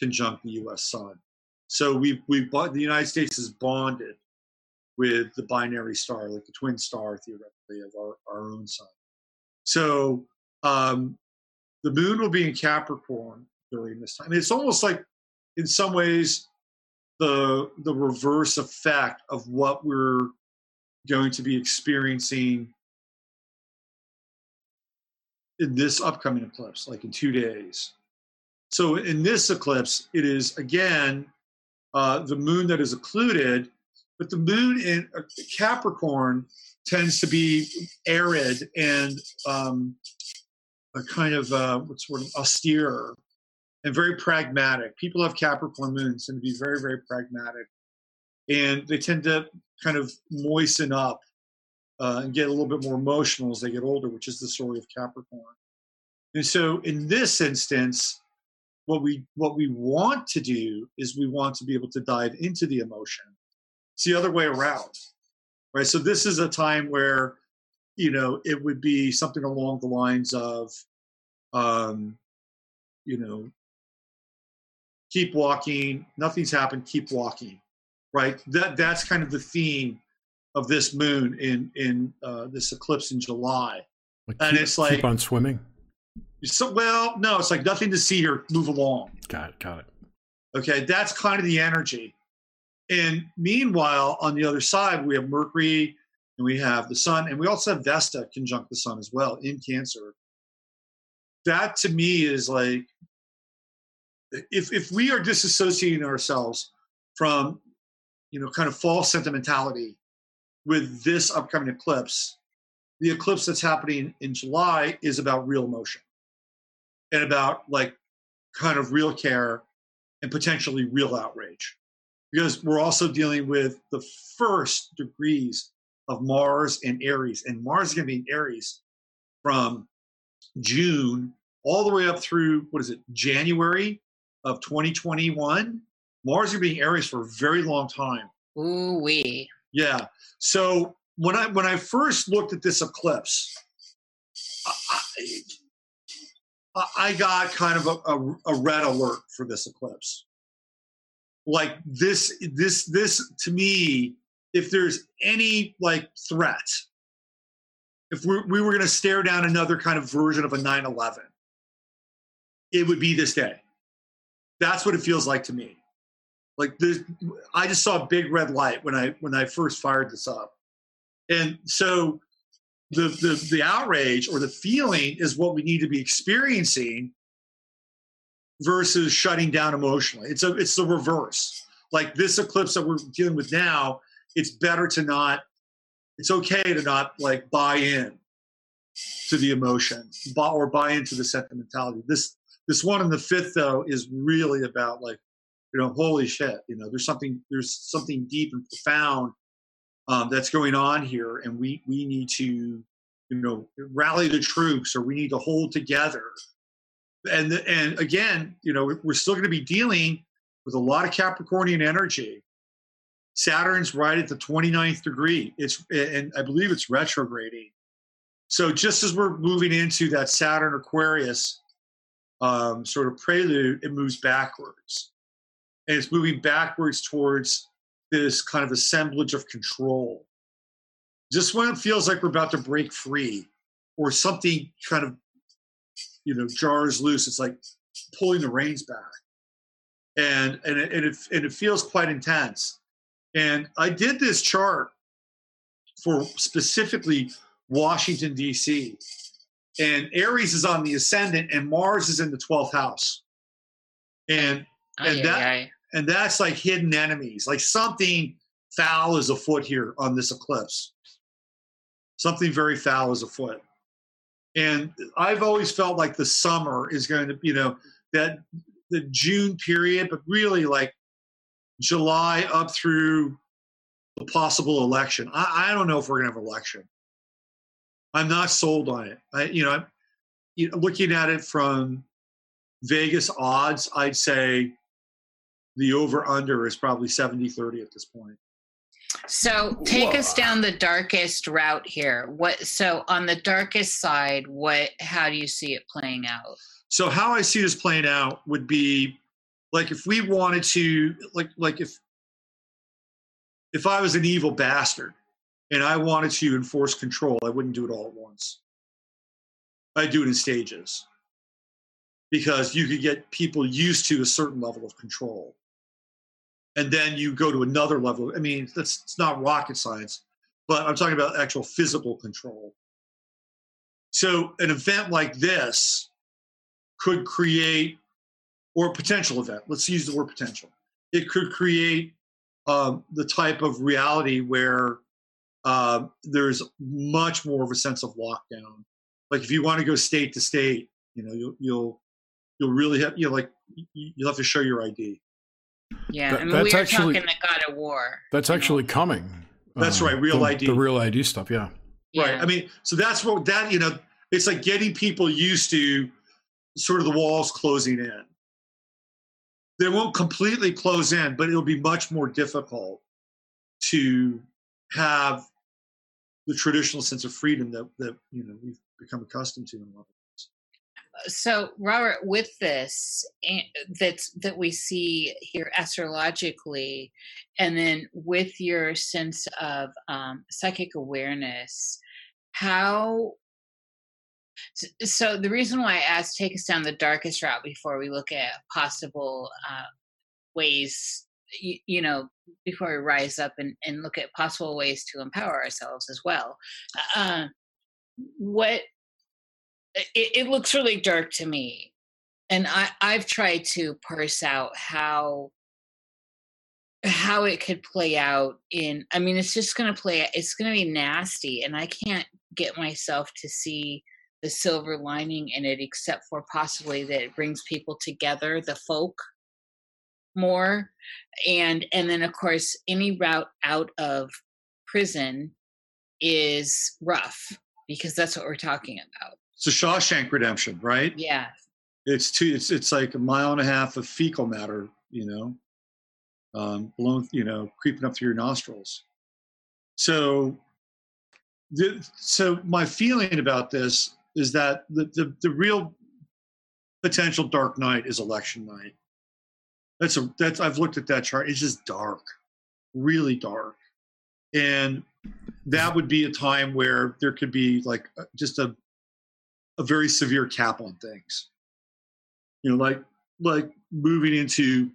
conjunct the U.S. Sun. So we we bought the United States is bonded with the binary star, like the twin star theoretically of our, our own sun. So um, the moon will be in Capricorn during this time. It's almost like, in some ways, the the reverse effect of what we're going to be experiencing in this upcoming eclipse, like in two days. So in this eclipse, it is again uh, the moon that is occluded, but the moon in uh, Capricorn tends to be arid and um, a kind of uh, what's the word austere and very pragmatic. People have Capricorn moons tend to be very very pragmatic, and they tend to kind of moisten up uh, and get a little bit more emotional as they get older, which is the story of Capricorn. And so in this instance, what we what we want to do is we want to be able to dive into the emotion. It's the other way around, right? So this is a time where, you know, it would be something along the lines of, um, you know, keep walking. Nothing's happened. Keep walking, right? That that's kind of the theme of this moon in in uh, this eclipse in July. Like And keep, it's like- keep on swimming. So well, no, it's like nothing to see here. Move along. Got it. Got it. Okay, that's kind of the energy. And meanwhile, on the other side, we have Mercury and we have the Sun, and we also have Vesta conjunct the Sun as well in Cancer. That to me is like if if we are disassociating ourselves from you know kind of false sentimentality with this upcoming eclipse, the eclipse that's happening in July is about real emotion and about like kind of real care and potentially real outrage. Because we're also dealing with the first degrees of Mars and Aries. And Mars is going to be in Aries from June all the way up through, what is it, January of 2021. Mars going to be in Aries for a very long time. Ooh wee. Yeah. So when I when I first looked at this eclipse, I, I, I got kind of a, a, a red alert for this eclipse. Like this, this, this to me, if there's any like threat, if we, we were going to stare down another kind of version of a 9/11, it would be this day. That's what it feels like to me. Like there's, I just saw a big red light when I when I first fired this up, and so the the the outrage or the feeling is what we need to be experiencing versus shutting down emotionally. It's a it's the reverse. Like this eclipse that we're dealing with now, it's better to not. It's okay to not like buy in to the emotion, or buy into the sentimentality. This this one in the fifth though is really about like, you know, holy shit. You know, there's something there's something deep and profound um, that's going on here, and we we need to you know rally the troops, or we need to hold together and and again, you know, we're still going to be dealing with a lot of Capricornian energy. Saturn's right at the 29th degree. It's and I believe it's retrograding. So just as we're moving into that Saturn Aquarius um, sort of prelude, it moves backwards, and it's moving backwards towards this kind of assemblage of control. Just when it feels like we're about to break free, or something kind of you know jars loose. It's like pulling the reins back, and and it, and it, and it feels quite intense. And I did this chart for specifically Washington D.C. And Aries is on the ascendant, and Mars is in the twelfth house, and and that and that's like hidden enemies. Like something foul is afoot here on this eclipse. Something very foul is afoot. And I've always felt like the summer is going to, you know, that the June period, but really like July up through the possible election. I, I don't know if we're going to have an election. I'm not sold on it. I, you know, I'm you know, looking at it from Vegas odds, I'd say the over under is probably 70 30 at this point. So take Whoa. us down the darkest route here. What so on the darkest side, what how do you see it playing out? So how I see this playing out would be like if we wanted to like like if if I was an evil bastard and I wanted to enforce control, I wouldn't do it all at once. I'd do it in stages. Because you could get people used to a certain level of control and then you go to another level. I mean, that's it's not rocket science, but I'm talking about actual physical control. So an event like this could create, or a potential event. Let's use the word potential. It could create um, the type of reality where uh, there's much more of a sense of lockdown. Like if you want to go state to state, you know, you'll you'll you'll really have you know like you'll have to show your ID. Yeah, that, I mean, that's we actually, talking the God of War. That's actually know? coming. That's uh, right, real the, ID. The real ID stuff, yeah. Right. I mean, so that's what that you know. It's like getting people used to sort of the walls closing in. They won't completely close in, but it'll be much more difficult to have the traditional sense of freedom that that you know we've become accustomed to in a lot of ways. so robert with this that's that we see here astrologically and then with your sense of um, psychic awareness how so the reason why i asked take us down the darkest route before we look at possible uh, ways you, you, know before we rise up and, and look at possible ways to empower ourselves as well uh, what it, it looks really dark to me and I, I've tried to parse out how how it could play out in i mean it's just going to play it's going to be nasty and i can't get myself to see the silver lining in it except for possibly that it brings people together the folk more and and then of course any route out of prison is rough because that's what we're talking about it's a Shawshank Redemption, right? Yeah. It's two. It's it's like a mile and a half of fecal matter, you know, um, blown, you know, creeping up through your nostrils. So, the, so my feeling about this is that the, the, the real potential dark night is election night. That's a that's I've looked at that chart. It's just dark, really dark, and that would be a time where there could be like uh, just a a very severe cap on things. You know, like like moving into you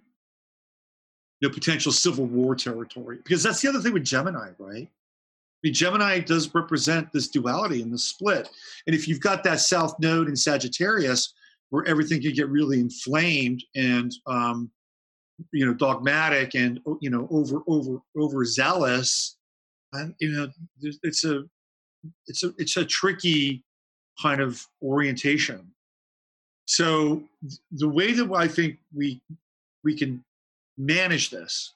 know potential civil war territory because that's the other thing with Gemini, right? I mean, Gemini does represent this duality and the split. And if you've got that South Node in Sagittarius, where everything can get really inflamed and um, you know dogmatic and oh, you know over over overzealous, and you know it's a it's a it's a tricky kind of orientation. So the way that I think we we can manage this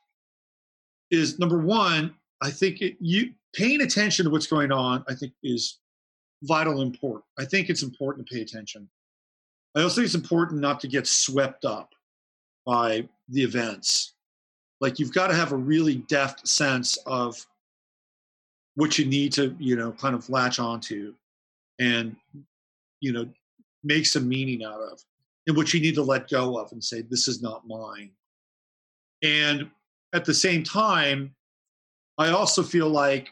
is number one. I think it, you paying attention to what's going on, I think, is vital important. I think it's important to pay attention. I also think it's important not to get swept up by the events. Like you've got to have a really deft sense of what you need to, you know, kind of latch onto and, you know, make some meaning out of and what you need to let go of and say, this is not mine. And at the same time, I also feel like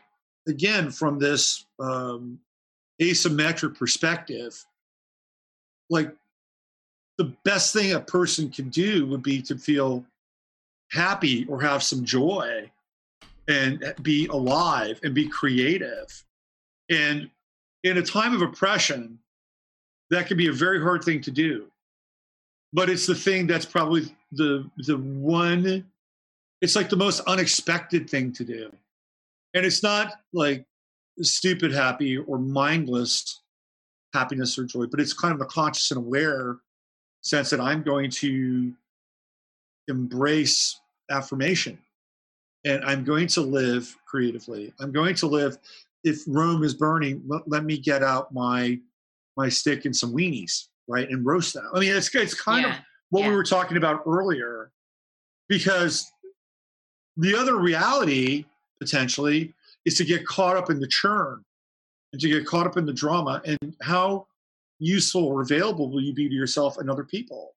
again, from this um, asymmetric perspective, like the best thing a person can do would be to feel happy or have some joy and be alive and be creative. And in a time of oppression, that can be a very hard thing to do. But it's the thing that's probably the the one it's like the most unexpected thing to do and it's not like stupid happy or mindless happiness or joy, but it's kind of a conscious and aware sense that I'm going to embrace affirmation and I'm going to live creatively. I'm going to live. If Rome is burning, let, let me get out my my stick and some weenies, right, and roast them. I mean, it's it's kind yeah. of what yeah. we were talking about earlier, because the other reality potentially is to get caught up in the churn and to get caught up in the drama and how useful or available will you be to yourself and other people?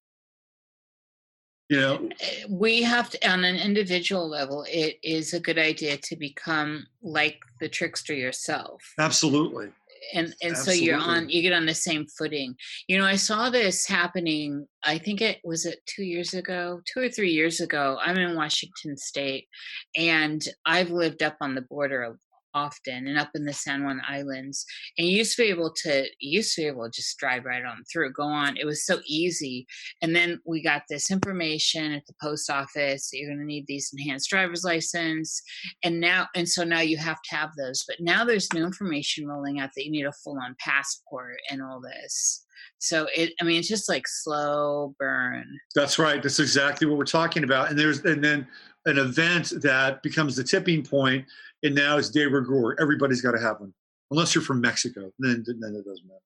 You know? Eh, we have to on an individual level it is a good idea to become like the trickster yourself. Absolutely. And and Absolutely. so you're on you get on the same footing. You know i saw this happening i think it was it two years ago? Two or three years ago i'm in washington state and i've lived up on the border often and up in the San Juan Islands. And you used to be able to used to be able to just drive right on through, go on. It was so easy. And then we got this information at the post office you're gonna need these enhanced driver's license. And now and so now you have to have those. But now there's new information rolling out that you need a full on passport and all this. So it I mean it's just like slow burn. That's right. That's exactly what we're talking about. And there's and then an event that becomes the tipping point and now it's de rigueur. Everybody's got to have one, unless you're from Mexico. Then then it doesn't matter.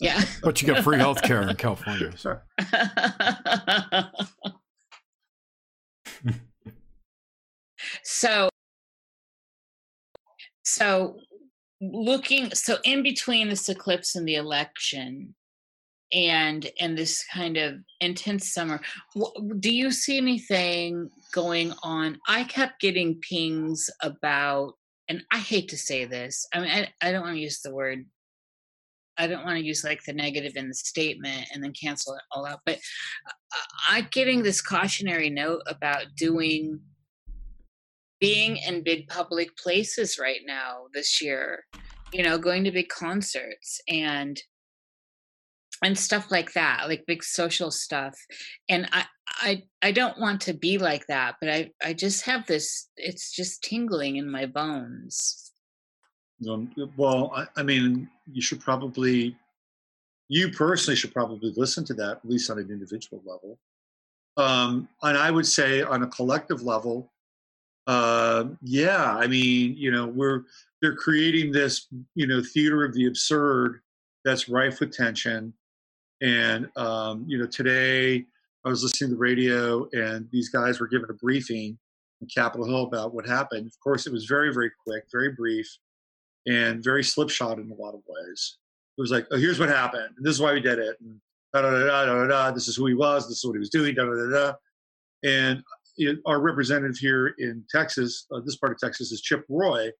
Yeah, [LAUGHS] but you get free health care in California. So. so, so looking so in between this eclipse and the election and and this kind of intense summer. Do you see anything going on? I kept getting pings about and i hate to say this i mean i, I don't want to use the word i don't want to use like the negative in the statement and then cancel it all out but uh, i'm getting this cautionary note about doing being in big public places right now this year you know going to big concerts and and stuff like that like big social stuff and i i i don't want to be like that but i i just have this it's just tingling in my bones. Um, well I, I mean you should probably you personally should probably listen to that at least on an individual level. Um, and i would say on a collective level uh, yeah i mean you know we're they're creating this you know theater of the absurd that's rife with tension and um, you know, today I was listening to the radio, and these guys were given a briefing in Capitol Hill about what happened. Of course, it was very, very quick, very brief, and very slipshod in a lot of ways. It was like, oh, here's what happened, and this is why we did it, and da da da da da. This is who he was. This is what he was doing. Da da da da. And you know, our representative here in Texas, uh, this part of Texas, is Chip Roy.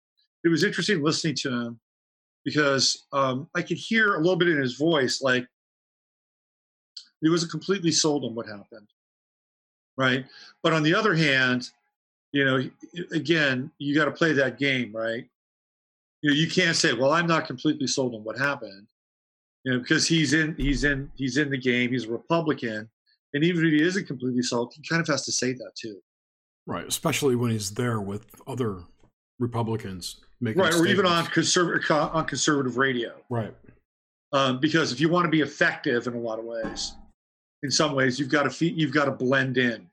It was interesting listening to him because um, I could hear a little bit in his voice, like he wasn't completely sold on what happened, right? But on the other hand, you know, again, you got to play that game, right? You know, you can't say, "Well, I'm not completely sold on what happened," you know, because he's in, he's in, he's in the game. He's a Republican, and even if he isn't completely sold, he kind of has to say that too. Right, especially when he's there with other Republicans making right, or even on conservative on conservative radio. right. um, because if you want to be effective in a lot of ways, in some ways you've got to fe- you've got to blend in.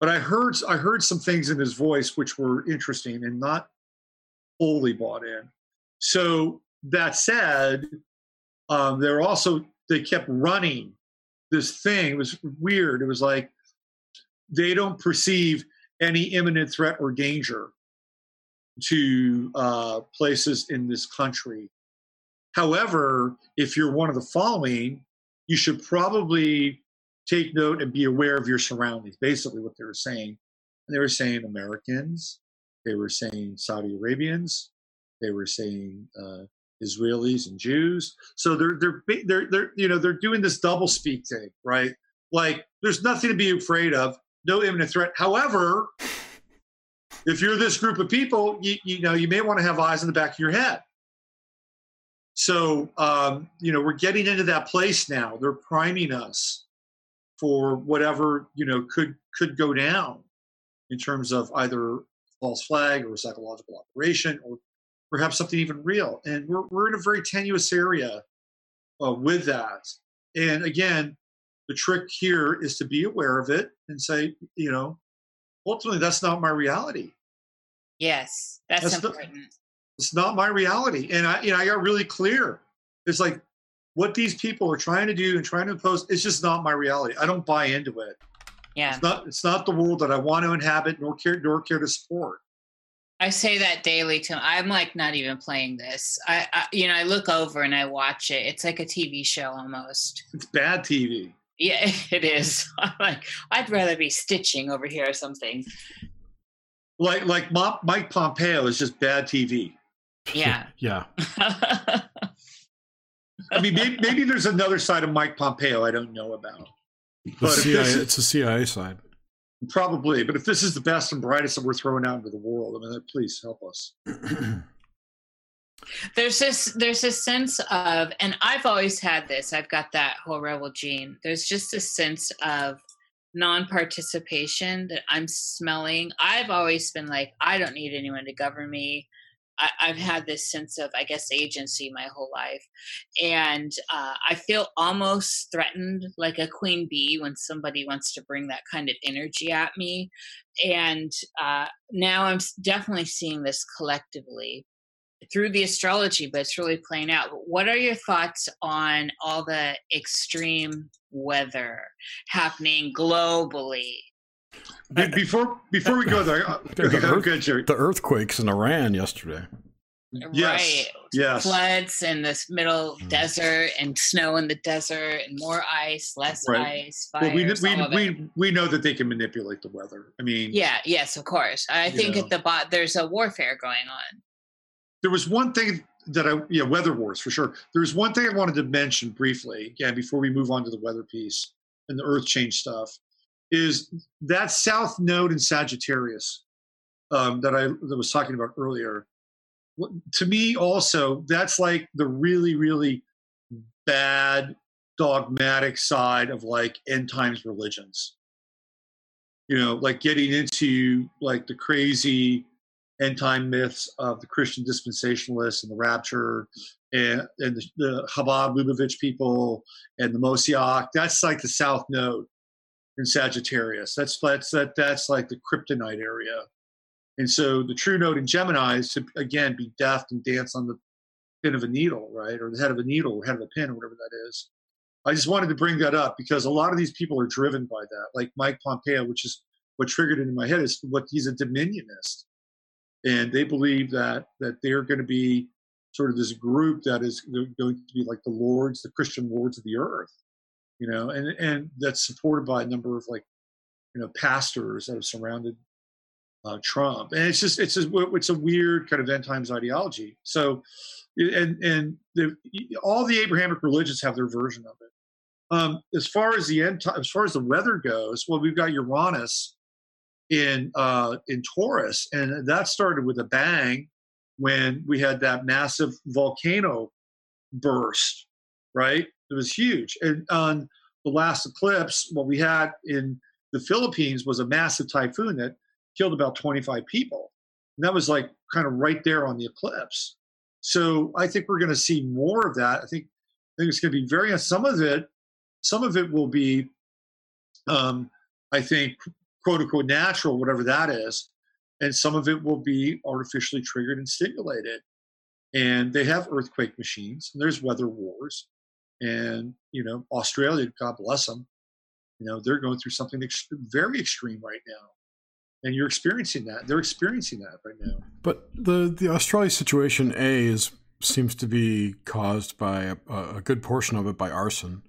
But I heard I heard some things in his voice which were interesting and not fully bought in. So that said, um, they're also they kept running this thing. It was weird. It was like they don't perceive any imminent threat or danger to uh, places in this country However, if you're one of the following, you should probably take note and be aware of your surroundings. Basically, what they were saying. And they were saying Americans, they were saying Saudi Arabians, they were saying uh, Israelis and Jews. So they're they're they're they're you know they're doing this double speak thing, right? Like there's nothing to be afraid of, no imminent threat. However, if you're this group of people, you, you know you may want to have eyes in the back of your head. So, um, you know, we're getting into that place now. They're priming us for whatever, you know, could could go down in terms of either false flag or psychological operation or perhaps something even real. And we're, we're in a very tenuous area uh, with that. And again, the trick here is to be aware of it and say, you know, ultimately, that's not my reality. Yes, that's, That's important. It's not my reality and i you know i got really clear it's like what these people are trying to do and trying to impose it's just not my reality i don't buy into it yeah. it's not it's not the world that i want to inhabit nor care nor care to support I say that daily to I'm like not even playing this. I, I you know I look over and I watch it. It's like a TV show almost. it's bad tv Yeah, [LAUGHS] it is. [LAUGHS] I'm like I'd rather be stitching over here or something. like like mike pompeo is just bad tv Yeah. [LAUGHS] Yeah. i mean maybe, maybe there's another side of mike pompeo i don't know about The But CIA, is- it's a CIA side. probably but if this is the best and brightest that we're throwing out into the world i mean please help us [CLEARS THROAT] there's this there's this sense of and I've always had this. I've got that whole rebel gene. There's just a sense of non-participation that I'm smelling. I've always been like, I don't need anyone to govern me. I, I've had this sense of, I guess, agency my whole life, and uh, I feel almost threatened, like a queen bee, when somebody wants to bring that kind of energy at me. And uh, now I'm definitely seeing this collectively through the astrology, but it's really playing out. What are your thoughts on all the extreme weather happening globally? Be- before before we go there uh, [LAUGHS] The okay, Earth- good Jerry. the earthquakes in Iran yesterday. Yes. Right. yes Floods in this middle Mm. desert and snow in the desert and more ice, less Right. ice, well, we, we, all of it. we, we know that they can manipulate the weather. I mean, Yeah, yes, of course. I think know. at the bot there's a warfare going on. there was one thing that I, yeah, weather wars for sure. There was one thing I wanted to mention briefly, again, before we move on to the weather piece and the earth change stuff, is that south node in Sagittarius um, that I that was talking about earlier. To me, also, that's like the really, really bad dogmatic side of like end times religions. You know, like getting into like the crazy end time myths of the Christian dispensationalists and the rapture and, and the, the Chabad Lubavitch people and the Moshiach. That's like the south node in Sagittarius. That's that's that that's like the kryptonite area. And so the True Node in Gemini is to again be deft and dance on the pin of a needle, right? Or the head of a needle or head of a pin or whatever that is. I just wanted to bring that up because a lot of these people are driven by that. Like Mike Pompeo, which is what triggered it in my head is what he's a dominionist and they believe that that they're going to be sort of this group that is going to be like the lords, the Christian lords of the earth, you know, and and that's supported by a number of like, you know, pastors that have surrounded uh, Trump, and it's just it's a it's a weird kind of end times ideology. So, and and the, all the Abrahamic religions have their version of it. Um, as far as the end, as far as the weather goes, well, we've got Uranus in uh, in Taurus, and that started with a bang when we had that massive volcano burst. Right, it was huge, and on the last eclipse, what we had in the Philippines was a massive typhoon that killed about 25 people. And that was like kind of right there on the eclipse. So I think we're going to see more of that. I think I think it's going to be very some of it. Some of it will be, um, I think, quote unquote natural, whatever that is, and some of it will be artificially triggered and stimulated. And they have earthquake machines, and there's weather wars, and you know Australia, God bless them, you know they're going through something ex- very extreme right now and you're experiencing that. They're experiencing that right now. But the the Australia situation, a is seems to be caused by a, a good portion of it by arson,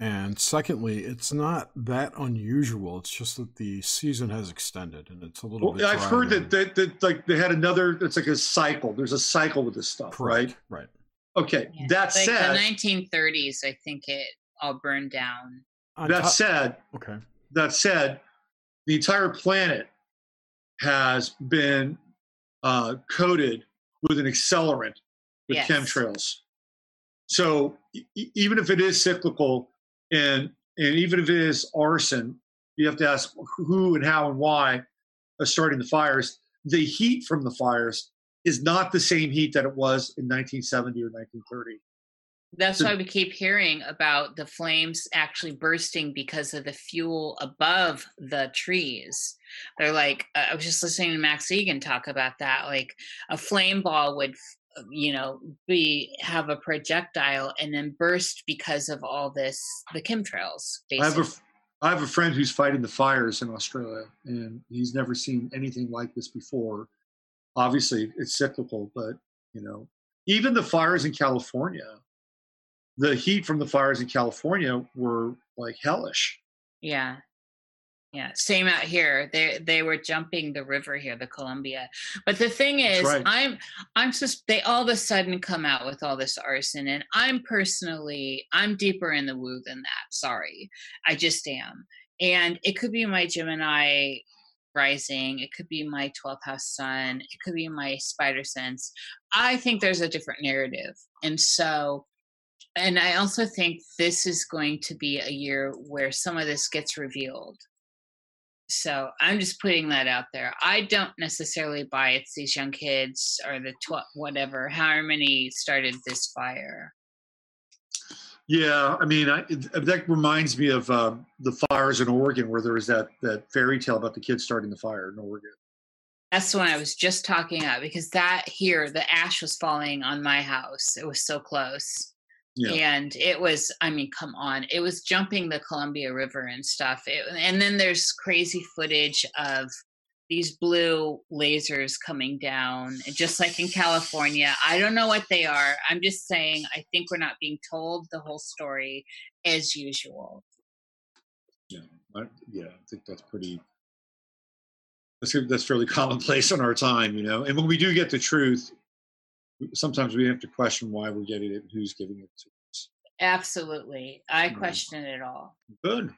and secondly, it's not that unusual. It's just that the season has extended, and it's a little. Well, I've heard that, that that like they had another. It's like a cycle. There's a cycle with this stuff, Correct. right? Right. Okay. Yeah. That like said, the 1930s, I think it all burned down. That top- said, okay. that said, the entire planet has been uh, coated with an accelerant with Yes. chemtrails. So e- even if it is cyclical, and and even if it is arson, you have to ask who and how and why are starting the fires. The heat from the fires is not the same heat that it was in 1970 or 1930. That's So- why we keep hearing about the flames actually bursting because of the fuel above the trees. They're like, uh, I was just listening to Max Igan talk about that. Like a flame ball would, you know, be have a projectile and then burst because of all this, the chemtrails. I have a Basically. I have a friend who's fighting the fires in Australia, and he's never seen anything like this before. Obviously, it's cyclical, but you know, even the fires in California, the heat from the fires in California were like hellish. Yeah. Yeah. Same out here. They they were jumping the river here, the Columbia. But the thing is, right. I'm I'm just they all of a sudden come out with all this arson. And I'm personally I'm deeper in the woo than that. Sorry. I just am. And it could be my Gemini rising, it could be my 12th house sun, it could be my spider sense. I think there's a different narrative. And so and I also think this is going to be a year where some of this gets revealed. So I'm just putting that out there. I don't necessarily buy it's these young kids or the tw- whatever, however many started this fire. Yeah, I mean, I, it, that reminds me of um, the fires in Oregon, where there was that that fairy tale about the kids starting the fire in Oregon. That's the one I was just talking about because that here, the ash was falling on my house. It was so close. Yeah, and it was i mean come on it was jumping the columbia river and stuff it, and then there's crazy footage of these blue lasers coming down just like in california i don't know what they are i'm just saying i think we're not being told the whole story as usual yeah, I, yeah. I think that's pretty. That's that's fairly [LAUGHS] commonplace in our time, you know. And when we do get the truth, sometimes we have to question why we're getting it and who's giving it to us. absolutely i question it all Good,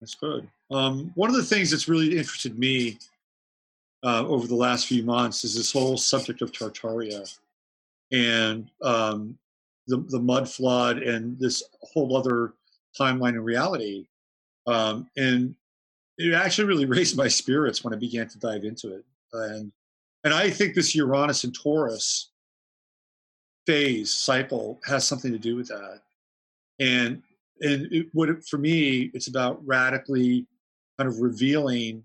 that's good. Um, one of the things that's really interested me uh, over the last few months is this whole subject of Tartaria and um, the the mud flood and this whole other timeline in reality. Um, and it actually really [LAUGHS] raised my spirits when I began to dive into it. And and I think this Uranus and Taurus phase cycle has something to do with that. And and it, what it, for me, it's about radically kind of revealing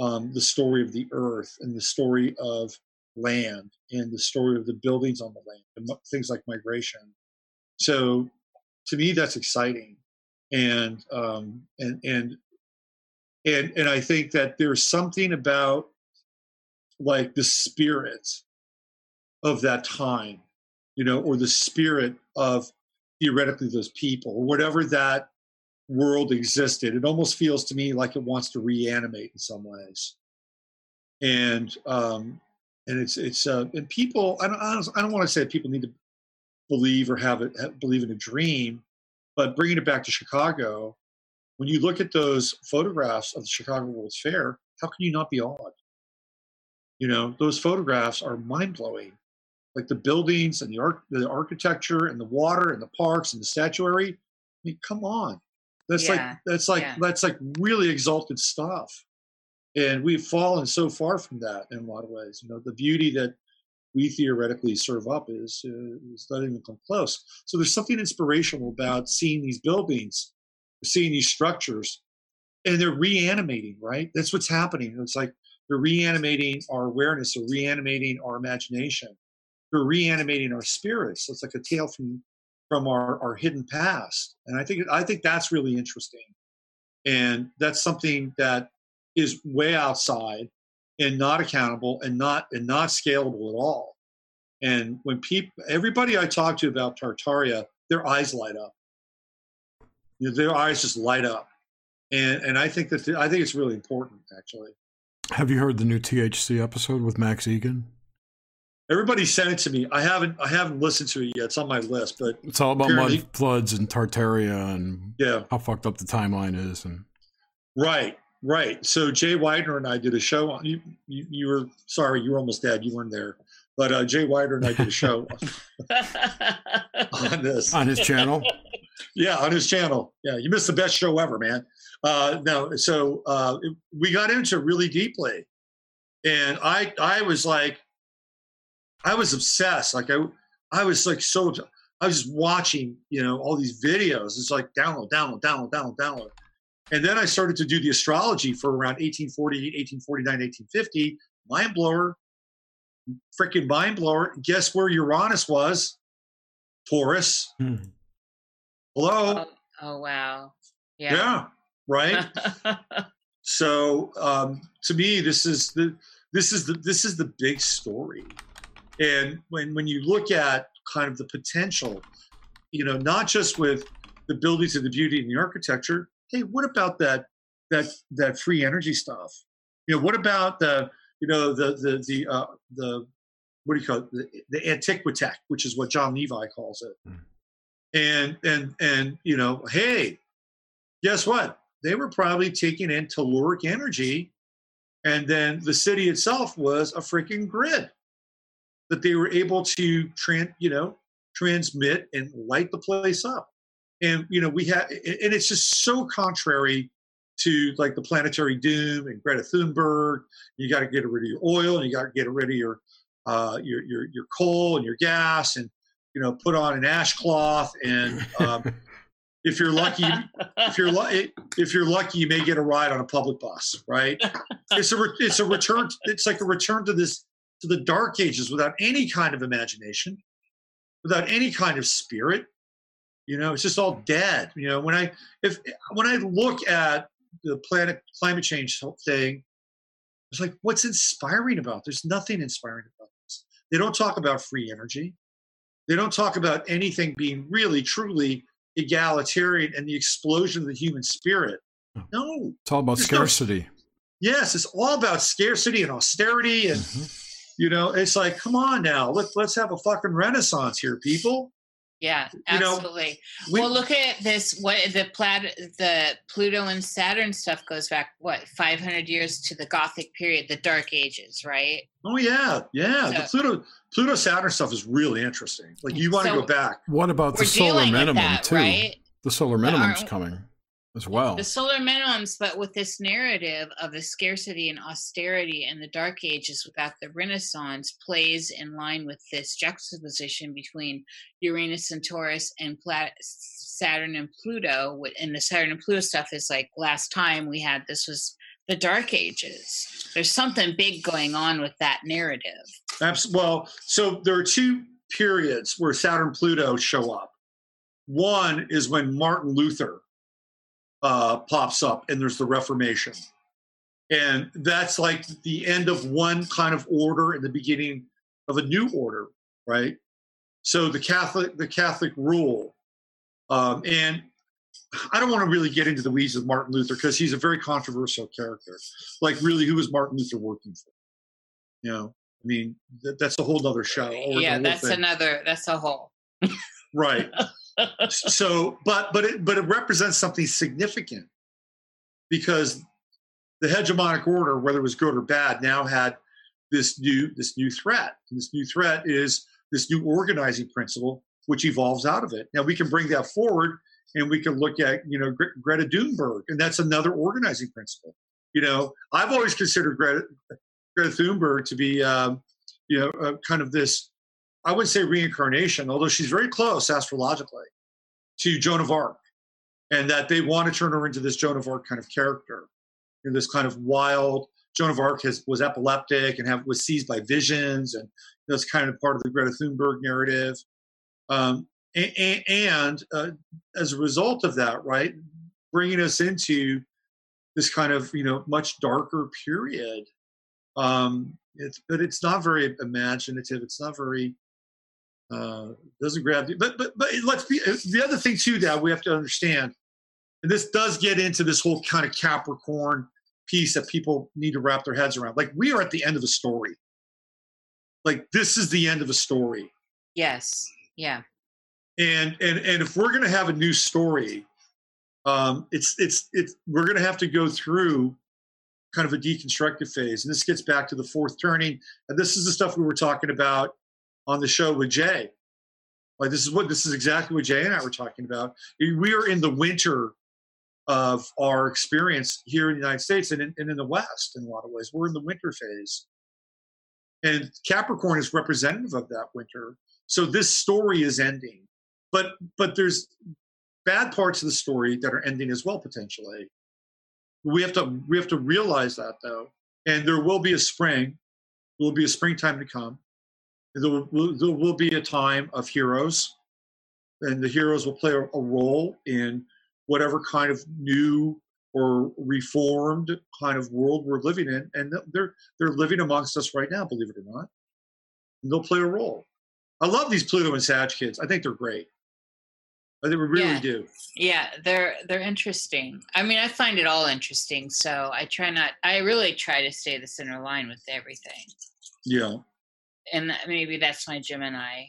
um, the story of the earth and the story of land and the story of the buildings on the land and things like migration. So, to me, that's exciting, and um, and and and and I think that there's something about like the spirit of that time, you know, or the spirit of theoretically those people, or whatever that world existed. It almost feels to me like it wants to reanimate in some ways. And um, and it's it's uh, and people. I don't I don't, want to say people need to believe or have it believe in a dream, but bringing it back to Chicago, when you look at those photographs of the Chicago World's Fair, how can you not be awed? You know, those photographs are mind blowing. Like the buildings and the art, the architecture and the water and the parks and the statuary. I mean, come on. That's Yeah, like that's like yeah. that's like really exalted stuff. And we've fallen so far from that in a lot of ways. You know, the beauty that we theoretically serve up is uh, is not even come close. So there's something inspirational about seeing these buildings, seeing these structures, and they're reanimating. Right, that's what's happening. It's like they're reanimating our awareness, they're reanimating our imagination, they're reanimating our spirits. So it's like a tale from from our, our hidden past, and I think I think that's really interesting, and that's something that is way outside and not accountable and not and not scalable at all. And when people, everybody I talk to about Tartaria, their eyes light up. You know, their eyes just light up, and and I think that I think it's really important actually. Have you heard the new THC episode with Max Igan? Everybody sent it to me. I haven't I haven't listened to it yet. It's on my list, but It's all about mud floods and Tartaria and yeah, how fucked up the timeline is. And right, right. So Jay Weidner and I did a show. On, you, you you were sorry, you were almost dead. You weren't there, but uh, Jay Weidner and I did a show [LAUGHS] on this. on his channel, [LAUGHS] Yeah, on his channel. Yeah, you missed the best show ever, man. Uh, no, so uh, we got into it really deeply, and I I was like, I was obsessed. Like I I was like so I was just watching, you know, all these videos. It's like download, download, download, download, download. And then I started to do the astrology for around 1840, 1849, 1850. Mind blower, freaking mind blower. Guess where Uranus was? Taurus. Hmm. Hello. oh, oh, wow. Yeah. Yeah. right. [LAUGHS] so um, to me, this is the this is the this is the big story. And when when you look at kind of the potential, you know, not just with the buildings and the beauty and the architecture. Hey, what about that that that free energy stuff? You know, what about the you know the the the uh, the what do you call it? The, the antiquitech, which is what John Levi calls it. Hmm. And and and you know, hey, guess what? They were probably taking in telluric energy, and then the city itself was a freaking grid that they were able to tran, you know, transmit and light the place up. And you know, we had, and it's just so contrary to like the planetary doom and Greta Thunberg. You got to get rid of your oil, and you got to get rid of your uh, your your your coal and your gas, and you know, put on an ash cloth and um, [LAUGHS] if you're lucky, if you're lucky, if you're lucky, you may get a ride on a public bus. Right? [LAUGHS] It's a re- it's a return. It's like a return to this to the dark ages without any kind of imagination, without any kind of spirit. You know, it's just all dead. You know, when I if when I look at the planet climate change thing, it's like what's inspiring about? There's nothing inspiring about this. They don't talk about free energy. They don't talk about anything being really truly egalitarian and the explosion of the human spirit. No. it's all about There's no- scarcity. Yes, it's all about scarcity and austerity and Mhm. You know, it's like, come on now, let's let's have a fucking renaissance here, people. Yeah, You know, absolutely. We, well, look at this. What the plat, the Pluto and Saturn stuff goes back what 500 years to the Gothic period, the Dark Ages, right? oh yeah, yeah. The Pluto Pluto Saturn stuff is really interesting. Like you want to So- go back. What about the We're solar dealing with minimum that, too? right? The solar But minimum's coming as well. The solar minimums, but with this narrative of the scarcity and austerity and the Dark Ages without the Renaissance, plays in line with this juxtaposition between Uranus and Taurus and Pla- Saturn and Pluto. And the Saturn and Pluto stuff is like last time we had this was the Dark Ages. There's something big going on with that narrative. Abs- well, so there are two periods where Saturn Pluto show up. One is when Martin Luther uh, pops up, and there's the Reformation. and that's like the end of one kind of order and the beginning of a new order, right? So the Catholic the Catholic rule, um, and I don't want to really get into the weeds of Martin Luther because he's a very controversial character. Like, really, who was Martin Luther working for? You know, I mean, that, that's a whole other show. yeah, that's thing. another. That's a whole. right. [LAUGHS] so, but but it but it represents something significant because the hegemonic order, whether it was good or bad, now had this new this new threat. And this new threat is this new organizing principle, which evolves out of it. Now we can bring that forward, and we can look at you know Gre- Greta Thunberg, and that's another organizing principle. You know, I've always considered Greta, Greta Thunberg to be um, you know uh, kind of this. I wouldn't say reincarnation, although she's very close astrologically to Joan of Arc, and that they want to turn her into this Joan of Arc kind of character you know, this kind of wild. Joan of Arc has, was epileptic and have, was seized by visions, and that's kind of part of the Greta Thunberg narrative. Um, and, and uh, as a result of that, right, bringing us into this kind of you know much darker period. Um, it's but it's not very imaginative. It's not very uh, doesn't grab you. But but but let's be the other thing too that we have to understand and this does get into this whole kind of Capricorn piece that people need to wrap their heads around. Like we are at the end of a story. Like this is the end of a story. Yes. Yeah. And and and if we're going to have a new story, um, it's it's it's we're going to have to go through kind of a deconstructive phase. And this gets back to the fourth turning. And this is the stuff we were talking about on the show with Jay. Like this is what this is exactly what Jay and I were talking about. We are in the winter of our experience here in the United States and in, and in the West in a lot of ways. We're in the winter phase. And Capricorn is representative of that winter. So this story is ending. But but there's bad parts of the story that are ending as well potentially. We have to we have to realize that though. And there will be a spring. There will be a springtime to come. There will, there will be a time of heroes, and the heroes will play a, role in whatever kind of new or reformed kind of world we're living in, and they're they're living amongst us right now, believe it or not. And they'll play a role. I love these Pluto and Sag kids. I think they're great. I think we really yeah. do. Yeah, they're they're interesting. I mean, I find it all interesting, so I try not. I really try to stay the center line with everything. Yeah. And maybe that's my Gemini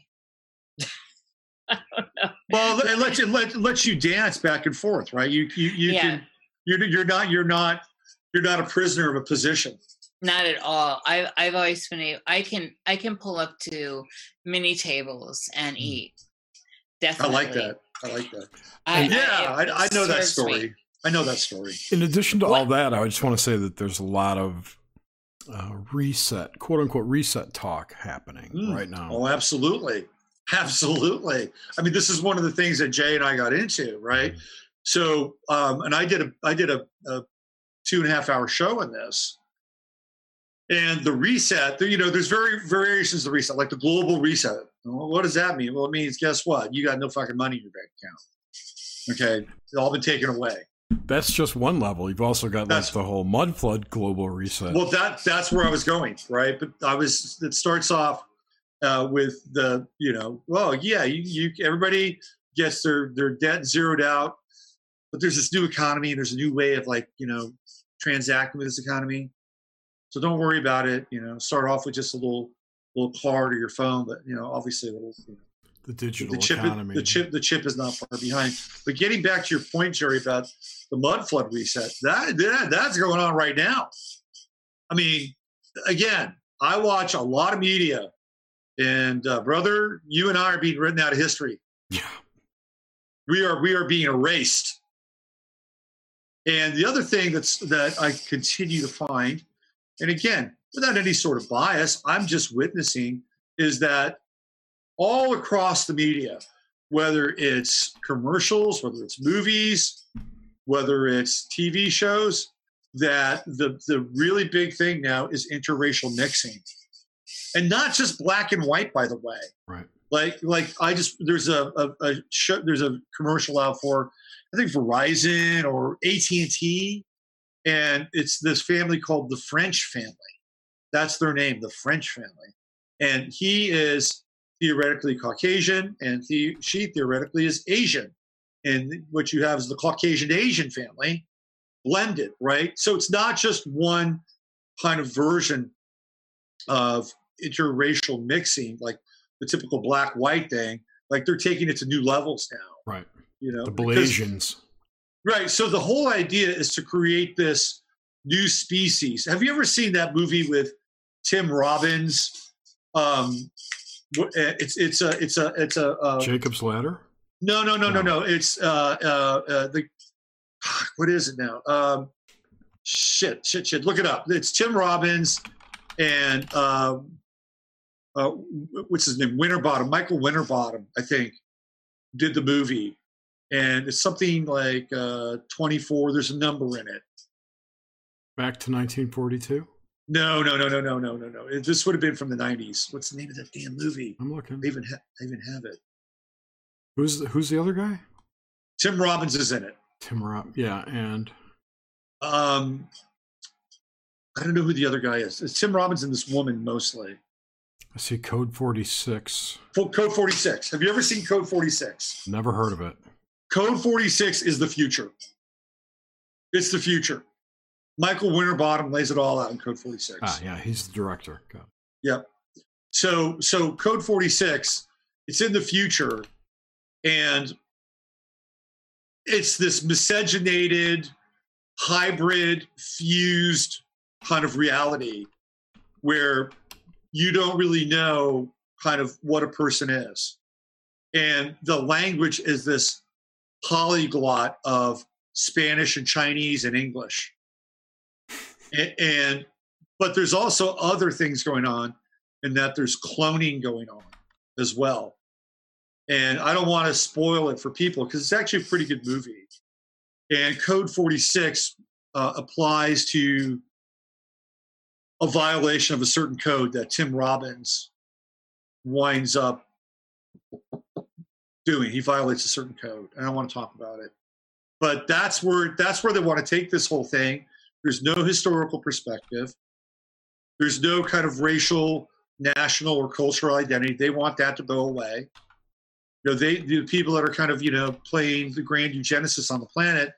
[LAUGHS] well, it lets you let lets you dance back and forth, right? You you you yeah. can you're you're not you're not you're not a prisoner of a position. Not at all. I've I've always been able, I can I can pull up to mini tables and mm. eat. Definitely. I like that. I like that. I, yeah, I, I, I know that story. Me. I know that story. In addition to what? all that, I just want to say that there's a lot of uh, reset, quote unquote, reset talk happening mm. right now. Oh, absolutely. [LAUGHS] Absolutely. I mean, this is one of the things that Jay and I got into, right? Mm-hmm. So, um, and I did a I did a, a two and a half hour show on this, and the reset. You know, there's very variations of the reset, like the global reset. Well, what does that mean? Well, it means guess what? You got no fucking money in your bank account. Okay, it's all been taken away. That's just one level. You've also got that's, like the whole mud flood global reset. Well, that that's where I was going, right? But I was. It starts off uh, with the you know well yeah you, you everybody gets their their debt zeroed out but there's this new economy and there's a new way of like you know transacting with this economy so don't worry about it you know start off with just a little little card or your phone but you know obviously you know, the digital the chip, economy. the chip the chip is not far behind but getting back to your point jerry about the mud flood reset that, that that's going on right now i mean again i watch a lot of media and uh, brother, you and I are being written out of history. Yeah. We are we are being erased. And the other thing that's that I continue to find, and again, without any sort of bias, I'm just witnessing is that all across the media, whether it's commercials, whether it's movies, whether it's TV shows, that the the really big thing now is interracial mixing and not just black and white, by the way. Right. Like, like I just there's a, a, a show, there's a commercial out for I think Verizon or AT and T, and it's this family called the French family. That's their name, the French family. And he is theoretically Caucasian, and the, she theoretically is Asian. And what you have is the Caucasian Asian family blended, right? So it's not just one kind of version of interracial mixing, like the typical black white thing. Like they're taking it to new levels now. Right. You know, The Blasians. Right. So the whole idea is to create this new species. Have you ever seen that movie with Tim Robbins? Um, uh, it's it's a it's a it's a uh, Jacob's Ladder? No no no no No. It's uh, uh, uh, the [SIGHS] what is it now? Um, shit shit shit. Look it up. It's Tim Robbins and um, uh, what's his name? Winterbottom. Michael Winterbottom, I think, did the movie and it's something like uh, 24. There's a number in it. Back to 1942? No, no, no, no, no, no, no, no. It, this would have been from the 90s. What's the name of that damn movie? I'm looking. I even ha- I even have it. Who's the, who's the other guy? Tim Robbins is in it. Tim Rob. Yeah, and Um, I don't know who the other guy is. It's Tim Robbins and this woman mostly. I see Code 46. Fo- Code 46. Have you ever seen Code 46? Never heard of it. Code 46 is the future. It's the future. Michael Winterbottom lays it all out in Code 46. Ah, yeah, he's the director. Yep. So so code 46, it's in the future and it's this miscegenated, hybrid, fused kind of reality where you don't really know kind of what a person is. And the language is this polyglot of Spanish and Chinese and English. A- And but there's also other things going on in that there's cloning going on as well. And I don't want to spoil it for people because it's actually a pretty good movie. And Code 46 uh, applies to a violation of a certain code that Tim Robbins winds up doing. He violates a certain code. I don't want to talk about it. But that's where that's where they want to take this whole thing. There's no historical perspective. There's no kind of racial, national, or cultural identity. They want that to go away. You know, they the people that are kind of you know playing the grand eugenesis on the planet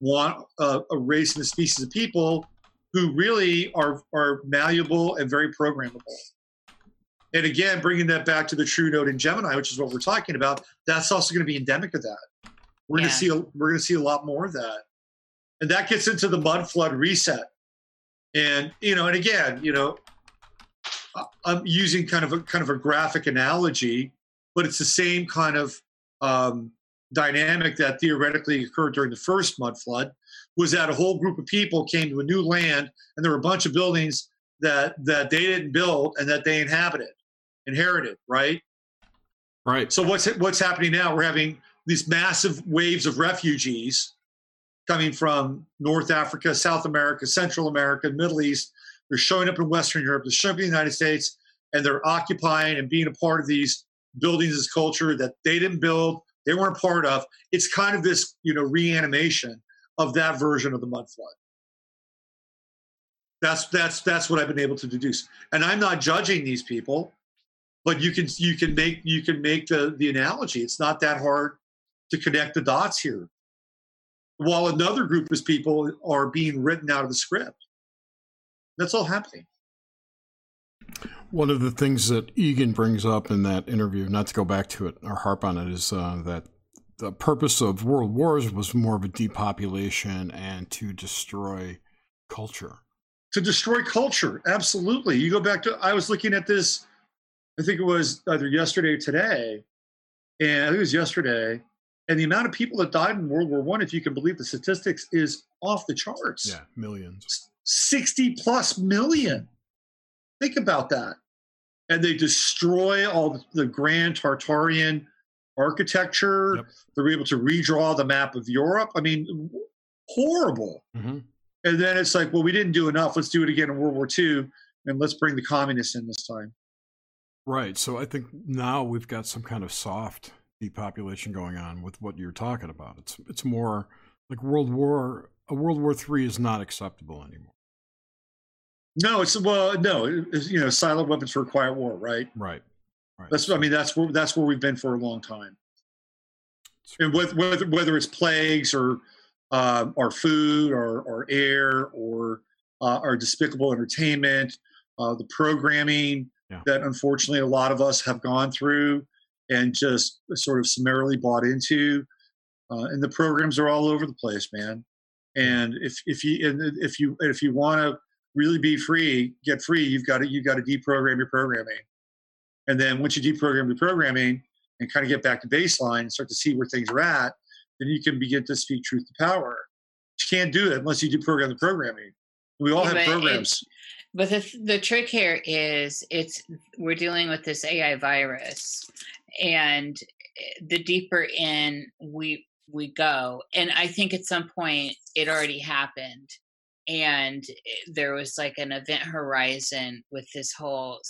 want a, a race and a species of people who really are are malleable and very programmable. And again, bringing that back to the True Node in Gemini, which is what we're talking about, that's also going to be endemic of that. We're going to see a, we're going to see a lot more of that, and that gets into the mud flood reset. And you know, and again, you know, I'm using kind of a kind of a graphic analogy, but it's the same kind of um, dynamic that theoretically occurred during the first mud flood. Was that a whole group of people came to a new land, and there were a bunch of buildings that that they didn't build and that they inhabited, inherited, right? Right. So what's what's happening now? We're having these massive waves of refugees coming from North Africa, South America, Central America, Middle East. They're showing up in Western Europe. They're showing up in the United States, and they're occupying and being a part of these buildings, this culture that they didn't build, they weren't part of. It's kind of this, you know, reanimation of that version of the mud flood. That's that's that's what I've been able to deduce, and I'm not judging these people but you can you can make you can make the the analogy. It's not that hard to connect the dots here. While another group of people are being written out of the script. That's all happening One of the things that Igan brings up in that interview, not to go back to it or harp on it, is uh, that the purpose of world wars was more of a depopulation and to destroy culture. to destroy culture absolutely you go back to i was looking at this i think it was either yesterday or today and i think it was yesterday and the amount of people that died in world war one if you can believe the statistics is off the charts Yeah, millions. 60 plus million. Think about that. And they destroy all the grand Tartarian architecture. Yep. They're able to redraw the map of Europe. I mean, horrible. hmm And then it's like, well, we didn't do enough. Let's do it again in World War II, and let's bring the communists in this time. Right. So I think now we've got some kind of soft depopulation going on with what you're talking about. It's it's more like World War a World War III is not acceptable anymore. No, it's well, no, it's, you know, silent weapons for a quiet war, right? Right. Right. That's I mean that's where that's where we've been for a long time. And with, whether whether it's plagues or uh, or food or or air or uh, our despicable entertainment, uh, the programming yeah. that unfortunately a lot of us have gone through and just sort of summarily bought into, uh, and the programs are all over the place, man. And if if you and if you if you want to really be free, get free, you've got to you've got to deprogram your programming and then once you deprogram your programming and kind of get back to baseline and start to see where things are at, then you can begin to speak truth to power. You can't do it unless you deprogram the programming. We all have programs. but the, the trick here is it's we're dealing with this AI virus, and eh, the deeper in we we go, and I think at some point it already happened, and eh, there was like an event horizon with this whole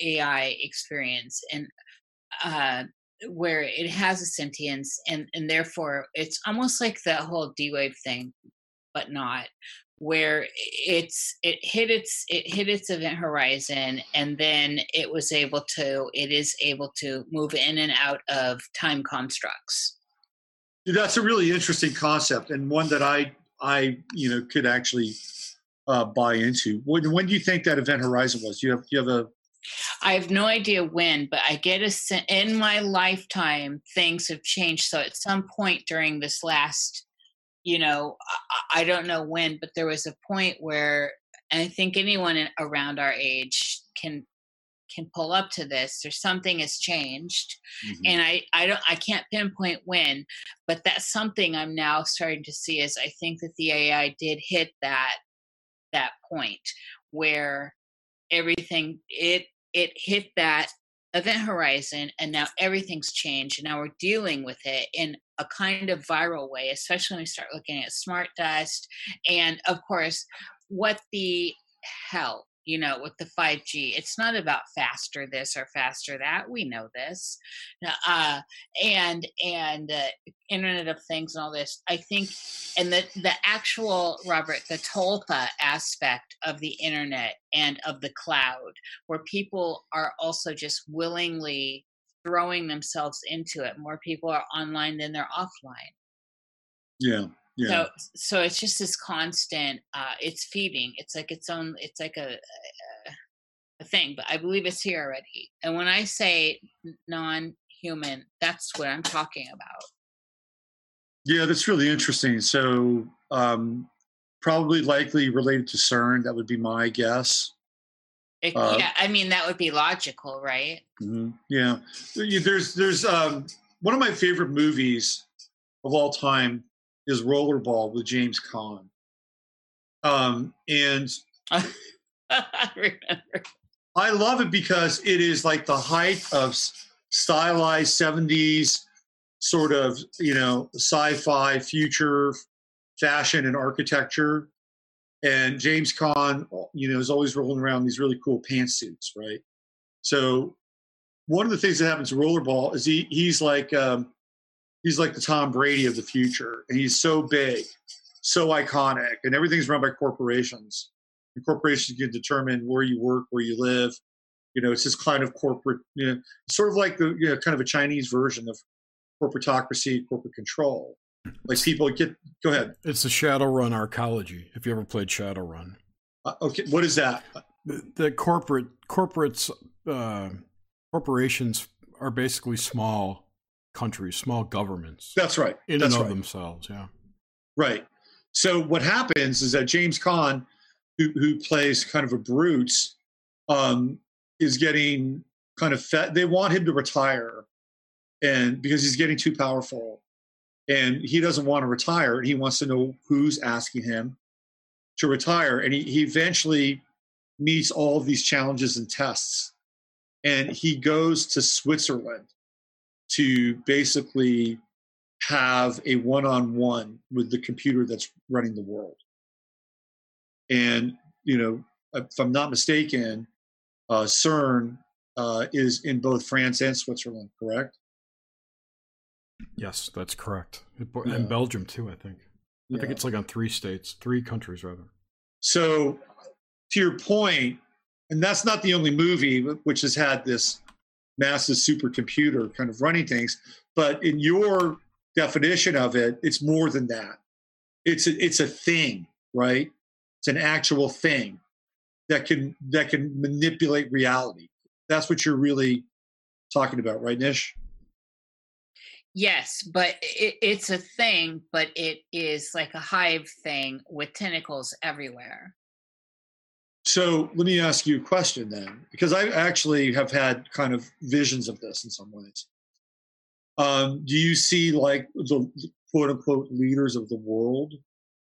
AI experience and uh, where it has a sentience and and therefore it's almost like that whole D wave thing, but not where it's it hit its it hit its event horizon and then it was able to it is able to move in and out of time constructs. That's a really interesting concept and one that i i you know could actually uh, buy into when, when do you think that event horizon was you have you have a I have no idea when, but I get a in my lifetime things have changed. So at some point during this last, you know, I, I don't know when, but there was a point where I think anyone in, around our age can can pull up to this or something has changed mm-hmm. and i i don't i can't pinpoint when but that's something i'm now starting to see is i think that the ai did hit that that point where everything it it hit that event horizon and now everything's changed and now we're dealing with it in a kind of viral way especially when we start looking at smart dust and of course what the hell you know with the 5g it's not about faster this or faster that we know this. Uh, and and uh, internet of things and all this i think and the the actual robert the tulpa aspect of the internet and of the cloud where people are also just willingly throwing themselves into it more people are online than they're offline. Yeah yeah. So, so it's just this constant. Uh, it's feeding. It's like its own. It's like a, a thing. But I believe it's here already. And when I say non-human, that's what I'm talking about. Yeah, that's really interesting. So, um, probably likely related to CERN. That would be my guess. It, uh, yeah, I mean that would be logical, right? Mm-hmm. Yeah, there's there's um, one of my favorite movies of all time is Rollerball with James Caan. Um, and [LAUGHS] I remember. I love it because it is like the height of stylized 70s sort of, you know, sci-fi future fashion and architecture. And James Caan, you know, is always rolling around these really cool pantsuits, right? So one of the things that happens to Rollerball is he he's like um, he's like the Tom Brady of the future, and he's so big, so iconic, and everything's run by corporations. And corporations can determine where you work, where you live. You know, it's this kind of corporate, you know, sort of like the you know, kind of a Chinese version of corporatocracy, corporate control. Like people get, go ahead. It's the Shadowrun arcology. If you ever played Shadowrun. Uh, okay, what is that? The, the corporate corporates uh, corporations are basically small countries, small governments. That's right. In That's and of right. themselves, yeah. Right. So what happens is that James Caan, who, who plays kind of a brute, um, is getting kind of fed. They want him to retire, and because he's getting too powerful, and he doesn't want to retire, and he wants to know who's asking him to retire, and he, he eventually meets all of these challenges and tests, and he goes to Switzerland to basically have a one-on-one with the computer that's running the world. And you know, if I'm not mistaken, uh, CERN uh, is in both France and Switzerland, correct? Yes, that's correct. And yeah. Belgium too, I think. I think it's like on three states, three countries rather. So, to your point, and that's not the only movie which has had this massive supercomputer kind of running things, but in your definition of it, it's more than that. It's a, it's a thing, right? It's an actual thing that can that can manipulate reality. That's what you're really talking about, right, Nish? Yes, but it, it's a thing, but it is like a hive thing with tentacles everywhere. So let me ask you a question then, because I actually have had kind of visions of this in some ways. Um, do you see like the quote unquote leaders of the world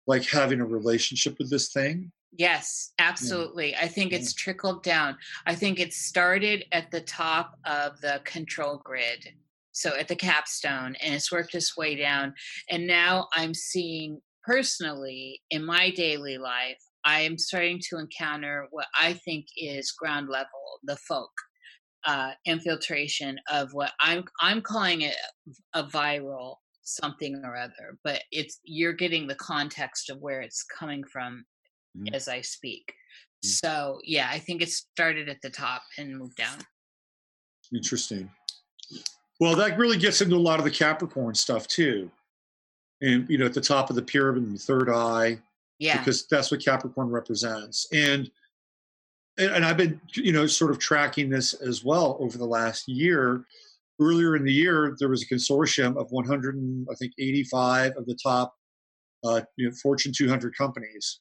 like having a relationship with this thing? Yes, absolutely. I think it's trickled down. I think it started at the top of the control grid, so at the capstone, and it's worked its way down. And now I'm seeing personally in my daily life, I am starting to encounter what I think is ground level, the folk uh, infiltration of what I'm I'm calling it a viral something or other, but it's you're getting the context of where it's coming from Mhm. as I speak. Mm. So yeah, I think it started at the top and moved down. Interesting. Well, that really gets into a lot of the Capricorn stuff too. And you know, at the top of the pyramid, the third eye, Yeah. because that's what Capricorn represents. And and I've been you know sort of tracking this as well over the last year. Earlier in the year, there was a consortium of 100, I think, 85 of the top uh, you know, Fortune 200 companies,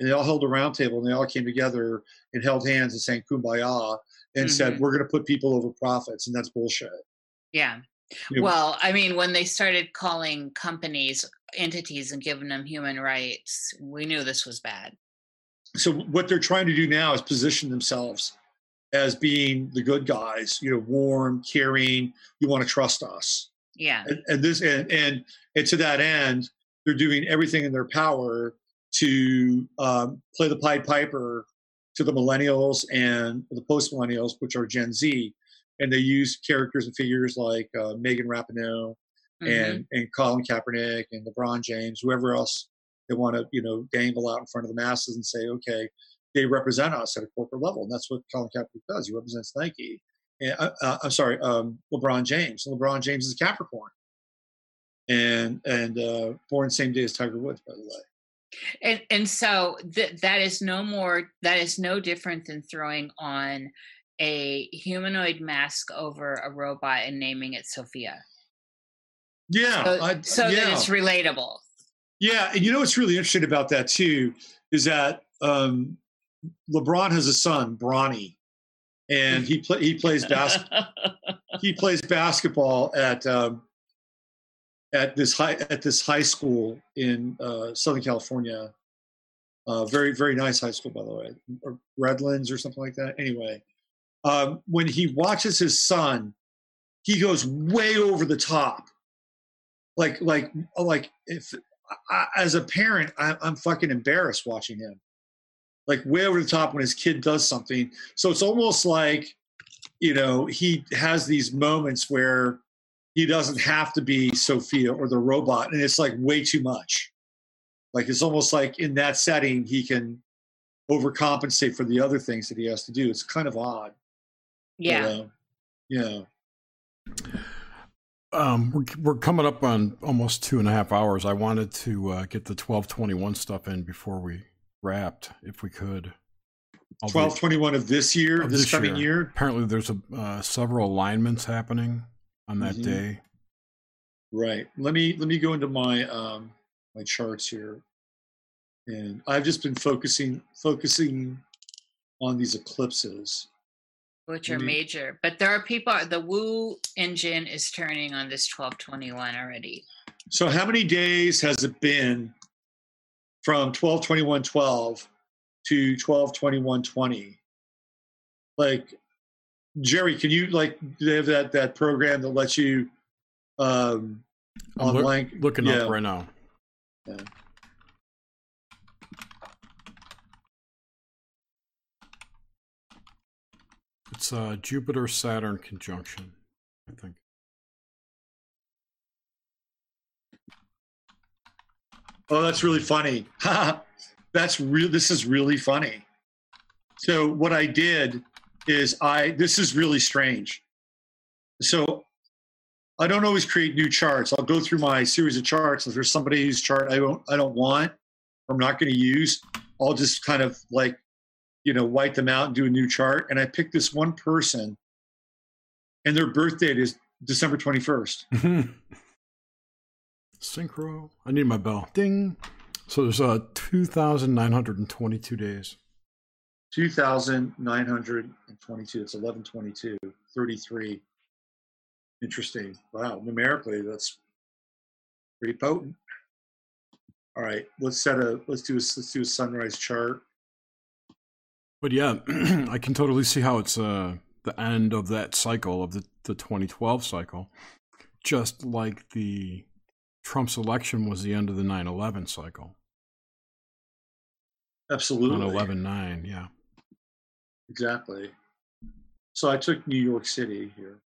and they all held a roundtable and they all came together and held hands and sang "Kumbaya" and said, Mhm. "We're going to put people over profits," and that's bullshit. yeah. You know, Well, I mean, when they started calling companies entities and giving them human rights, we knew this was bad. so what they're trying to do now is position themselves as being the good guys you know warm caring you want to trust us Yeah. and, and this and, and and to that end they're doing everything in their power to um, play the pied piper to the millennials and the post millennials which are gen z and they use characters and figures like uh, megan rapinoe Mhm. and and Colin Kaepernick and LeBron James, whoever else they want to you know dangle out in front of the masses and say, okay, they represent us at a corporate level, and that's what Colin Kaepernick does. He represents Nike. And, uh, uh, I'm sorry, um, LeBron James. And LeBron James is a Capricorn, and and uh, born same day as Tiger Woods, by the way. and and so th- that is no more that is no different than throwing on a humanoid mask over a robot and naming it Sophia. Yeah, So, I- so yeah. that it's relatable. Yeah, and you know what's really interesting about that too is that um, LeBron has a son, Bronny, and he play, he plays bas- [LAUGHS] he plays basketball at um, at this high at this high school in uh, Southern California. Uh, very very nice high school, by the way, or Redlands or something like that. Anyway, um, when he watches his son, he goes way over the top. Like like uh, like if I, as a parent, I, I'm fucking embarrassed watching him. Like way over the top when his kid does something. So it's almost like you know, he has these moments where he doesn't have to be Sophia or the robot, and it's like way too much. Like it's almost like in that setting he can overcompensate for the other things that he has to do. It's kind of odd. yeah. You know? Yeah. Um, we're, we're coming up on almost two and a half hours. I wanted to uh, get the 1221 stuff in before we wrapped, if we could. Twelve twenty one of this year, Of this, this coming year. year. Apparently, there's a, uh, several alignments happening on that Mhm. day. Right. Let me let me go into my um my charts here. And I've just been focusing focusing on these eclipses. Which are Mhm. major. But there are people. The Woo engine is turning on this twelve twenty one already. So how many days has it been from 12 21 12 to 12 21 20? Like Jerry, can you like they have that that program that lets you um I'm look- online looking yeah. up right now. Yeah. It's uh, Jupiter Saturn conjunction, I think. Oh, that's really funny. [LAUGHS] that's real. This is really funny. So what I did is I. This is really strange. So I don't always create new charts. I'll go through my series of charts. If there's somebody whose chart I don't I don't want, I'm not going to use, I'll just kind of like, you know, wipe them out and do a new chart. And I picked this one person, and their birth date is December 21st. [LAUGHS] Synchro. I need my bell. Ding. So there's uh 2,922 days. 2,922. It's 1122, 33. Interesting. Wow. Numerically, that's pretty potent. All right. Let's set a, let's do a, let's do a sunrise chart. But yeah, [CLEARS THROAT] I can totally see how it's uh, the end of that cycle of the, the 2012 cycle. Just like the Trump's election was the end of the 9 11 cycle. Absolutely. 9 11 9, yeah. Exactly. So I took New York City here.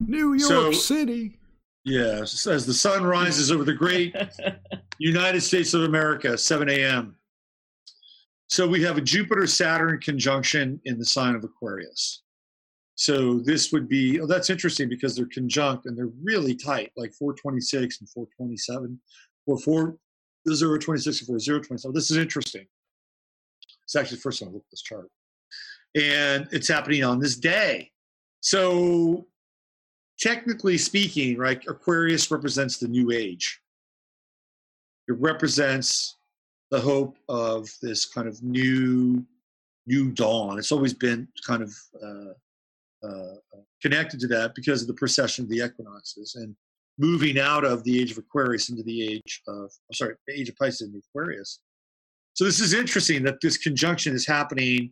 New York So- City. Yes, as the sun rises over the great [LAUGHS] United States of America, 7 a.m. So we have a Jupiter Saturn conjunction in the sign of Aquarius. So this would be, oh, that's interesting because they're conjunct and they're really tight, like 426 and 427, or 4, 026 and 4027. This is interesting. It's actually the first time I looked at this chart. And it's happening on this day. So technically speaking, right, Aquarius represents the new age. It represents the hope of this kind of new, new dawn. It's always been kind of uh, uh, connected to that because of the precession of the equinoxes and moving out of the age of Aquarius into the age of, I'm sorry, the age of Pisces into Aquarius. So this is interesting that this conjunction is happening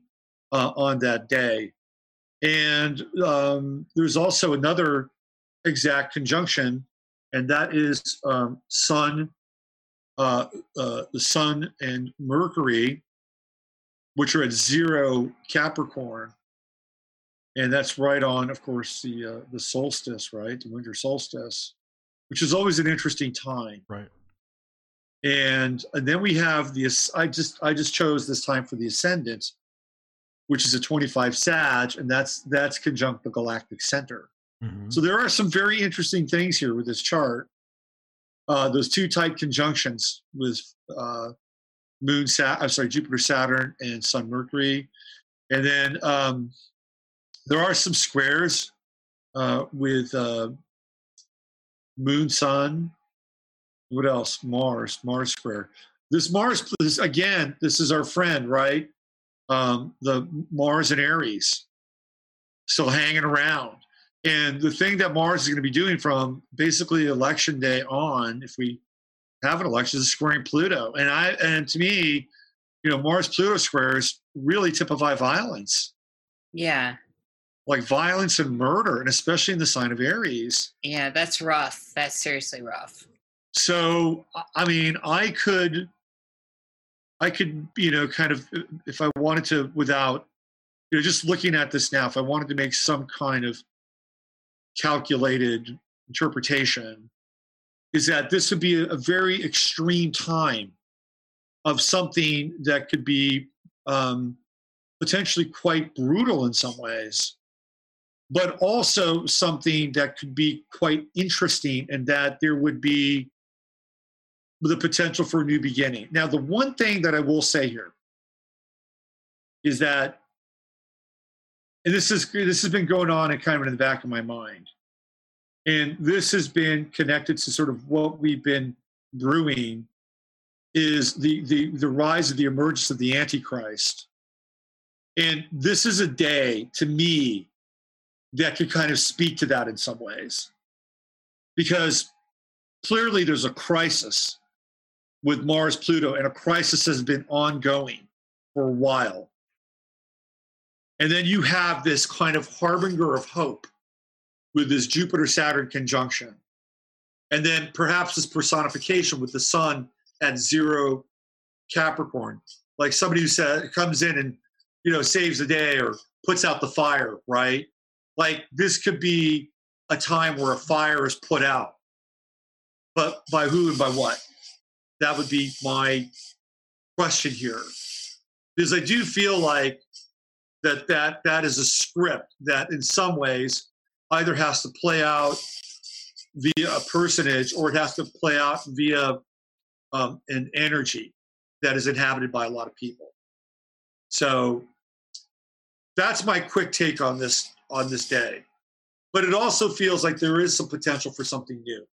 uh, on that day. And um, there's also another exact conjunction, and that is um, Sun, uh, uh, the Sun and Mercury, which are at zero Capricorn, and that's right on, of course, the uh, the solstice, right, the winter solstice, which is always an interesting time. Right. And, and then we have the I just I just chose this time for the ascendant, which is a 25 Sag, and that's that's conjunct the galactic center. Mhm. So there are some very interesting things here with this chart. Uh, those two tight conjunctions with uh, Moon, Sat- I'm sorry, Jupiter, Saturn, and Sun, Mercury, and then um, there are some squares uh, with uh, Moon, Sun. What else? Mars, Mars square. This Mars, this, again, this is our friend, right? Um, the Mars and Aries, still hanging around. And the thing that Mars is going to be doing from basically election day on, if we have an election, is squaring Pluto. And I and to me, you know, Mars Pluto squares really typify violence, Yeah. like violence and murder, and especially in the sign of Aries. Yeah. That's rough. That's seriously rough. So I- I mean, I could, I could, you know, kind of, if I wanted to, without, you know, just looking at this now, if I wanted to make some kind of calculated interpretation, is that this would be a, very extreme time of something that could be um, potentially quite brutal in some ways, but also something that could be quite interesting, and that there would be the potential for a new beginning. Now, the one thing that I will say here is that, and this is this has been going on and kind of in the back of my mind, and this has been connected to sort of what we've been brewing is the the the rise of the emergence of the antichrist. And this is a day to me that could kind of speak to that in some ways. Because clearly there's a crisis with mars pluto and a crisis has been ongoing for a while and then you have this kind of harbinger of hope with this jupiter saturn conjunction and then perhaps this personification with the sun at zero Capricorn, like somebody who says comes in and you know saves the day or puts out the fire, right? Like this could be a time where a fire is put out, but by who and by what? that would be my question here, because I do feel like that that that is a script that in some ways either has to play out via a personage or it has to play out via um, an energy that is inhabited by a lot of people. So that's my quick take on this on this day. But it also feels like there is some potential for something new.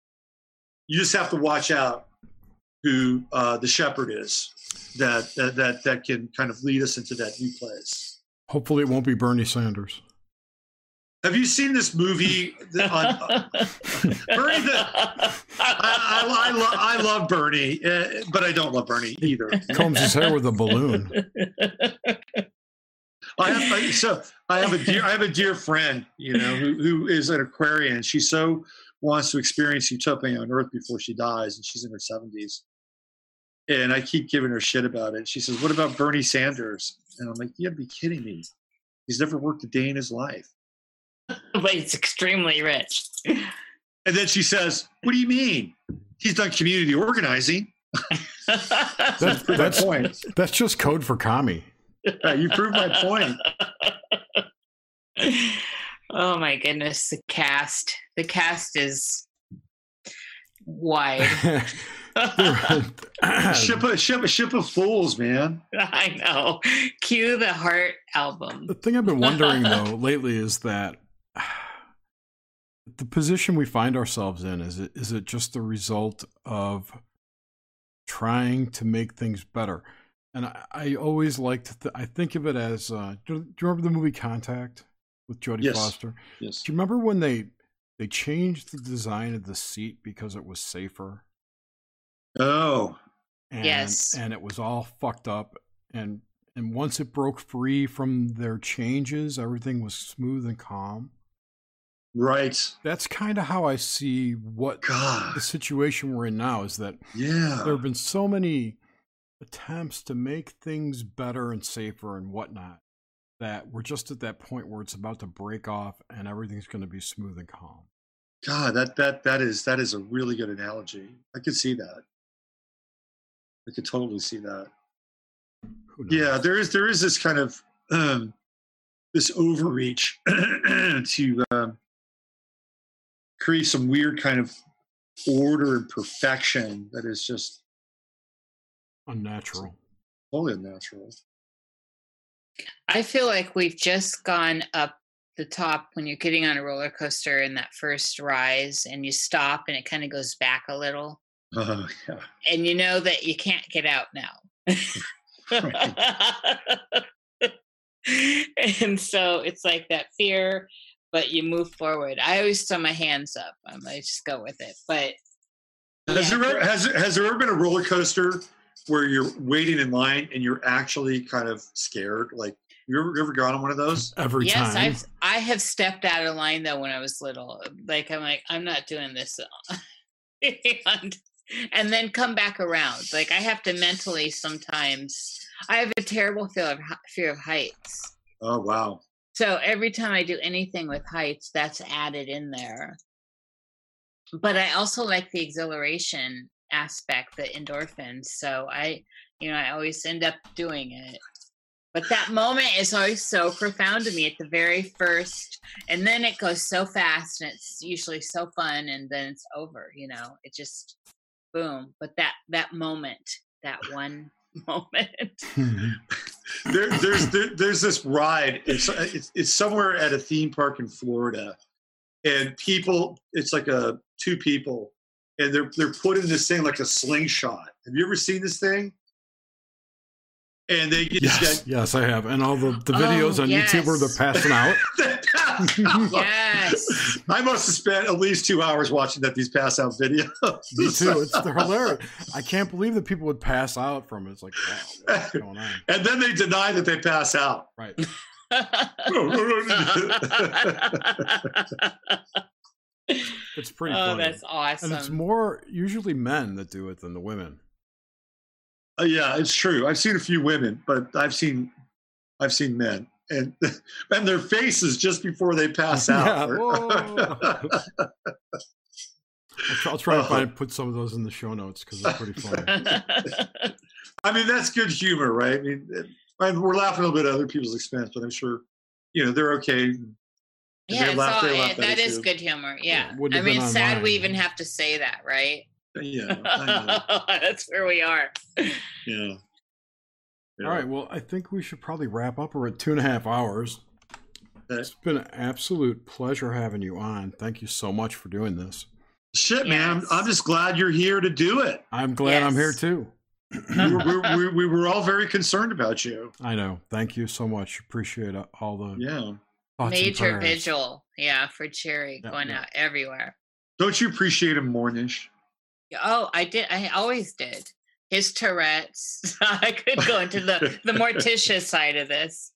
You just have to watch out who uh, the shepherd is that, that that that can kind of lead us into that new place. Hopefully, it won't be Bernie Sanders. Have you seen this movie on uh, [LAUGHS] Bernie? The, I, I, I, lo- I love Bernie, uh, but I don't love Bernie either. Combs his hair with a balloon. I have I, so I have a dear I have a dear friend, you know, who, who is an Aquarian. She so wants to experience utopia on Earth before she dies, and she's in her seventies. And I keep giving her shit about it. She says, "What about Bernie Sanders?" And I'm like, "You gotta be kidding me! He's never worked a day in his life." [LAUGHS] but he's extremely rich. And then she says, "What do you mean? He's done community organizing." [LAUGHS] That's, that's, point. that's just code for commie. Uh, you proved my point. [LAUGHS] oh my goodness, the cast. The cast is wide. [LAUGHS] ship a ship a ship of fools, man. [LAUGHS] I know. Cue the Heart album. the thing I've been wondering [LAUGHS] though lately is that the position we find ourselves in is it is it just the result of trying to make things better? And I, I always like to th- I think of it as uh, do, do you remember the movie Contact with Jodie Yes. Foster? Yes. Do you remember when they they changed the design of the seat because it was safer? Oh, and, Yes. and it was all fucked up and and once it broke free from their changes everything was smooth and calm right. that's kind of how i see what God. the situation we're in now is that Yeah. there have been so many attempts to make things better and safer and whatnot that we're just at that point where it's about to break off and everything's going to be smooth and calm God, that that that is that is a really good analogy. I could see that. I could totally see that. Yeah, there is there is this kind of um, this overreach [CLEARS THROAT] to um, create some weird kind of order and perfection that is just unnatural totally unnatural. I feel like we've just gone up the top when you're getting on a roller coaster in that first rise and you stop and it kind of goes back a little. Oh yeah. And you know that you can't get out now. [LAUGHS] and so it's like that fear, but you move forward. I always throw my hands up. I might just go with it. But Has Yeah. there ever, has has there ever been a roller coaster where you're waiting in line and you're actually kind of scared? Like you ever, you ever gone on one of those? every yes, time I've I have stepped out of line though when I was little. Like I'm like I'm not doing this, [LAUGHS] and, and then come back around. Like I have to mentally sometimes. I have a terrible fear of fear of heights. Oh wow. So every time I do anything with heights, that's added in there. But I also like the exhilaration aspect, the endorphins. So I, you know, I always end up doing it. But that moment is always so profound to me at the very first, and then it goes so fast, and it's usually so fun, and then it's over. You know, it just boom. But that that moment, that one [LAUGHS] moment. Hmm. there, there's there, there's this ride. It's, it's it's somewhere at a theme park in Florida, and people. It's like a two people, and they're they're put in this thing like a slingshot. Have you ever seen this thing? And they get yes yes i have and all the, the videos Oh, on youtube where they're yes. passing out [LAUGHS] [LAUGHS] yes. [LAUGHS] I must have spent at least two hours watching that these pass out videos. Me [LAUGHS] too. It's they're hilarious. I can't believe that people would pass out from it. It's like, wow, what's going on? [LAUGHS] and then they deny that they pass out. Right. It's pretty oh, funny. that's awesome. and it's more usually men that do it than the women. Uh, yeah, it's true. I've seen a few women, but I've seen I've seen men. And [LAUGHS] and their faces just before they pass [LAUGHS] out. are- whoa. I'll try, I'll try to oh. find put some of those in the show notes because they're pretty funny. [LAUGHS] I mean, that's good humor, right? I mean, and we're laughing a little bit at other people's expense, but I'm sure, you know, they're okay. yeah, They it's laugh- all, they laugh it- at that it is too. good humor. Yeah. wouldn't I mean, been it's sad we even have to say that, right? Yeah, I know. That's where we are. yeah. Yeah. All right. Well, I think we should probably wrap up. We're at two and a half hours. Okay. It's been an absolute pleasure having you on. Thank you so much for doing this. Shit, man, I'm, I'm just glad you're here to do it. I'm glad I'm here too. we, were, we, [LAUGHS] we, we were all very concerned about you. I know. Thank you so much. Appreciate all the Yeah. thoughts and Major vigil. Yeah, for Jerry Yeah, going yeah. out everywhere. Don't you appreciate him more, Nish? Oh, I did. I always did. His Tourette's. [LAUGHS] I could go into the the Morticia side of this.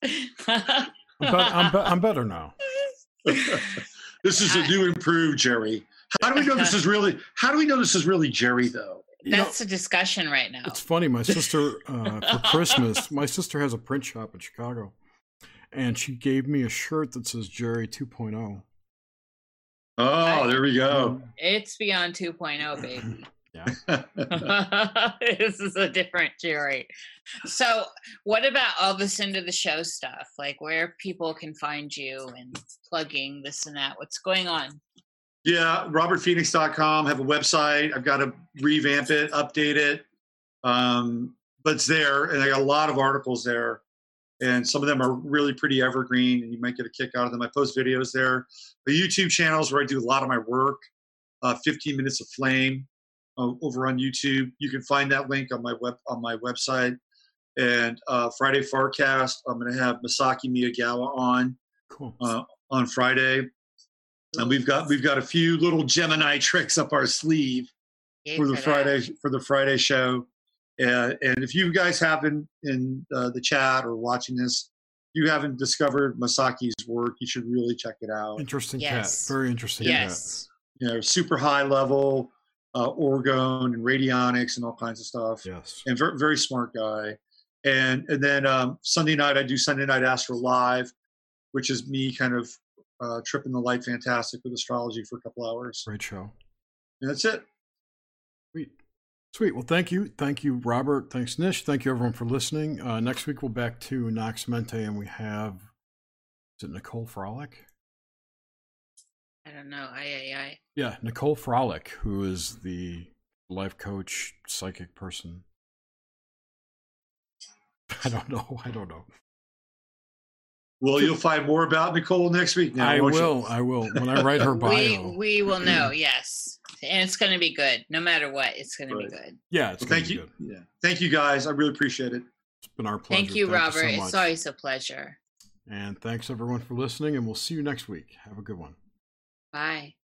I'm, be- I'm, be- I'm better now. [LAUGHS] this is a new improved Jerry. How do we know this is really? How do we know this is really Jerry though? You know, That's a discussion right now. it's funny. My sister, uh, for [LAUGHS] Christmas, my sister has a print shop in Chicago, and she gave me a shirt that says Jerry 2.0. Oh, there we go. It's beyond 2.0, baby. Yeah. [LAUGHS] [LAUGHS] this is a different Jerry. So, what about all this into the show stuff? Like where people can find you and plugging this and that? What's going on? yeah, robertphoenix.com. Have a website. I've got to revamp it, update it, um, but it's there, and I got a lot of articles there, and some of them are really pretty evergreen, and you might get a kick out of them. I post videos there. The YouTube channels where I do a lot of my work. Uh, 15 minutes of flame uh, over on YouTube. You can find that link on my web on my website. And uh, Friday Farcast, I'm going to have Masaki Miyagawa on Cool. uh, on Friday, and we've got we've got a few little Gemini [LAUGHS] tricks up our sleeve Yay for the that. Friday for the Friday show. Uh, and if you guys haven't in uh, the chat or watching this, you haven't discovered Masaki's work, you should really check it out. Interesting Yes. cat. Very interesting cat. Yes. You know, super high level uh, orgone and radionics and all kinds of stuff. Yes. and very, very smart guy. And and then um, Sunday night I do Sunday night Astro Live, which is me kind of uh, tripping the light fantastic with astrology for a couple hours, Great show. and that's it. Sweet. Sweet. Well, thank you. Thank you, Robert. Thanks, Nish. Thank you, everyone, for listening. Uh, next week, we'll back to Nox Mente, and we have, is it Nicole Frolic? I don't know. I, I, I. Yeah, Nicole Frolic, who is the life coach, psychic person. [LAUGHS] I don't know. I don't know. Well, you'll find more about Nicole next week. Now, I won't you? I will. When I write her [LAUGHS] bio. We we will [CLEARS THROAT] know. Yes, and it's going to be good. No matter what, it's going to be good. yeah, it's Well, thank be you. good. Yeah, thank you guys. I really appreciate it. It's been our pleasure. Thank you, Robert. so it's always a pleasure. And thanks, everyone, for listening, and we'll see you next week. Have a good one. Bye.